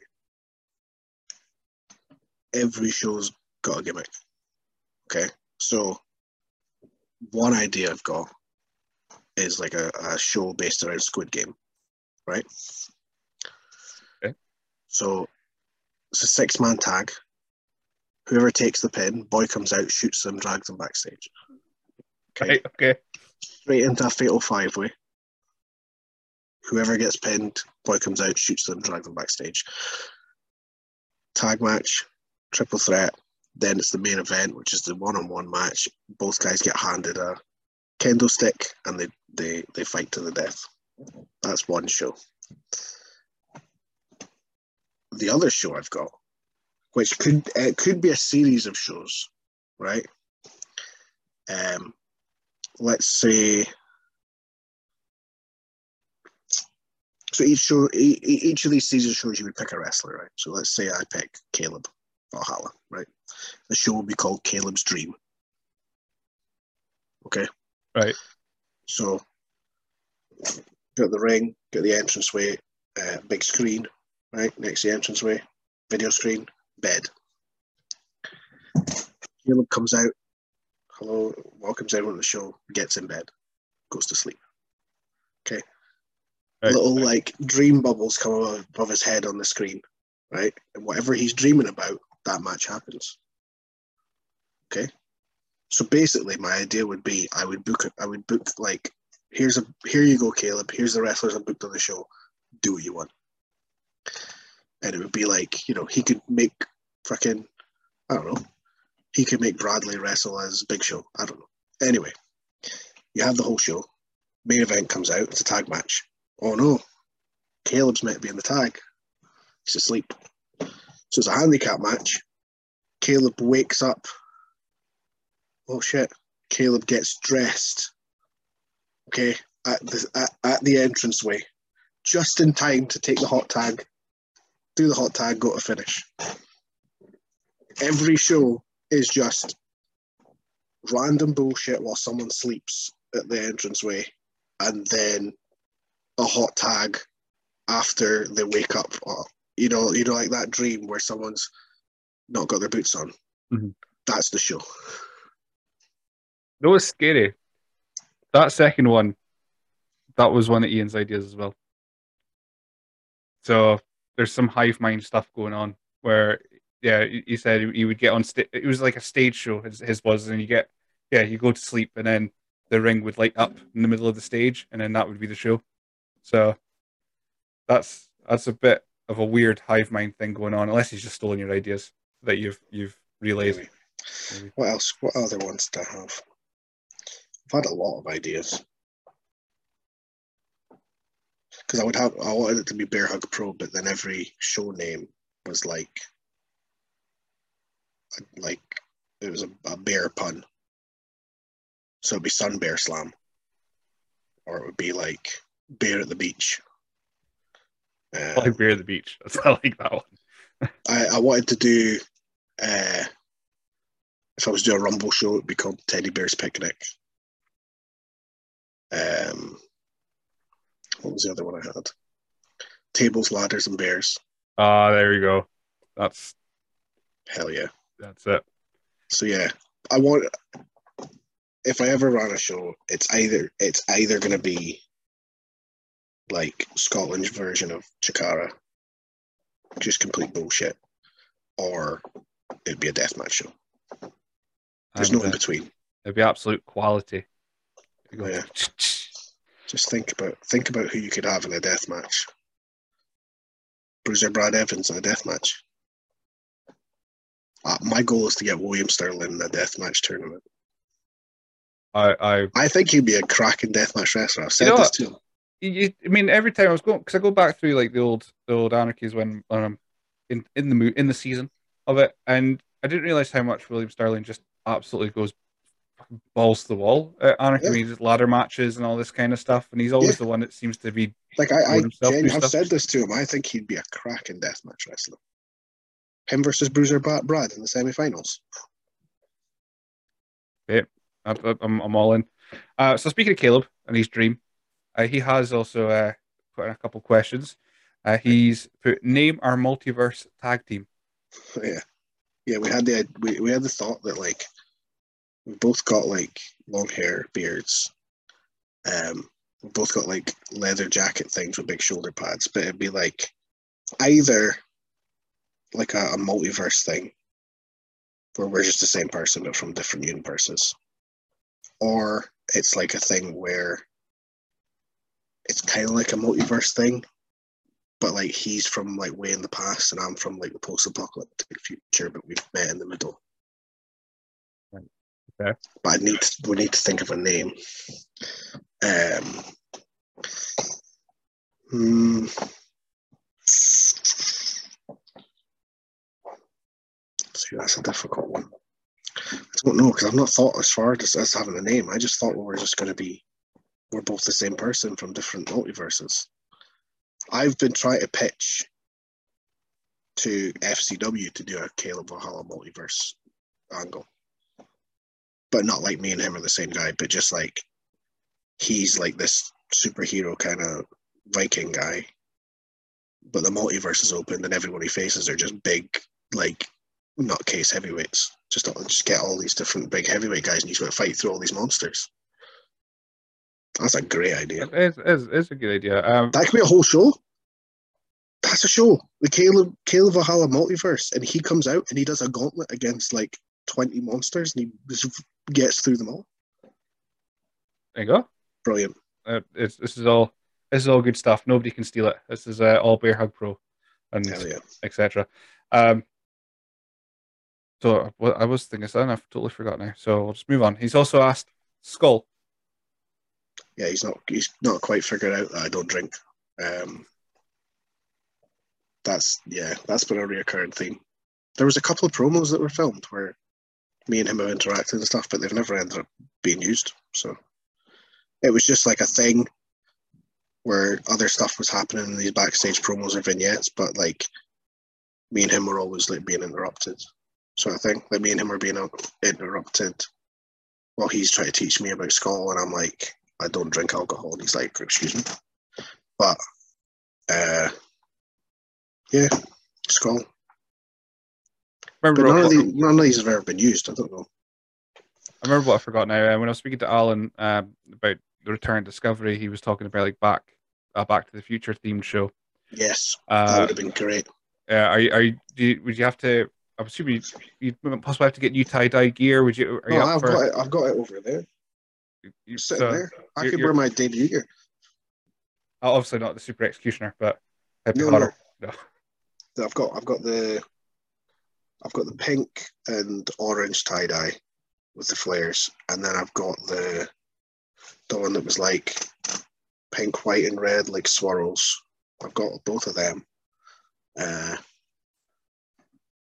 Every show's got a gimmick. Okay, so one idea I've got is like a, a show based around Squid Game, right? Okay. So it's a six man tag. Whoever takes the pin, boy comes out, shoots them, drags them backstage. Okay. right, okay, Straight into a fatal five way. Whoever gets pinned, boy comes out, shoots them, drags them backstage. Tag match, triple threat. Then it's the main event, which is the one on one match. Both guys get handed a kendo stick and they, they, they fight to the death. That's one show. The other show I've got, which could it could be a series of shows, right? Um, let's say so each show each of these season shows you would pick a wrestler right so let's say i pick caleb valhalla right the show will be called caleb's dream okay Right. so got the ring got the entranceway uh, big screen right next to the entranceway video screen bed caleb comes out hello welcomes everyone to the show gets in bed goes to sleep right. little like dream bubbles come above, above his head on the screen, right? And whatever he's dreaming about, that match happens. Okay. So basically, my idea would be I would book I would book like here's a here you go, Caleb. Here's the wrestlers I booked on the show. Do what you want. And it would be like you know he could make fucking I don't know. He could make Bradley wrestle as Big Show. I don't know. Anyway, you have the whole show. Main event comes out. It's a tag match oh no, Caleb's meant to be in the tag. He's asleep. So it's a handicap match. Caleb wakes up. Oh shit. Caleb gets dressed. Okay, at the at, at the entranceway. Just in time to take the hot tag, do the hot tag, go to finish. Every show is just random bullshit while someone sleeps at the entranceway, and then a hot tag after they wake up. Or, you know, you know, like that dream where someone's not got their boots on. Mhm. That's the show. That was scary. That second one, that was one of Ian's ideas as well. So there's some hive mind stuff going on where, yeah, he said he would get on stage. It was like a stage show. His, his was, and you get, yeah, you go to sleep, and then the ring would light up in the middle of the stage, and then that would be the show. So that's that's a bit of a weird hive mind thing going on, unless he's just stolen your ideas that you've you've. Maybe. What else? What other ones do I have? I've had a lot of ideas. Because I would have, I wanted it to be Bear Hug Pro, but then every show name was like, like it was a, a bear pun. So it'd be Sun Bear Slam, or it would be like Bear at the Beach. I Uh, like Bear at the Beach. That's I like that one. I, I wanted to do, uh, if I was doing a Rumble show, it'd be called Teddy Bear's Picnic. Um, what was the other one I had? Tables, Ladders, and Bears. Ah, there you go. That's Hell yeah. that's it. So yeah, I want. If I ever run a show, it's either it's either going to be like Scotland's version of Chikara, just complete bullshit, or it'd be a deathmatch show. There's And, no in uh, between. It'd be absolute quality. Go, Yeah. Just think about think about who you could have in a death match. Bruiser Brad Evans in a death match. Uh, my goal is to get William Sterling in a death match tournament. I, I, I think he'd be a cracking deathmatch wrestler. I've said know this to him. you, I mean, every time I was going, because I go back through like the old, the old anarchies when, when I'm in in the mo- in the season of it, and I didn't realize how much William Sterling just absolutely goes balls to the wall at anarchy. Yeah. Ladder matches and all this kind of stuff, and he's always Yeah. the one that seems to be Like I, I Throwing himself Jen, through I've said this to him. I think he'd be a cracking deathmatch wrestler. Him versus Bruiser Brad Brad in the semi-finals. I, I- I'm, I'm all in. Uh, so speaking of Caleb and his dream, uh, he has also uh, put in a couple questions. Uh, he's put name our multiverse tag team. yeah, yeah. We had the we, we had the thought that like we both got like long hair, beards. Um, we both got like leather jacket things with big shoulder pads, but it'd be like either like a, a multiverse thing where we're just the same person but from different universes, or it's like a thing where it's kind of like a multiverse thing, but like he's from like way in the past and I'm from like the post-apocalyptic future, but we've met in the middle. Okay. But I need to, we need to think of a name. Um. hmm. See, that's a difficult one. I don't know because I've not thought as far as, as having a name. I just thought we were just going to be, we're both the same person from different multiverses. I've been trying to pitch to FCW to do a Caleb Valhalla multiverse angle, but not like me and him are the same guy, but just like he's like this superhero kind of Viking guy, but the multiverse is open and everyone he faces are just big, like nutcase heavyweights. Just just get all these different big heavyweight guys and he's going to fight through all these monsters. That's a great idea. It's, it's, it's a good idea. Um, That could be a whole show. That's a show. The Caleb Caleb Valhalla multiverse, and he comes out and he does a gauntlet against like twenty monsters, and he gets through them all. there you go. Brilliant. Uh, it's, this is all this is all good stuff. Nobody can steal it. This is uh, all Bear Hug Pro and yeah. etc. Um, so what I was thinking something I've totally forgot now. So we'll just move on. He's also asked Skull. Yeah, he's not he's not quite figured out that I don't drink. Um, that's yeah, that's been a reoccurring theme. There was a couple of promos that were filmed where me and him have interacted and stuff, but they've never ended up being used. So it was just like a thing where other stuff was happening in these backstage promos or vignettes, but like me and him were always like being interrupted. So I think like me and him were being interrupted while he's trying to teach me about skull, and I'm like, I don't drink alcohol. And he's like, excuse me. But uh yeah, skull. Remember But none of, what, the, none of these have ever been used. I don't know. I remember what I forgot now. Uh, when I was speaking to Alan um, about the Return Discovery, he was talking about like back uh, Back to the Future themed show. Yes, that Uh, would have been great. uh, are you, are you, do you, would you have to? I'm assuming you possibly have to get new tie dye gear. Would you? Are you No, up I've for? got it. I've got it over there. you- Sitting so- there. I could wear my debut gear. Obviously not the Super Executioner, but it'd No, no. I've got I've got the I've got the pink and orange tie dye with the flares, and then I've got the the one that was like pink, white, and red, like swirls. I've got both of them.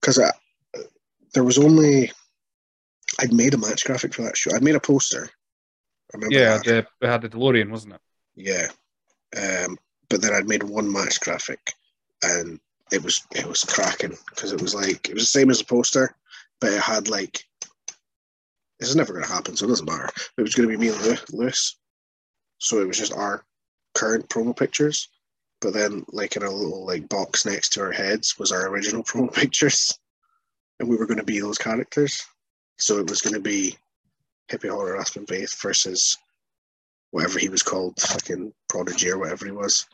Because I there was only I'd made a match graphic for that show. I'd made a poster. I remember Yeah, that. the, it had the DeLorean, wasn't it? Yeah. Um, but then I'd made one match graphic, and it was it was cracking because it was like it was the same as a poster, but it had like this is never going to happen, so it doesn't matter. It was going to be me and Lewis, so it was just our current promo pictures. But then, like in a little like box next to our heads, was our original promo pictures, and we were going to be those characters. So it was going to be Hippie Horror Aspen Faith versus whatever he was called, fucking Prodigy or whatever he was,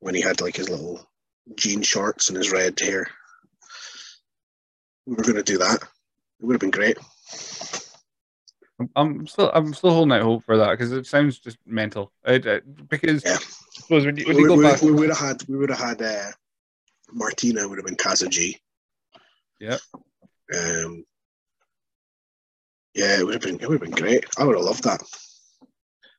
when he had like his little jean shorts and his red hair. We were going to do that. It would have been great. I'm still I'm still holding out hope for that because it sounds just mental. It, it, because Yeah. Suppose when you, when we, you go we- back, we would have had we would have had uh, Martina would have been Kazuji. Yeah. Um. Yeah, it would have been it would have been great. I would have loved that.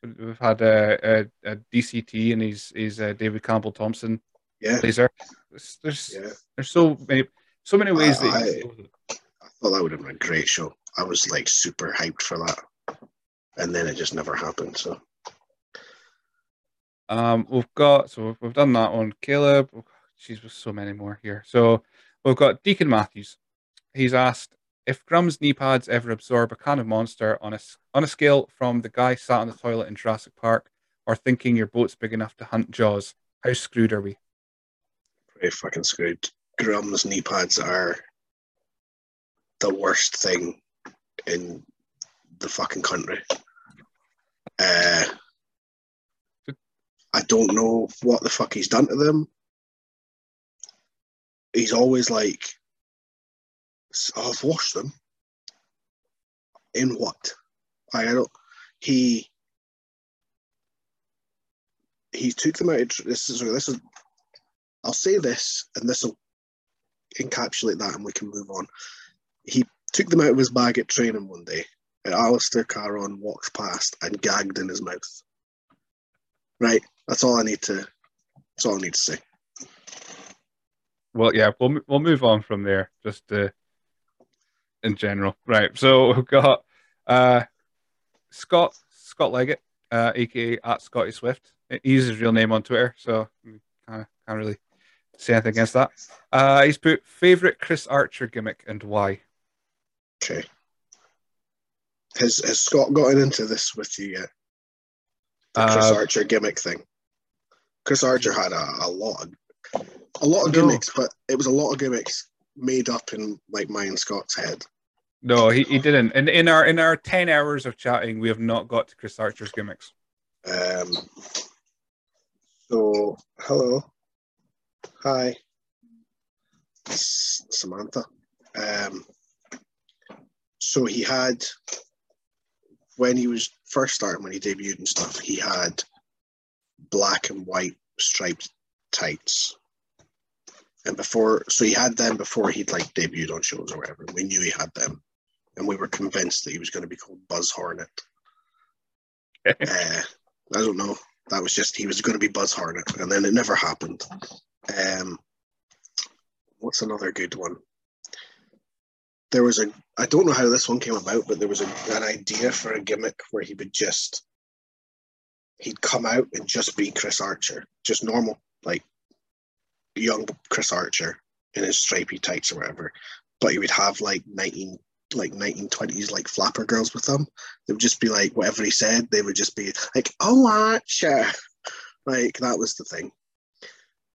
we've had uh, a, a DCT and he's he's uh, David Campbell Thompson Yeah, laser. There's there's, yeah. there's so many so many ways I- that. I- I thought that would have been a great show. I was like super hyped for that, and then it just never happened. So Um, we've got so we've, we've done that one. Caleb, oh, jeez, with so many more here. So we've got Deacon Matthews. He's asked if Grum's knee pads ever absorb a kind of Monster on a on a scale from the guy sat on the toilet in Jurassic Park or thinking your boat's big enough to hunt Jaws. How screwed are we? Pretty fucking screwed. Grum's knee pads are the worst thing in the fucking country. Uh, I don't know what the fuck he's done to them. He's always like, "Oh, "I've washed them." In what? I don't. He he took them out. Of, this is this is. I'll say this, and this will encapsulate that, and we can move on. He took them out of his bag at training one day, and Alistair Caron walked past and gagged in his mouth. Right. That's all I need to. That's all I need to say. Well, yeah, we'll we'll move on from there. Just uh, in general, right? So we've got uh, Scott Scott Leggett, uh, aka at Scotty Swift. He's his real name on Twitter, so can't can't really say anything against that. Uh, he's put favorite Chris Archer gimmick and why. Okay. Has has Scott gotten into this with you yet? The Chris Uh, Archer gimmick thing. Chris Archer had a, a lot of a lot of No. gimmicks, but it was a lot of gimmicks made up in like my and Scott's head. No, he, he didn't. In in our in our ten hours of chatting, we have not got to Chris Archer's gimmicks. Um, so, hello. Hi. Samantha. Um, so he had, when he was first starting, when he debuted and stuff, he had black and white striped tights. And before, so he had them before he'd like debuted on shows or whatever. We knew he had them. And we were convinced that he was going to be called Buzz Hornet. uh, I don't know. That was just he was going to be Buzz Hornet, and then it never happened. Um, what's another good one? There was a I don't know how this one came about, but there was a, an idea for a gimmick where he would just he'd come out and just be Chris Archer, just normal, like young Chris Archer in his stripy tights or whatever. But he would have like nineteen like nineteen twenties like flapper girls with him they would just be like whatever he said they would just be like oh Archer like that was the thing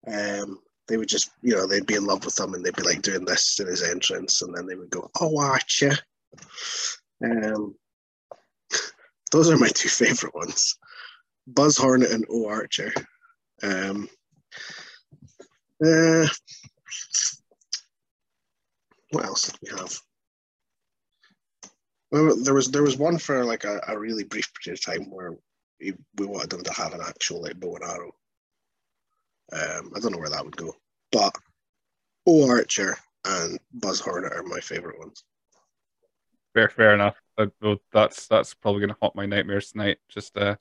um they would just you know they'd be in love with him and they'd be like doing this in his entrance and then they would go oh Archer um those are my two favorite ones. Buzz Hornet and O Archer. Um uh, what else did we have? Well, there was there was one for like a, a really brief period of time where we, we wanted them to have an actual like bow and arrow. Um, I don't know where that would go, but O Archer and Buzz Hornet are my favorite ones. Fair, fair enough. Uh, well, that's that's probably going to haunt my nightmares tonight. Just uh,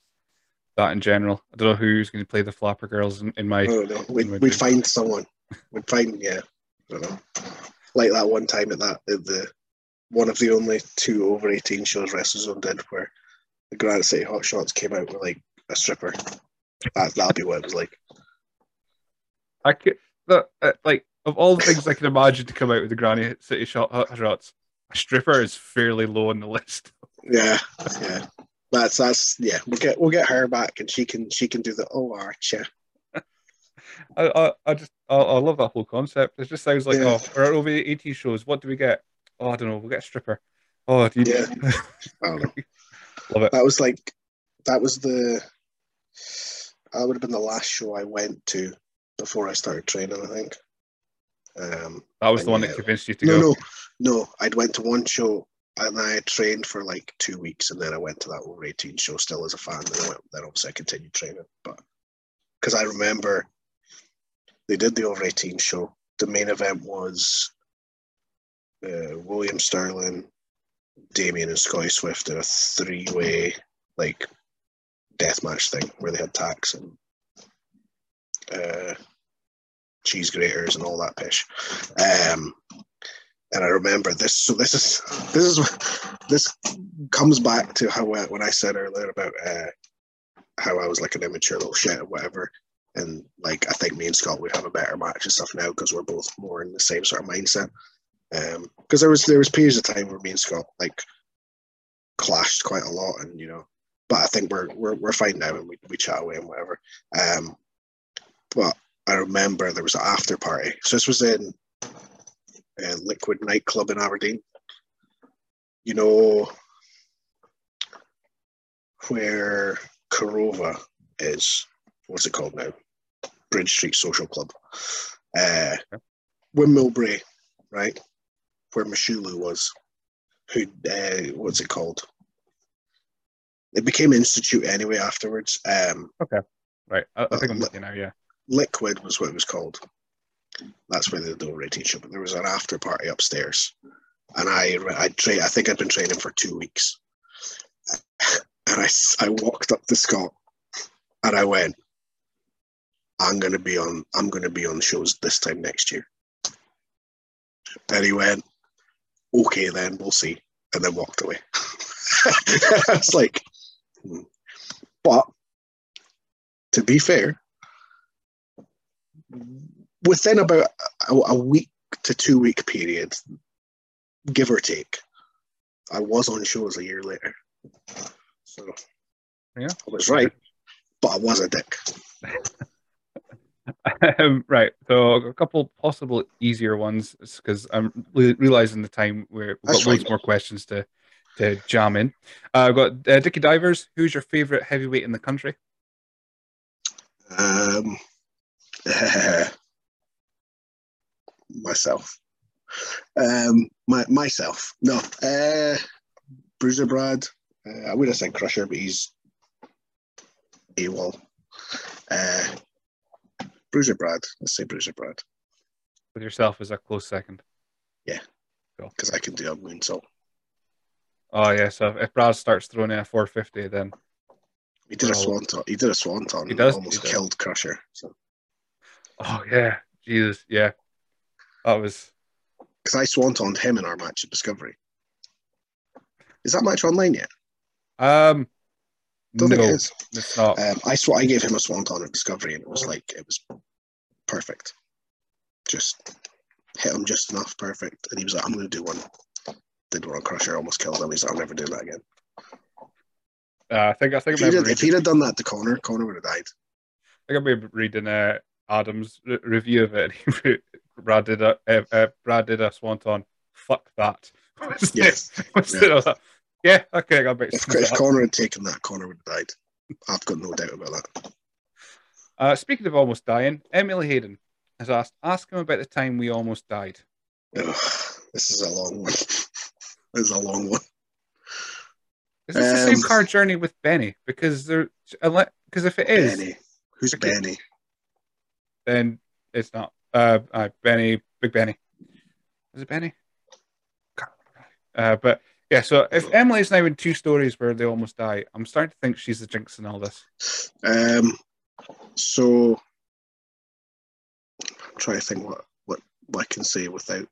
that in general. I don't know who's going to play the Flapper Girls in, in my. I don't. We'd, my we'd find someone. We'd find yeah. I don't know. Like that one time at that at the one of the only two over eighteen shows WrestleZone did where the Granite City Hot Shots came out with like a stripper That that'll be what it was like. I could, the, uh, like, of all the things I can imagine to come out with the Granny City shot, shots, a stripper is fairly low on the list. Yeah, yeah. That's that's yeah. We'll get we'll get her back, and she can she can do the oh Archer. I, I, I just, I, I love that whole concept. It just sounds like, Yeah. oh, for our OVA 18 shows, what do we get? Oh, I don't know. We'll get a stripper. Oh, do you? Yeah. I don't know. love it. That was like that was the that would have been the last show I went to before I started training. I think. Um, That was the one Yeah. that convinced you to no, go. no, no. I'd went to one show and I trained for like two weeks, and then I went to that over eighteen show still as a fan. And I went, then obviously I continued training, but because I remember they did the over eighteen show. The main event was uh, William Sterling, Damien, and Scotty Swift in a three way like death match thing where they had tacks and uh, cheese graters and all that pish. Um, and I remember this. So this is this is this comes back to how I, when I said earlier about uh, how I was like an immature little shit or whatever. And like I think me and Scott would have a better match and stuff now because we're both more in the same sort of mindset. Um, because there was there was periods of time where me and Scott like clashed quite a lot, and you know, but I think we're we're we're fine now, and we we chat away and whatever. Um, but I remember there was an after party. So this was in uh, Liquid nightclub in Aberdeen. You know where Korova is. What's it called now? Bridge Street Social Club. Uh, Bray, right? Where Mashulu was. Who? Uh, what's it called? It became Institute anyway afterwards. Um, okay, Right. I, I think I'm Uh, you now, yeah. Liquid was what it was called. That's where they do 18 show. But there was an after party upstairs, and I I tra- I think I'd been training for two weeks, and I I walked up to Scott, and I went, I'm gonna be on I'm gonna be on shows this time next year. And he went, okay, then we'll see, and then walked away. I was like, hmm. but to be fair, within about a, a week to two week period, give or take, I was on shows a year later. So Yeah. I was right, but I was a dick. um, right. So a couple possible easier ones because I'm re- realizing the time where we've got loads more questions to to jam in. Uh, I've got uh, Dickie Divers. Who's your favorite heavyweight in the country? Um, myself. Um, my myself. No. Uh, Bruiser Brad. Uh, I would have said Crusher, but he's AWOL. Uh, Bruiser Brad. Let's say Bruiser Brad With yourself as a close second. Yeah. because I can do a moonsault. Oh yeah. So if Brad starts throwing in a 450, then He did a swanton. He did a swan swanton. he and does, Almost he does. killed Crusher. So oh yeah, Jesus, yeah, that was because I swantoned him in our match at Discovery. Is that match online yet? um. Don't no, think it is. it's not. Um, I sw- I gave him a swanton at Discovery, and it was like it was perfect. Just hit him just enough, perfect. And he was like, "I'm going to do one." Did one on Crusher, almost killed him. He's like, "I'll never do that again." Uh, I think I think If he'd, have, if he'd have done that to Connor, Connor would have died. I think I remember reading uh, Adam's re- review of it. Brad did a uh, uh, Brad did a swanton. Fuck that. Was Yeah. it- was it- I was like, yeah, okay, I got a bit. If, if Connor had taken that, Connor would have died. I've got no doubt about that. Uh, speaking of almost dying, Emily Hayden has asked, ask him about the time we almost died. This is a long one. this is a long one. Is this the same Um, car journey with Benny? Because there, because if it is, Benny. Who's Okay. Benny? Then it's not. Uh, uh, Benny, Big Benny. Is it Benny? Uh, but yeah, so if Emily's now in two stories where they almost die, I'm starting to think she's the jinx in all this. Um, so I'm trying to think what, what, what I can say without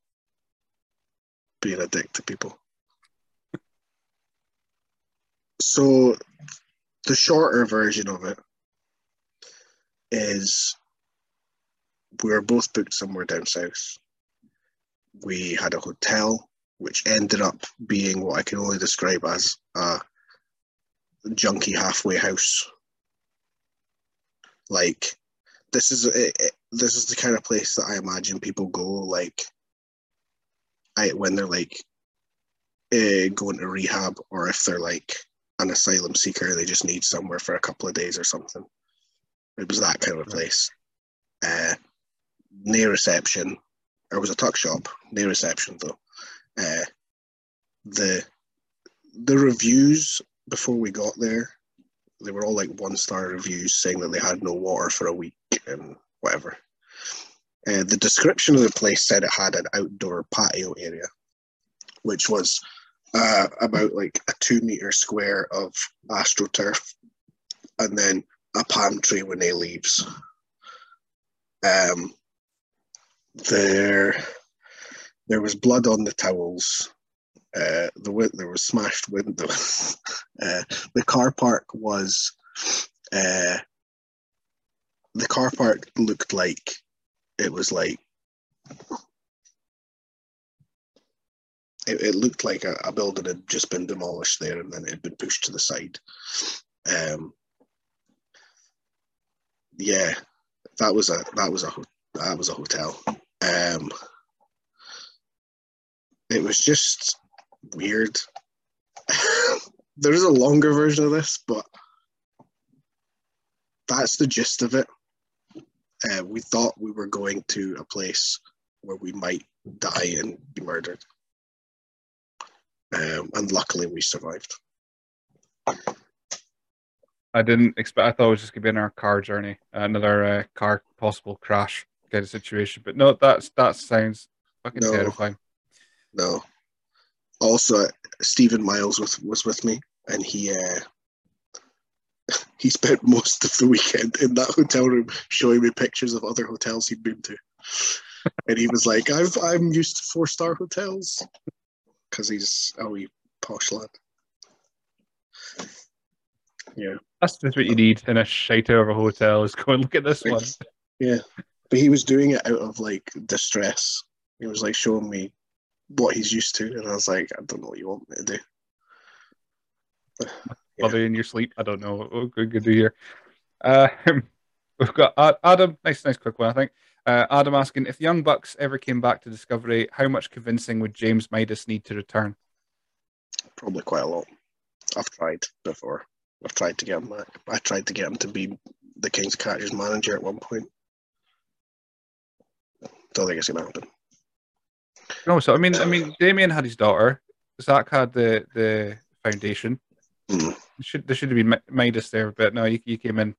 being a dick to people. So the shorter version of it is we were both booked somewhere down south. We had a hotel, which ended up being what I can only describe as a junky halfway house. Like this is it, it- this is the kind of place that I imagine people go like I, when they're like uh, going to rehab or if they're like an asylum seeker they just need somewhere for a couple of days or something. It was that kind of place. Uh, near reception, it was a tuck shop near reception though. Uh, the the reviews before we got there, they were all like one star reviews saying that they had no water for a week and whatever. Uh, the description of the place said it had an outdoor patio area, which was uh, about like a two meter square of astroturf, and then a palm tree with no leaves. Um, there, there was blood on the towels. Uh, the there was smashed windows. uh, the car park was, uh, the car park looked like it was like it, it looked like a, a building had just been demolished there and then it had been pushed to the side. Um, yeah, that was a that was a that was a hotel. Um, it was just weird. there is a longer version of this, but that's the gist of it. Uh, we thought we were going to a place where we might die and be murdered. Um, and luckily we survived. I didn't expect. I thought it was just gonna be another car journey, another uh, car possible crash kind of situation. But no, that's that sounds fucking No. terrifying. No. Also, Stephen Miles was, was with me, and he uh, he spent most of the weekend in that hotel room showing me pictures of other hotels he'd been to, and he was like, "I've I'm used to four star hotels," because he's a wee posh lad. Yeah, That's just what you need in a shite of a hotel. Is go and look at this one. yeah, but he was doing it out of like distress. He was like showing me what he's used to, and I was like, I don't know what you want me to do. Yeah. Bother you in your sleep. I don't know. Oh, good, good to hear. Uh, we've got Adam. Nice, nice, quick one. I think. Uh, Adam asking if the Young Bucks ever came back to Discovery, how much convincing would James Midas need to return? Probably quite a lot. I've tried before. I've tried to get him back. I tried to get him to be the King's Catchers manager at one point. Don't think it's gonna happen. No, so I mean, I mean, Damien had his daughter. Zach had the the foundation. There should there should have been Mi- Midas there, but no, you, you came in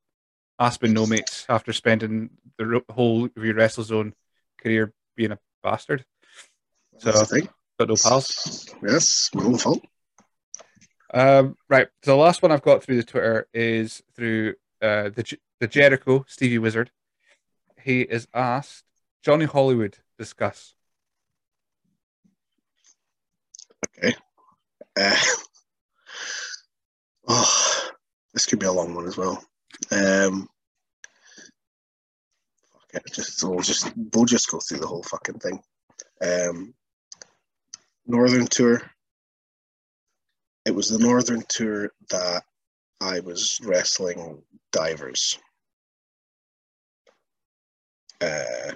Aspen no mates after spending the whole of your WrestleZone career being a bastard. So That's the thing. got no pals. Yes, my own fault. Um, right. So the last one I've got through the Twitter is through uh, the the Jericho Stevie Wizard. He is asked Johnny Hollywood discuss. Okay. Uh, oh, this could be a long one as well. Um, fuck it, just we'll just we'll just go through the whole fucking thing. Um, Northern Tour. It was the Northern Tour that I was wrestling divers. Uh,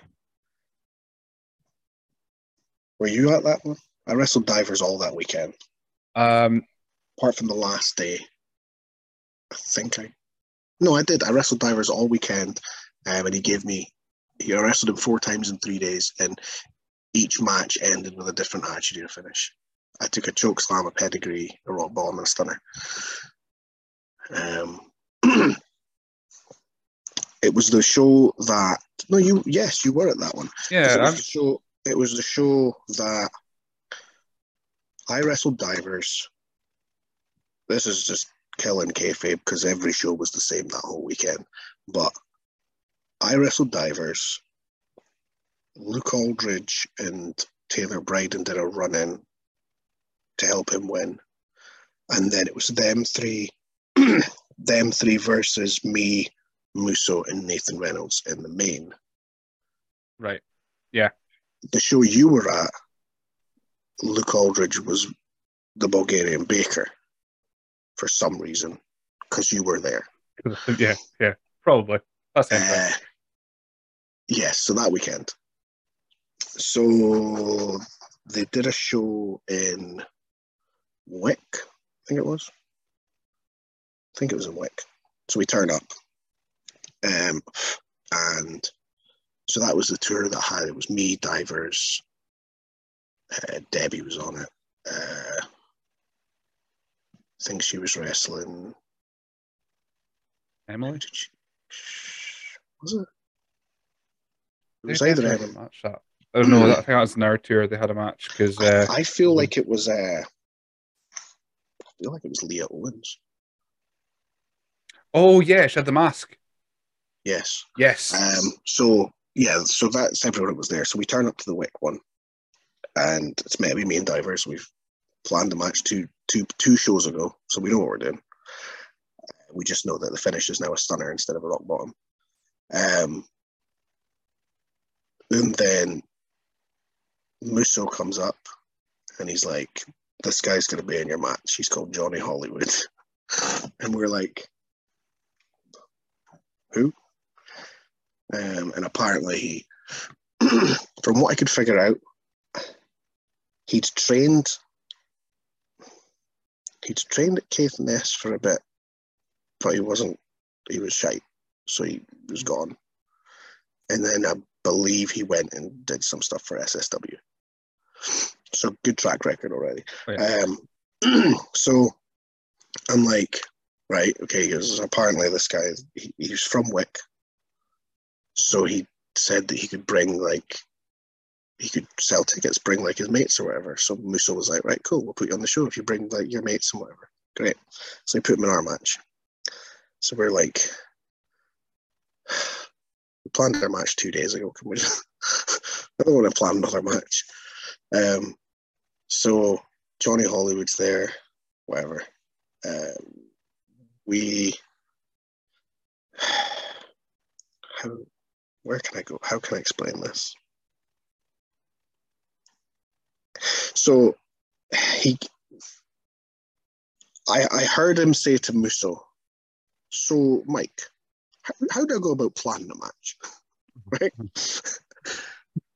were you at that one? I wrestled divers all that weekend Um, apart from the last day. I think I. No, I did. I wrestled divers all weekend, um, and he gave me. He wrestled him four times in three days, and each match ended with a different attitude finish. I took a choke slam, a pedigree, a rock bottom, and a stunner. Um, it was the show that no, you yes, you were at that one. yeah, it was I'm, the show. It was the show that I wrestled divers. This is just killing kayfabe because every show was the same that whole weekend. But I wrestled divers. Luke Aldridge and Taylor Bryden did a run in to help him win, and then it was them three, them three versus me, Musso and Nathan Reynolds in the main. Right. The show you were at, Luke Aldridge was the Bulgarian baker for some reason because you were there. yeah, yeah, probably. That's. Uh, yes, so that weekend. So they did a show in Wick, I think it was. I think it was in Wick. So we turn up. Um, and so that was the tour that had it was me, divers, uh, Debbie was on it. Uh, I think she was wrestling. Emily? Did she, was it? It was They either Emily. match that. I don't know. I think that was in our tour. They had a match because uh, I feel like it was. Uh, I feel like it was Leah Owens. oh yeah, she had the mask. Yes. Yes. Um. So yeah. So that's everyone was there. So we turn up to the Wick one, and it's meant to be me and divers. We've planned the match two two two shows ago, so we know what we're doing. We just know that the finish is now a stunner instead of a rock bottom. Um. And then Musso comes up, and he's like, "This guy's going to be in your match. He's called Johnny Hollywood," and we're like, "Who?" Um, and apparently, he, from what I could figure out, he'd trained. He'd trained at Caithness for a bit, but he wasn't. He was shite, so he was gone. And then I believe he went and did some stuff for SSW. So good track record already. Oh. Um, so I'm like, right, okay, because apparently this guy, he, he's from Wick. So he said that he could bring like, he could sell tickets, bring like his mates or whatever. So Musso was like, right, cool, we'll put you on the show if you bring like your mates and whatever. Great. So he put him in our match. So we're like, we planned our match two days ago. Can we just, I don't want to plan another match. Um, so Johnny Hollywood's there, whatever. Um, we, how, where can I go? How can I explain this? So he, I, I heard him say to Musso, so Mike, how, how do I go about planning a match? right?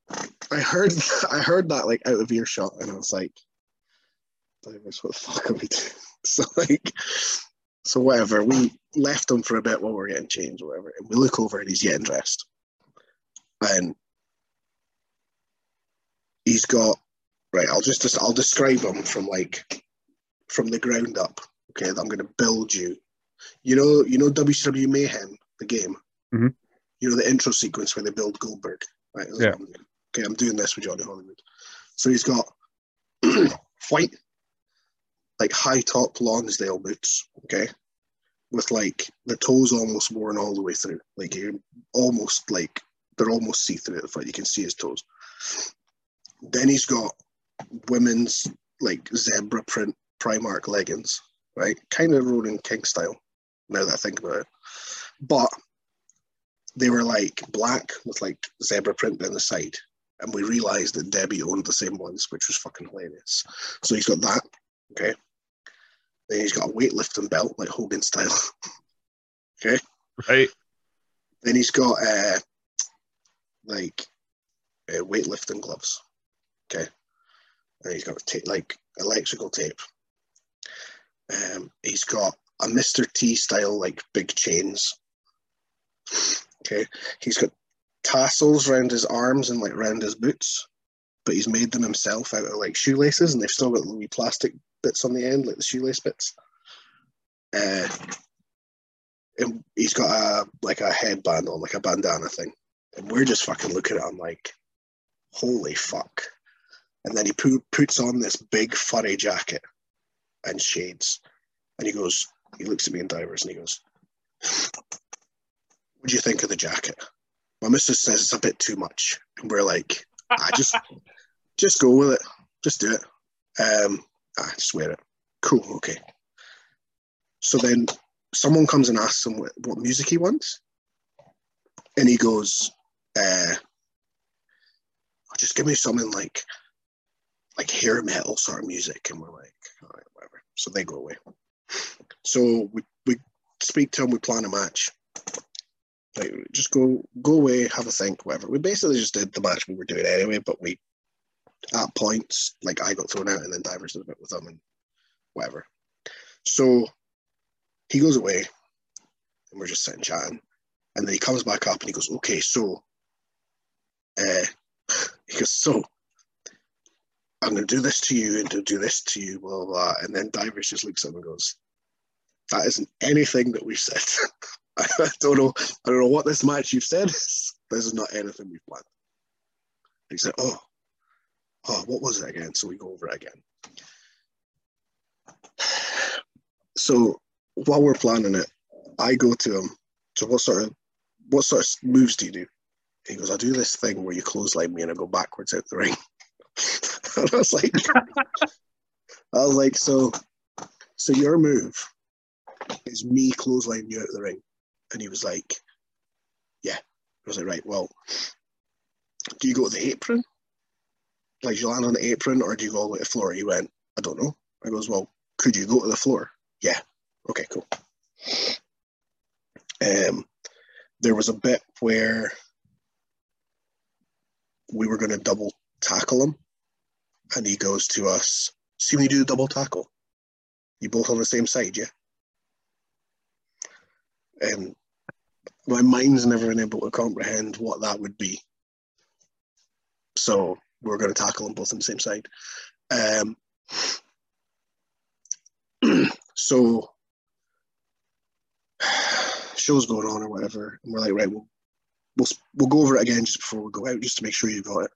I heard I heard that like out of earshot, and I was like, "Divers, what the fuck are we doing?" So like, so whatever. We left him for a bit while we we're getting changed, or whatever, and we look over and he's getting dressed, and he's got right. I'll just I'll describe him from like from the ground up. Okay, I'm going to build you. You know, you know WCW Mayhem, the game. Mhm. You know the intro sequence where they build Goldberg. Right. Yeah. I'm. Okay, I'm doing this with Johnny Hollywood. So he's got white, like high top Lonsdale boots. Okay, with like the toes almost worn all the way through. Like you're almost like they're almost see through at the foot. You can see his toes. Then he's got women's like zebra print Primark leggings, right? Kind of Ronan King style. Now that I think about it, but they were like black with like zebra print down the side. And we realized that Debbie owned the same ones, which was fucking hilarious. So he's got that, okay. Then he's got a weightlifting belt, like Hogan style. Okay. Right. Then he's got uh, like uh, weightlifting gloves. Okay. And he's got ta- like electrical tape. Um, he's got a Mr. T style, like big chains. Okay. He's got tassels around his arms and like around his boots, but he's made them himself out of like shoelaces and they've still got wee plastic bits on the end, like the shoelace bits. Uh, and he's got a like a headband on, like a bandana thing. And we're just fucking looking at him like, holy fuck. And then he pu- puts on this big furry jacket and shades. And he goes, he looks at me in divers and he goes, What do you think of the jacket? My missus says it's a bit too much. And we're like, I just just go with it. Just do it. Um, I just wear it. Cool, okay. So then someone comes and asks him what, what music he wants. and he goes, uh, just give me something like like hair metal sort of music. And we're like, all right, whatever. So they go away. So we, we speak to him, we plan a match. Like just go go away, have a think, whatever. We basically just did the match we were doing anyway, but we at points, like I got thrown out and then Divers did a bit with them and whatever. So he goes away and we're just sitting chatting. And then he comes back up and he goes, okay, so uh, he goes, so I'm going to do this to you and to do this to you, blah, blah, blah. And then Divers just looks at him and goes, that isn't anything that we've said. I don't know. I don't know what this match you've said is. This is not anything we've planned. he said, oh, oh, what was it again? So we go over it again. So while we're planning it, I go to him. So what sort of what sort of moves do you do? He goes, I do this thing where you clothesline me and I go backwards out the ring. and I was like, I was like, so, so your move is me clotheslining you out of the ring. And he was like, yeah. I was like, right, well, do you go to the apron? Like, you land on the apron or do you go all the way to the floor? He went, I don't know. I goes, well, could you go to the floor? Yeah. Okay, cool. Um, there was a bit where we were going to double tackle him, and he goes to us, "See when you do the double tackle, you both on the same side, yeah." And my mind's never been able to comprehend what that would be. So we're going to tackle them both on the same side. Um, so show's going on or whatever, and we're like, right, we'll we'll we'll go over it again just before we go out, just to make sure you got it.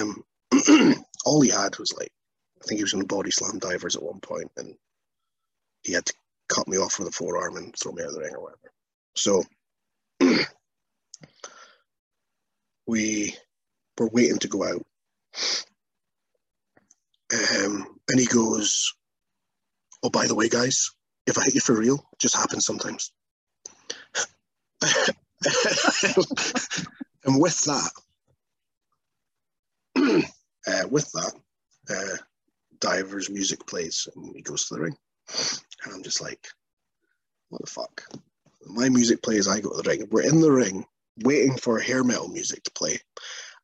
Um, all he had was like, I think he was going to body slam divers at one point, and he had to cut me off with a forearm and throw me out of the ring or whatever. So we were waiting to go out. Um, and he goes, Oh, by the way, guys, if I hit you for real, it just happens sometimes. and with that, uh, with that, uh, Diver's music plays and he goes to the ring. And I'm just like, what the fuck? My music plays, I go to the ring. We're in the ring waiting for hair metal music to play.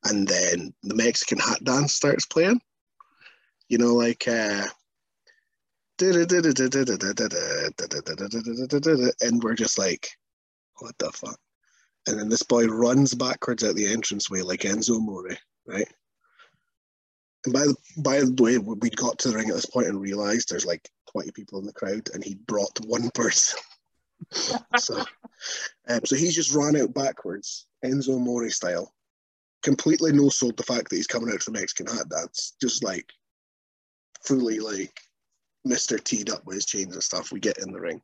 And then the Mexican hat dance starts playing. You know, like uh, and we're just like, what the fuck? And then this boy runs backwards out the entranceway like Enzo Amore, right? And by the by the way, we got to the ring at this point and realized there's like 20 people in the crowd, and he brought one person. so, um, so he's just run out backwards, Enzo Amore style, completely no sold the fact that he's coming out to the Mexican hat dance, just like fully like Mr. Teed up with his chains and stuff. We get in the ring,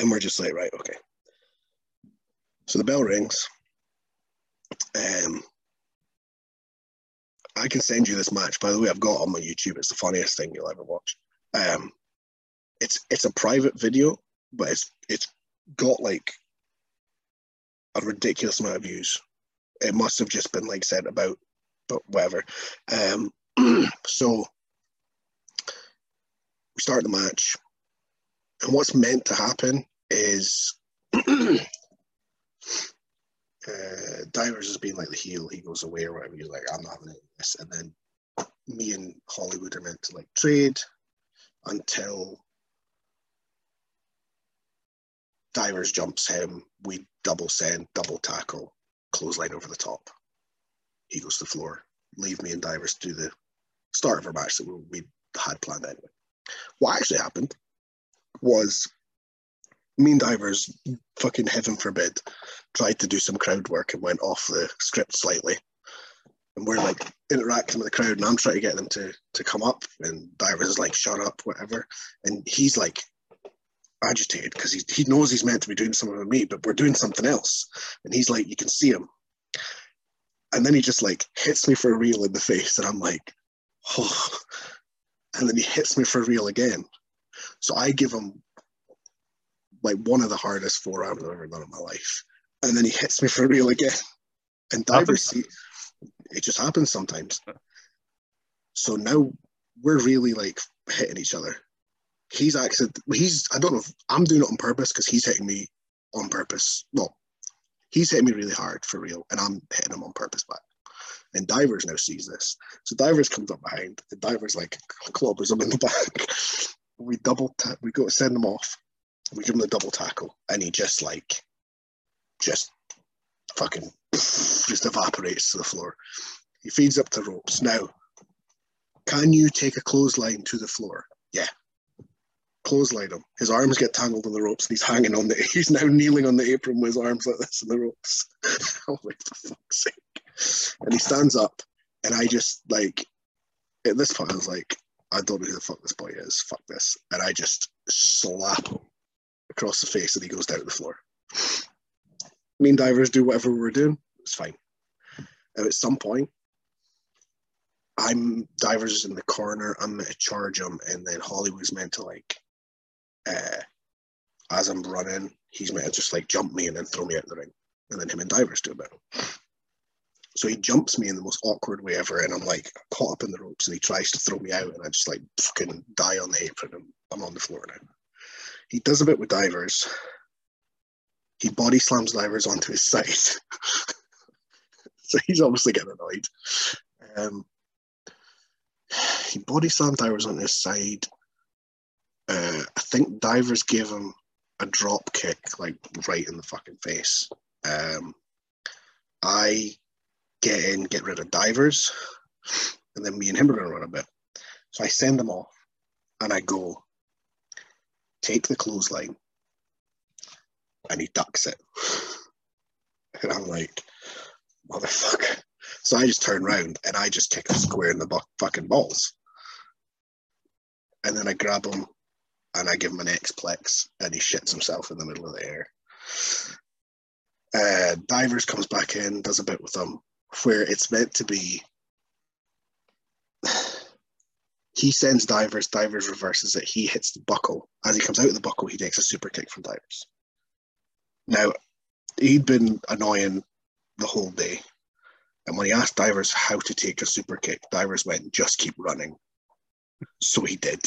and we're just like, right, okay. So the bell rings. Um, I can send you this match. By the way, I've got on my YouTube. It's the funniest thing you'll ever watch. Um, it's it's a private video, but it's it's got like a ridiculous amount of views. It must have just been like said about, but whatever. Um, so we start the match, and what's meant to happen is uh, Divers has been like the heel, he goes away or whatever. He's like, I'm not having this. And then me and Hollywood are meant to like trade until Divers jumps him. We double send, double tackle, clothesline over the top. He goes to the floor. Leave me and Divers to do the start of our match that we had planned anyway. What actually happened was Mean Divers, fucking heaven forbid, tried to do some crowd work and went off the script slightly. And we're like interacting with the crowd, and I'm trying to get them to to come up, and Divers is like, "Shut up, whatever." And he's like agitated because he he knows he's meant to be doing something with me, but we're doing something else. And he's like, you can see him. And then he just like hits me for real in the face, and I'm like, oh. And then he hits me for real again. So I give him like one of the hardest forearms I've ever done in my life. and then he hits me for real again. And divers see it just happens sometimes. So now we're really like hitting each other. He's actually he's I don't know if I'm doing it on purpose because he's hitting me on purpose. Well, he's hitting me really hard for real, and I'm hitting him on purpose back. And Divers now sees this. So Divers comes up behind, and Divers like clobbers him in the back. We double tap, we go to send him off. We give him the double tackle, and he just like just fucking just evaporates to the floor. He feeds up the ropes. Now, can you take a clothesline to the floor? Yeah. Clothesline him. His arms get tangled in the ropes and he's hanging on the he's now kneeling on the apron with his arms like this in the ropes. Oh, I'm for fuck's sake. And he stands up and I just like at this point I was like, I don't know who the fuck this boy is. Fuck this. And I just slap him across the face and he goes down to the floor. Me and divers do whatever we're doing. It's fine. And at some point, I'm divers is in the corner. I'm to charge him, and then Hollywood's meant to like, uh, as I'm running, he's meant to just like jump me and then throw me out of the ring, and then him and divers do a battle. So he jumps me in the most awkward way ever, and I'm like caught up in the ropes, and he tries to throw me out, and I just like fucking die on the apron, and I'm on the floor now. He does a bit with divers. He body slams divers onto his side. so he's obviously getting annoyed. Um, he body slammed divers on his side. Uh, I think divers gave him a drop kick, like right in the fucking face. Um, I get in, get rid of divers, and then me and him are gonna run a bit. So I send them off, and I go take the clothesline, and he ducks it, and I'm like, motherfucker. So I just turn around and I just kick him square in the bu- fucking balls. And then I grab him and I give him an X-plex and he shits himself in the middle of the air. Uh, Divers comes back in, does a bit with him where it's meant to be. He sends Divers, Divers reverses it, he hits the buckle. As he comes out of the buckle, he takes a super kick from Divers. Now, he'd been annoying the whole day. And when he asked Divers how to take a super kick, Divers went, just keep running. So he did.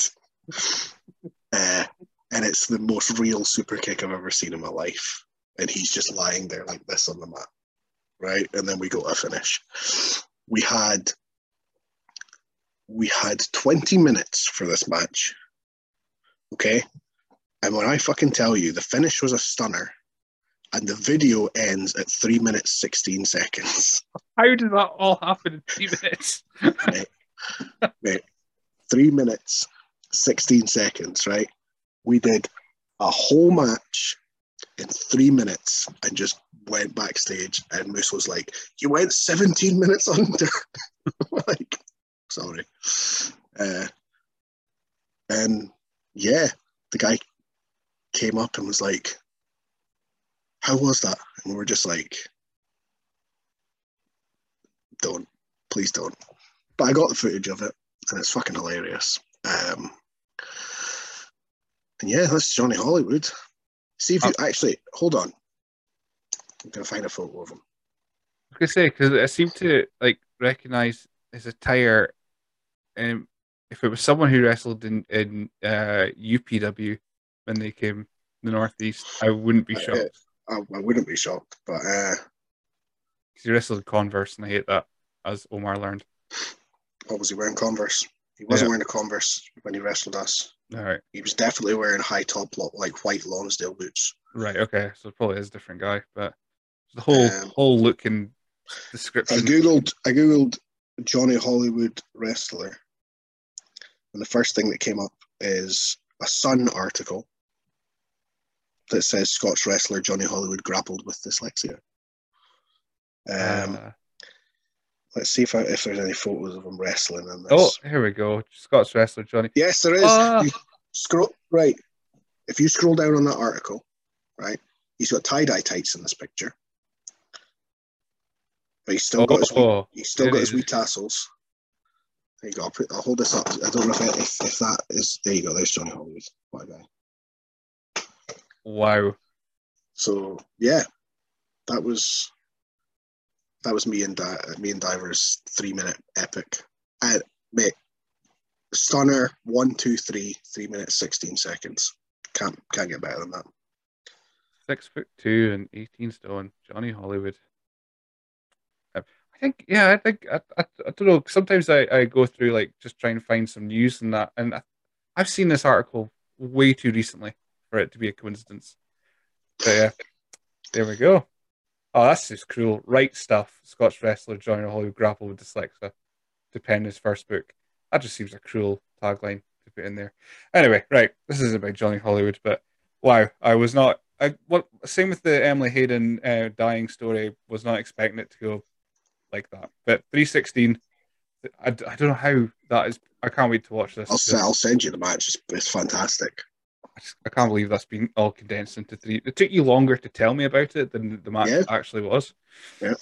Uh, and it's the most real super kick I've ever seen in my life. And he's just lying there like this on the mat. Right? And then we go to finish. We had we had 20 minutes for this match. Okay? And when I fucking tell you the finish was a stunner and the video ends at three minutes 16 seconds. How did that all happen in three minutes? Right, three minutes, 16 seconds, right? We did a whole match in three minutes and just went backstage. And Moose was like, You went 17 minutes under. like, sorry. Uh, and yeah, the guy came up and was like, How was that? And we were just like, Don't, please don't. But I got the footage of it and it's fucking hilarious. Um, and yeah, that's Johnny Hollywood. See if you actually hold on. I'm gonna find a photo of him. I was gonna say because I seem to like recognize his attire, and if it was someone who wrestled in in uh, UPW when they came the Northeast, I wouldn't be shocked. I, I wouldn't be shocked, but uh, Because he wrestled in Converse, and I hate that, as Omar learned. what was he wearing? Converse. He wasn't Yeah. wearing a Converse when he wrestled us. All right, He was definitely wearing high top, like white Lonsdale boots. right, okay, so probably is a different guy, but the whole Um, whole look and description. I googled. I googled Johnny Hollywood wrestler, the first thing that came up is a Sun article that says Scotch wrestler Johnny Hollywood grappled with dyslexia. Um, uh, let's see if I, if there's any photos of him wrestling in this. oh, here we go. Scots wrestler Johnny. yes, there is. Ah. Scroll right. If you scroll down on that article, right, he's got tie dye tights in this picture, but he's still got his wee, Oh, he's still got his is. wee tassels. There you go. I'll, put, I'll hold this up. I don't know if, if if that is. There you go. There's Johnny Hollywood. What a guy. wow. So yeah, that was that was me and Di- me and Diver's three minute epic. Uh, mate, Stunner one two three three minutes sixteen seconds. Can't can't get better than that. Six foot two and eighteen stone, Johnny Hollywood. Think, yeah, I think I, I, I don't know. Sometimes I, I go through like just trying to find some news and that, and I, I've seen this article way too recently for it to be a coincidence. But yeah, there we go. Oh, that's just cruel. Right stuff. Scotch wrestler Johnny Hollywood grapple with dyslexia to pen his first book. That just seems a cruel tagline to put in there. Anyway, right. This is about Johnny Hollywood, but wow, I was not. I what same with the Emily Hayden uh, dying story. Was not expecting it to go like that. But three sixteen. I, I don't know how that is. I can't wait to watch this. I'll I'll send you the match. It's, it's fantastic. I, just, I can't believe that's been all condensed into three. It took you longer to tell me about it than the match Yeah. actually was. Yeah.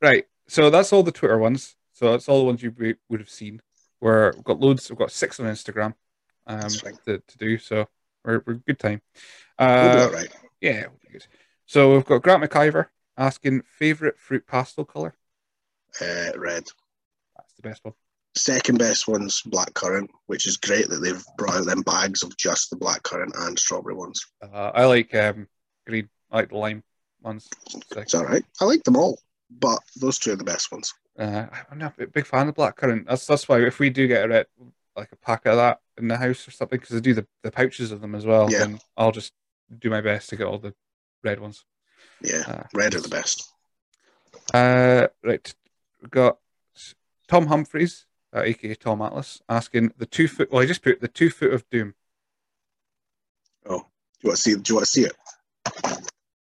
Right. So that's all the Twitter ones. So that's all the ones you would have seen. Where we've got loads. We've got six on Instagram um, to, to do. So we're, we're good time. We'll Uh, all right. yeah, we'll. So we've got Grant McIver asking favorite fruit pastille color. Uh, red. That's the best one. Second best one's black currant, which is great that they've brought out them bags of just the black currant and strawberry ones. Uh, I like um, green. I like the lime ones. Second. It's all right. I like them all, but those two are the best ones. Uh, I'm not a big fan of the black currant. That's that's why if we do get a red, like a pack of that in the house or something, because I do the, the pouches of them as well, Yeah. then I'll just do my best to get all the red ones. Yeah, Uh, red are the best. Uh, right, we got Tom Humphreys, uh, aka Tom Atlas, asking the two foot. Well, I just put the two foot of doom. Oh, do you want to see? Do you want to see it?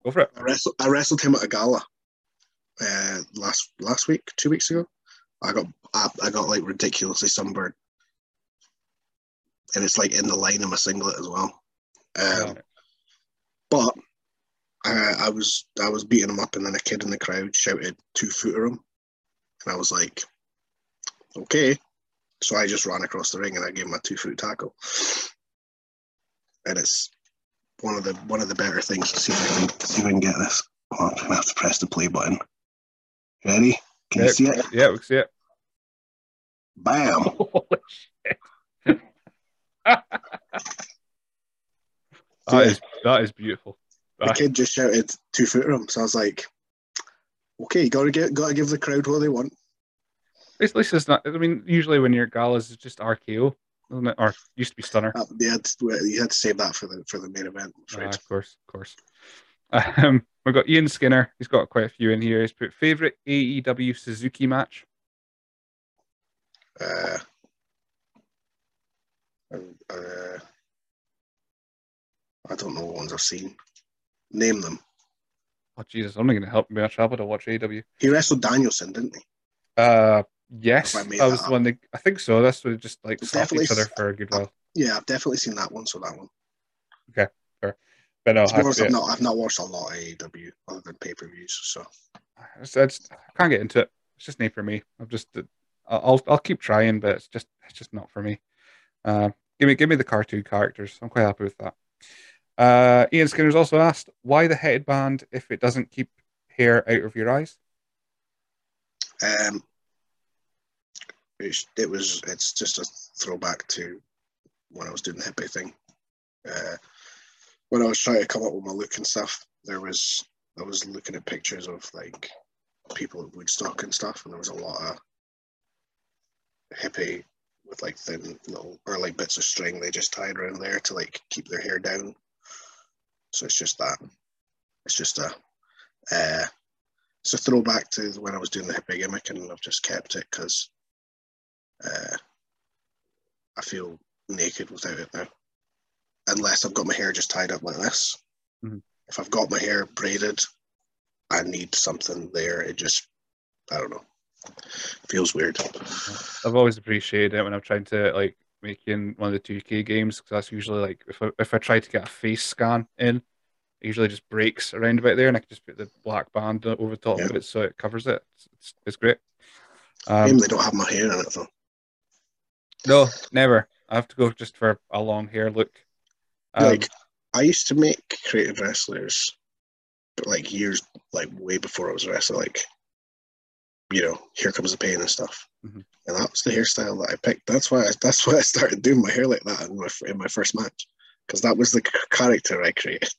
Go for it. I wrestled, I wrestled him at a gala uh, last last week, two weeks ago. I got I, I got like ridiculously sunburned, and it's like in the line of my singlet as well. Um, But uh, I was I was beating him up, and then a kid in the crowd shouted two footer him, and I was like, okay. So I just ran across the ring and I gave him a two foot tackle, and it's one of the one of the better things. to see if I can see if I can get this. Oh, I'm gonna have to press the play button. Ready? Can you see it? Yeah, we can see it. Bam! Holy shit. That is that is beautiful. The kid just shouted two foot room, so I was like, okay, you gotta get gotta give the crowd what they want. At least it's not. I mean, usually when you're at galas, it's just RKO, isn't it? Or used to be Stunner. Uh, you, had to, you had to save that for the for the main event. Ah, of course, of course. Um, we've got Ian Skinner. He's got quite a few in here. He's put favorite AEW Suzuki match. Uh, uh, I don't know what ones I've seen. Name them. Oh Jesus, I'm not going to help me about I watch AEW? He wrestled Danielson, didn't he? Uh, yes, I that that was the one. That, I think so. That's what just like slapped Definitely each other for a good while. Yeah, I've definitely seen that one. So that one. okay But no, To I've not I've not watched a lot of AEW other than pay per views. So I, just- I just- I can't get into it. It's just not for me. I'm just, I'll, I'll keep trying, but it's just, it's just not for me. Um, give me, give me the cartoon characters. I'm quite happy with that. Uh, Ian Skinner's also asked why the headband if it doesn't keep hair out of your eyes. um, it was it's just a throwback to when I was doing the hippie thing. Uh, when I was trying to come up with my look and stuff, there was I was looking at pictures of like people at Woodstock and stuff, and there was a lot of hippie with like thin little or like bits of string they just tied around there to like keep their hair down. So it's just that. It's just a uh, it's a throwback to when I was doing the hippie gimmick, and I've just kept it because uh, I feel naked without it now. Unless I've got my hair just tied up like this. Mhm. If I've got my hair braided, I need something there. It just, I don't know, feels weird. I've always appreciated it when I'm trying to like make in one of the 2K games because that's usually like if I, if I try to get a face scan in, it usually just breaks around about there, and I can just put the black band over the top of it so it covers it. It's, it's, great. Um, they don't have my hair in it though. no, never. I have to go just for a long hair look. Um, like I used to make creative wrestlers but like years, like way before I was a wrestler. like you know, here comes the pain and stuff. Mhm. And that was the hairstyle that I picked. That's why I, that's why I started doing my hair like that in my in my first match because that was the character I created.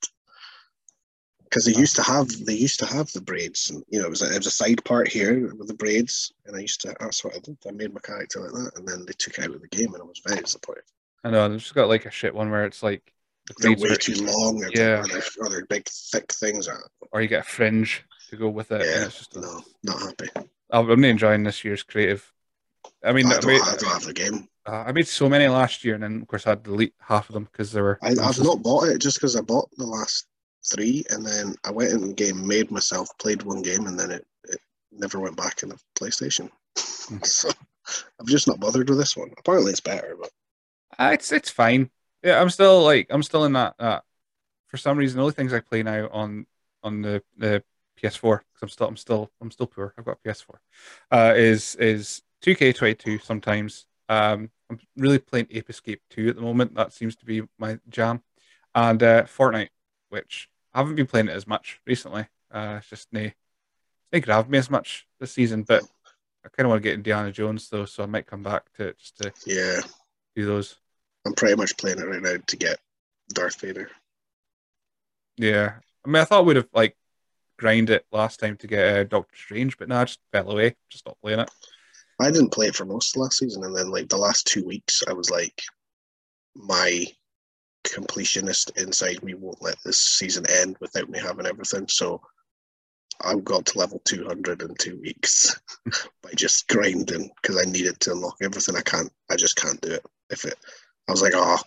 Because they used to have they used to have the braids, and you know, it was a, it was a side part here with the braids, and I used to that's what I did. I made my character like that, and then they took it out of the game, and I was very disappointed. I know they've just got like a shit one where it's like the They're braids way are- too long, or, Yeah. or, they're, or they're big thick things. Or you get a fringe to go with it. and yeah, it's just no, not happy. I'm not enjoying this year's creative. I mean, I I don't, made, I don't have the game. uh, I made so many last year, and then of course I had to delete half of them because they were. I, I've not bought it just because I bought the last three, and then I went in the game, made myself, played one game, and then it, it never went back in the PlayStation. so I've just not bothered with this one. Apparently, it's better, but Uh, it's it's fine. Yeah, I'm still like I'm still in that. Uh, for some reason, the only things I play now on on the the PS4 because I'm still I'm still I'm still poor. I've got a PS4. Uh, is is 2K22 sometimes. Um, I'm really playing Ape Escape 2 at the moment. That seems to be my jam, and uh, Fortnite, which I haven't been playing it as much recently. Uh, it's just nay, they grabbed me as much this season, but I kind of want to get Indiana Jones though, so I might come back to just to yeah, do those. I'm pretty much playing it right now to get Darth Vader. Yeah, I mean, I thought we'd have like grind it last time to get uh, Doctor Strange, but no, I just fell away. Just stopped playing it. I didn't play it for most of last season, and then like the last two weeks, I was like, my completionist inside me won't let this season end without me having everything. So I've got to level 200 in two weeks by just grinding because I needed to unlock everything. I can't. I just can't do it. If it, I was like, oh,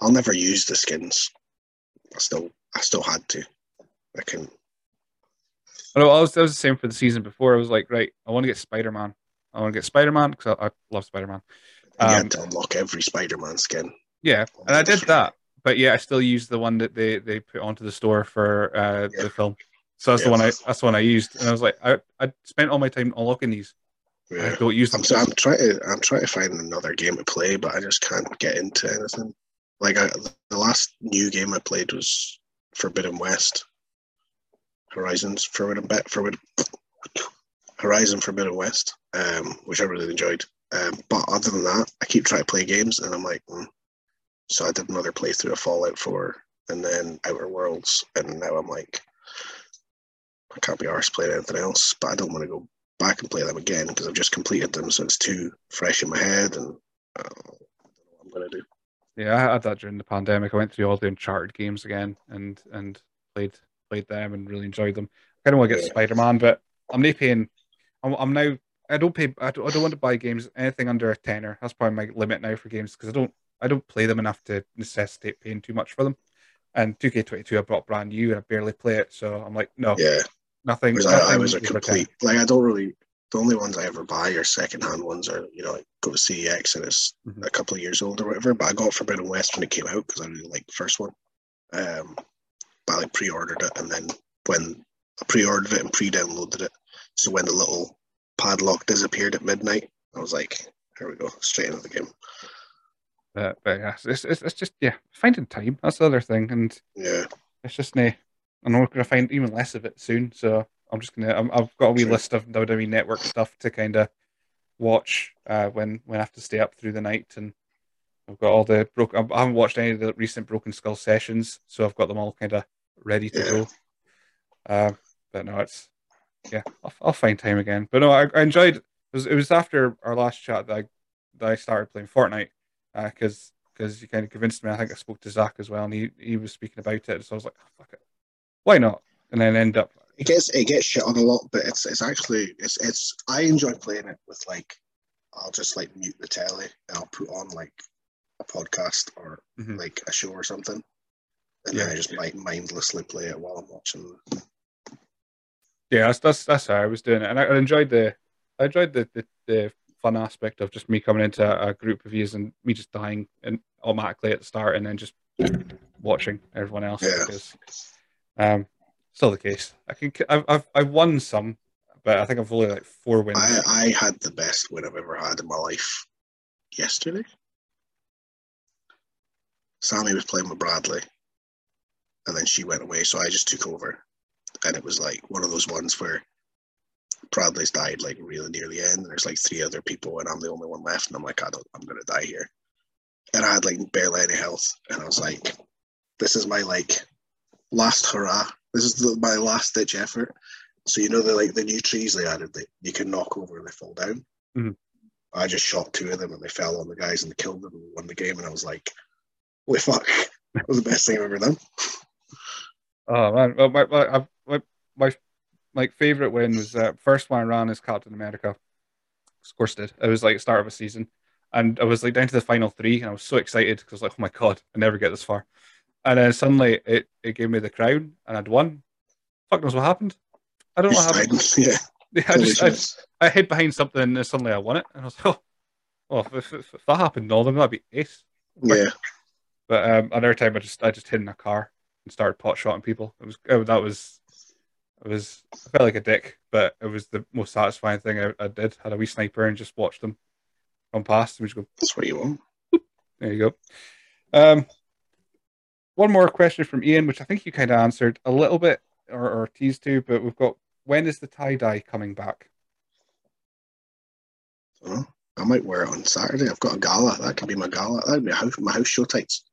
I'll never use the skins. I still, I still had to. I can. I know I was, was the same for the season before. I was like, right, I want to get Spider Man. I want to get Spider Man because I, I love Spider Man. you Um, had to unlock every Spider-Man skin. Yeah, and I did that, but yeah, I still used the one that they they put onto the store for uh, Yeah. the film. So that's the one I that's the one I used, and I was like, I I spent all my time unlocking these. Yeah. I don't use them. I'm, so I'm trying to I'm trying to find another game to play, but I just can't get into anything. Like I, the last new game I played was Forbidden West, Horizons Forbidden Bet Forbidden Horizon Forbidden West, um, which I really enjoyed. Um, but other than that, I keep trying to play games, and I'm like, mm. so I did another playthrough of Fallout 4, and then Outer Worlds, and now I'm like, I can't be arsed playing anything else. But I don't want to go back and play them again because I've just completed them, so it's too fresh in my head, and uh, I don't know what I'm gonna do. Yeah, I had that during the pandemic. I went through all the Uncharted games again and and played played them and really enjoyed them. I kind of want to get Yeah. Spider Man, but I'm not paying. I'm, I'm now. I don't pay. I don't, I don't want to buy games anything under a tenner. That's probably my limit now for games because I don't. I don't play them enough to necessitate paying too much for them. And 2K22 I bought brand new and I barely play it, so I'm like, no, Yeah, nothing. because I, I was a over 10. complete like I don't really. The only ones I ever buy are secondhand ones, or you know, like go to CEX and it's Mhm. a couple of years old or whatever. But I got Forbidden West when it came out because I really liked the first one. Um, but I like pre-ordered it, and then when I pre-ordered it and pre-downloaded it, so when the little padlock disappeared at midnight, I was like, "Here we go, straight into the game." But, but yeah, it's, it's it's just yeah, finding time. That's the other thing, and Yeah, it's just nah. I know we're gonna find even less of it soon, so I'm just gonna. I'm, I've got a wee Sure. list of WWE Network stuff to kind of watch uh, when when I have to stay up through the night, and I've got all the broken. I haven't watched any of the recent Broken Skull sessions, so I've got them all kind of ready to Yeah. go. Uh, but no, it's yeah, I'll, I'll find time again. But no, I, I enjoyed. It was, it was after our last chat that I that I started playing Fortnite because because you kind of convinced me. I think I spoke to Zach as well, and he, he was speaking about it. So I was like, oh, fuck it, why not? And then end up it gets it gets shit on a lot, but it's it's actually it's it's I enjoy playing it with like I'll just like mute the telly and I'll put on like a podcast or Mhm. like a show or something, and Yeah. then I just might mindlessly play it while I'm watching. yeah, that's that's that's how I was doing it, and I, I enjoyed the I enjoyed the, the the fun aspect of just me coming into a, a group of views and me just dying and automatically at the start, and then just watching everyone else Yeah. because um still the case. I can I've I've, I've won some, but I think I've only like four wins. I I had the best win I've ever had in my life yesterday. Sammy was playing with Bradley, and then she went away, so I just took over. and it was like one of those ones where Bradley's died like really near the end, and there's like three other people, and I'm the only one left, and I'm like, I don't, I'm gonna die here. And I had like barely any health, and I was like, this is my like last hurrah. This is the, my last ditch effort. So you know the like the new trees they added that you can knock over and they fall down. Mhm. I just shot two of them and they fell on the guys and they killed them and won the game. And I was like, holy fuck, that was the best thing I've ever done. Oh man, well, my my I've- my my favorite win was uh, first one I ran as Captain America. Of course, did it was like start of a season, and I was like down to the final three, and I was so excited because I was like, oh my god, I never get this far, and then suddenly it it gave me the crown, and I'd won. Fuck knows what happened. I don't know what happened. yeah, Yeah, I just I. I hid behind something, and suddenly I won it, and I was like, oh, well, if, if, if that happened, no, then that'd be ace. yeah. But um, another time, I just I just hid in a car and started pot shotting people. It was oh, that was it was I felt like a dick, but it was the most satisfying thing I, I did. Had a wee sniper and just watched them come past, and just go, That's what you want. there you go. Um, one more question from Ian, which I think you kind of answered a little bit or, or teased to, but we've got when is the tie dye coming back? Oh, I might wear it on Saturday. I've got a gala. That could be my gala. That'd be house, my house show tights.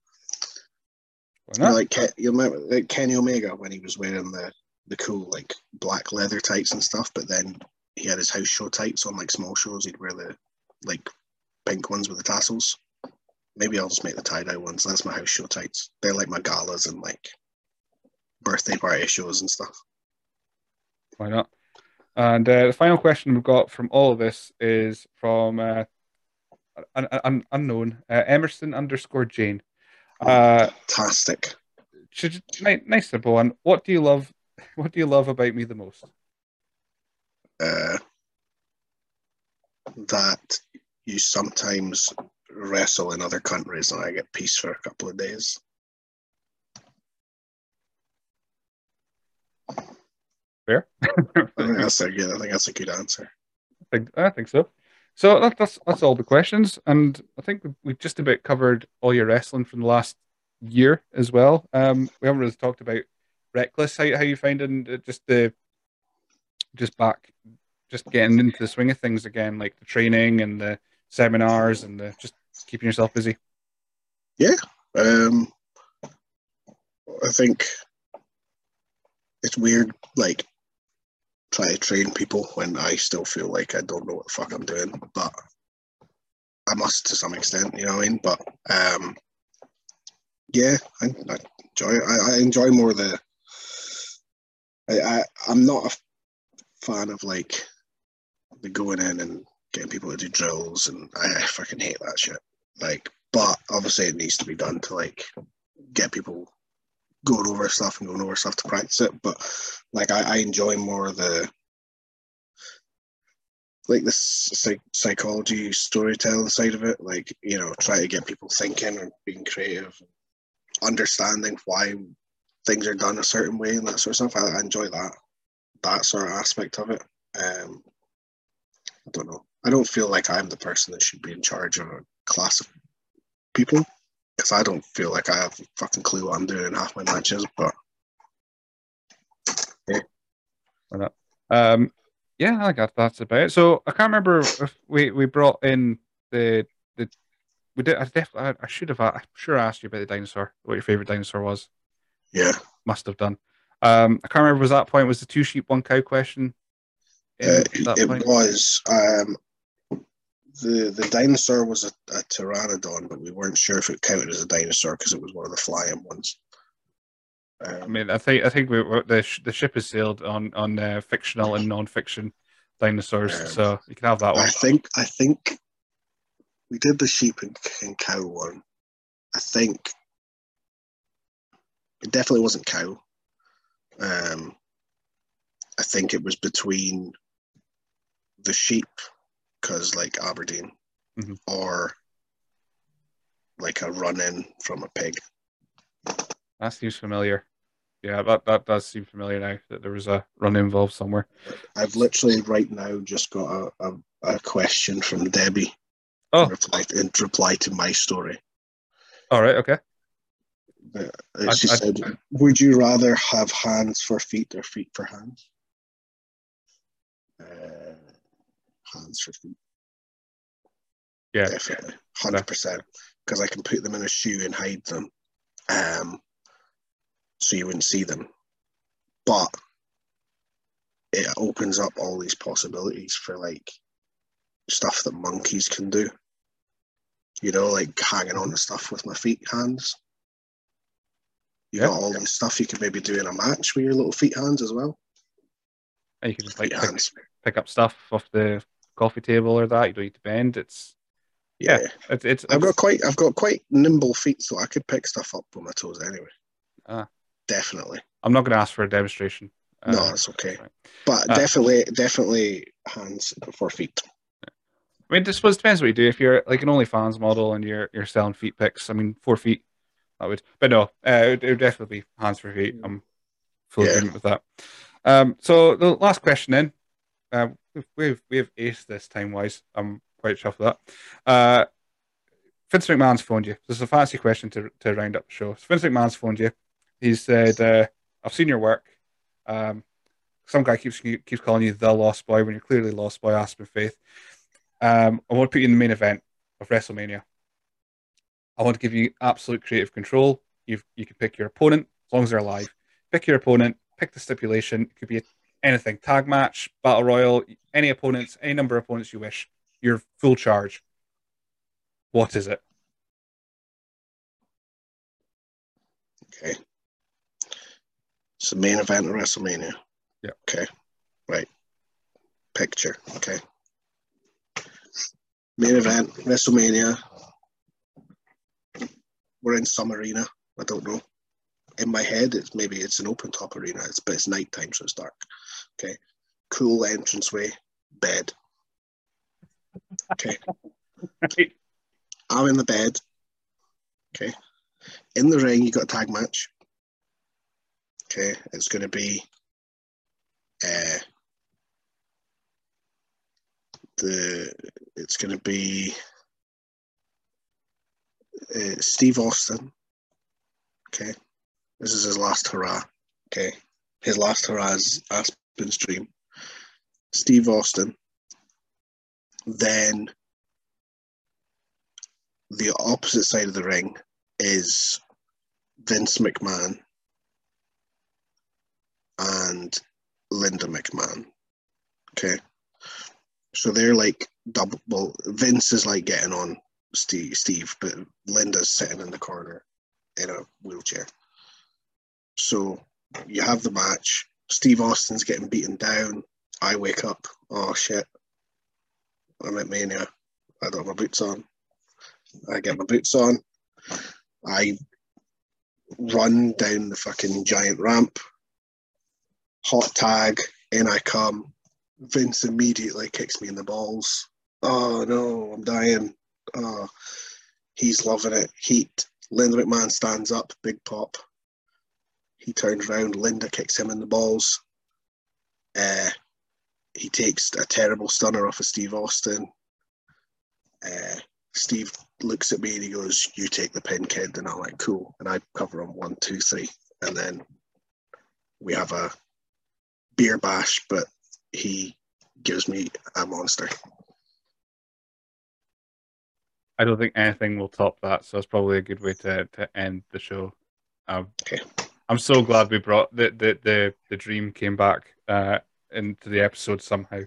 Why not? like Ke- you remember like Kenny Omega when he was wearing the the cool like black leather tights and stuff, but then he had his house show tights on like small shows. He'd wear the like pink ones with the tassels. Maybe I'll just make the tie dye ones. That's my house show tights. They're like my galas and like birthday party shows and stuff. Why not? And uh, the final question we've got from all of this is from uh, an, an unknown uh, Emerson underscore Jane. Uh, Fantastic. should, nice, nice simple one. What do you love? What do you love about me the most? Uh, that you sometimes wrestle in other countries and I get peace for a couple of days. Fair. I think that's a good. I think that's a good answer. I think, I think so. So that, that's that's all the questions, and I think we've, just about covered all your wrestling from the last year as well. Um, we haven't really talked about Reckless. How how you finding uh, just the just back, just getting into the swing of things again, like the training and the seminars and the just keeping yourself busy. Yeah, um, I think it's weird, like try to train people when I still feel like I don't know what the fuck I'm doing, but I must to some extent, you know what I mean? But um, yeah, I, I enjoy. I, I enjoy more the. I, I I'm not a fan of like the going in and getting people to do drills, and I, I fucking hate that shit. Like, but obviously it needs to be done to like get people going over stuff and going over stuff to practice it. But like, I, I enjoy more the like the psych- psychology storytelling side of it. Like, you know, try to get people thinking and being creative, understanding why things are done a certain way and that sort of stuff. I, I enjoy that that sort of aspect of it. Um, I don't know. I don't feel like I'm the person that should be in charge of a class of people because I don't feel like I have a fucking clue what I'm doing in half my matches. But Um, yeah, I got that's about it. So I can't remember if we we brought in the the we did. I definitely I, should have. I'm sure I asked you about the dinosaur. What your favorite dinosaur was? yeah, Must have done. Um, I can't remember. Was that point? Was the two sheep one cow question? uh, it point? was. Um, the the dinosaur was a, a pteranodon, but we weren't sure if it counted as a dinosaur because it was one of the flying ones. I Um, mean, I think I think we, the sh- the ship has sailed on on uh, fictional and non-fiction dinosaurs, Um, so you can have that one. I think I think we did the sheep and, and cow one. I think it definitely wasn't cow. Um, I think it was between the sheep, because like Aberdeen, Mhm. or like a run in from a pig. That seems familiar. Yeah, that that does seem familiar now. That there was a run involved somewhere. I've literally right now just got a, a, a question from Debbie Oh. in, reply, in reply to my story. All right. Okay. Uh, she I- said, "Would you rather have hands for feet or feet for hands?" Uh, hands for feet. Yeah. definitely, hundred percent. Because I can put them in a shoe and hide them, um, so you wouldn't see them. But it opens up all these possibilities for like stuff that monkeys can do. You know, like hanging on to stuff with my feet hands. You Yeah. got all this stuff you could maybe do in a match with your little feet hands as well. And you can just like pick, pick up stuff off the coffee table or that. You don't need to bend. It's Yeah. Yeah. it's it's, I've got quite I've got quite nimble feet, so I could pick stuff up with my toes anyway. Ah. Definitely. I'm not going to ask for a demonstration. No, Uh, okay. that's fine. But Uh, definitely definitely hands for feet. I mean, I suppose depends what you do. If you're like an OnlyFans model and you're you're selling feet pics, I mean, four feet, that would. But no, uh, it, would, it would definitely be hands for feet. I'm fully Yeah. agreement with that. Um, so the last question then, we've we've, aced this time wise. I'm quite chuffed with that. Uh, Vince McMahon's phoned you. This is a fancy question to to round up the show. So Vince McMahon's phoned you. He said, uh, "I've seen your work. Um, some guy keeps keeps calling you the Lost Boy when you're clearly Lost Boy Aspen Faith. Um, I want to put you in the main event of WrestleMania. I want to give you absolute creative control. You you can pick your opponent as long as they're alive. Pick your opponent. Pick the stipulation. It could be anything: tag match, battle royal, any opponents, any number of opponents you wish. You're full charge. What is it? Okay. It's the main event of WrestleMania. Yeah. Okay. Right. Picture. Okay. Main event, WrestleMania. We're in some arena. I don't know. In my head, it's maybe it's an open top arena. It's but it's nighttime, so it's dark. Okay. Cool entranceway, bed. Okay. I'm in the bed. Okay. In the ring, you got a tag match. Okay. It's going to be uh, the. It's going to be uh, Steve Austin. Okay. This is his last hurrah. Okay. His last hurrah is Aspen's Dream. Steve Austin. Then the opposite side of the ring is Vince McMahon and Linda McMahon. Okay. So they're like double well, Vince is like getting on Steve Steve, but Linda's sitting in the corner in a wheelchair. So you have the match. Steve Austin's getting beaten down. I wake up. Oh shit. I'm at Mania. I don't have my boots on. I get my boots on. I run down the fucking giant ramp. Hot tag. In I come. Vince immediately kicks me in the balls. Oh no, I'm dying. Oh, he's loving it. Heat. Linda McMahon stands up. Big pop. He turns around. Linda kicks him in the balls. Uh, he takes a terrible stunner off of Steve Austin. Uh, Steve looks at me and he goes, "You take the pin, kid." And I'm like, "Cool." And I cover him one, two, three, and then we have a beer bash. But he gives me a monster. I don't think anything will top that, so it's probably a good way to, to end the show. Um, Okay. I'm so glad we brought the the the, the dream came back uh, into the episode somehow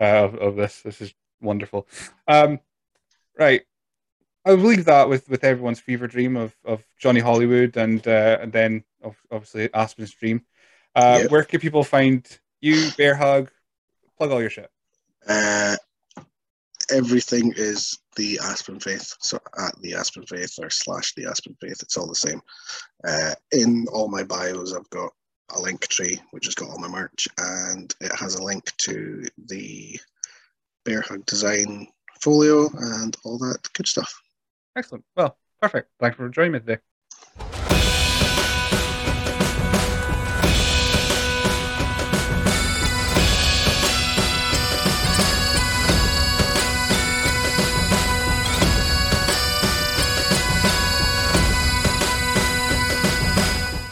uh, of, of this. This is wonderful. Um, right, I'll leave that with, with everyone's fever dream of, of Johnny Hollywood and uh, and then obviously Aspen's dream. Uh, Yep. Where can people find you, Bear Hug? Plug all your shit. Uh, everything is the Aspen Faith, so at the Aspen Faith or slash the Aspen Faith, it's all the same. Uh, in all my bios, I've got a Linktree which has got all my merch, and it has a link to the Bear Hug design folio and all that good stuff. Excellent. Well, perfect. Thank you for joining me today.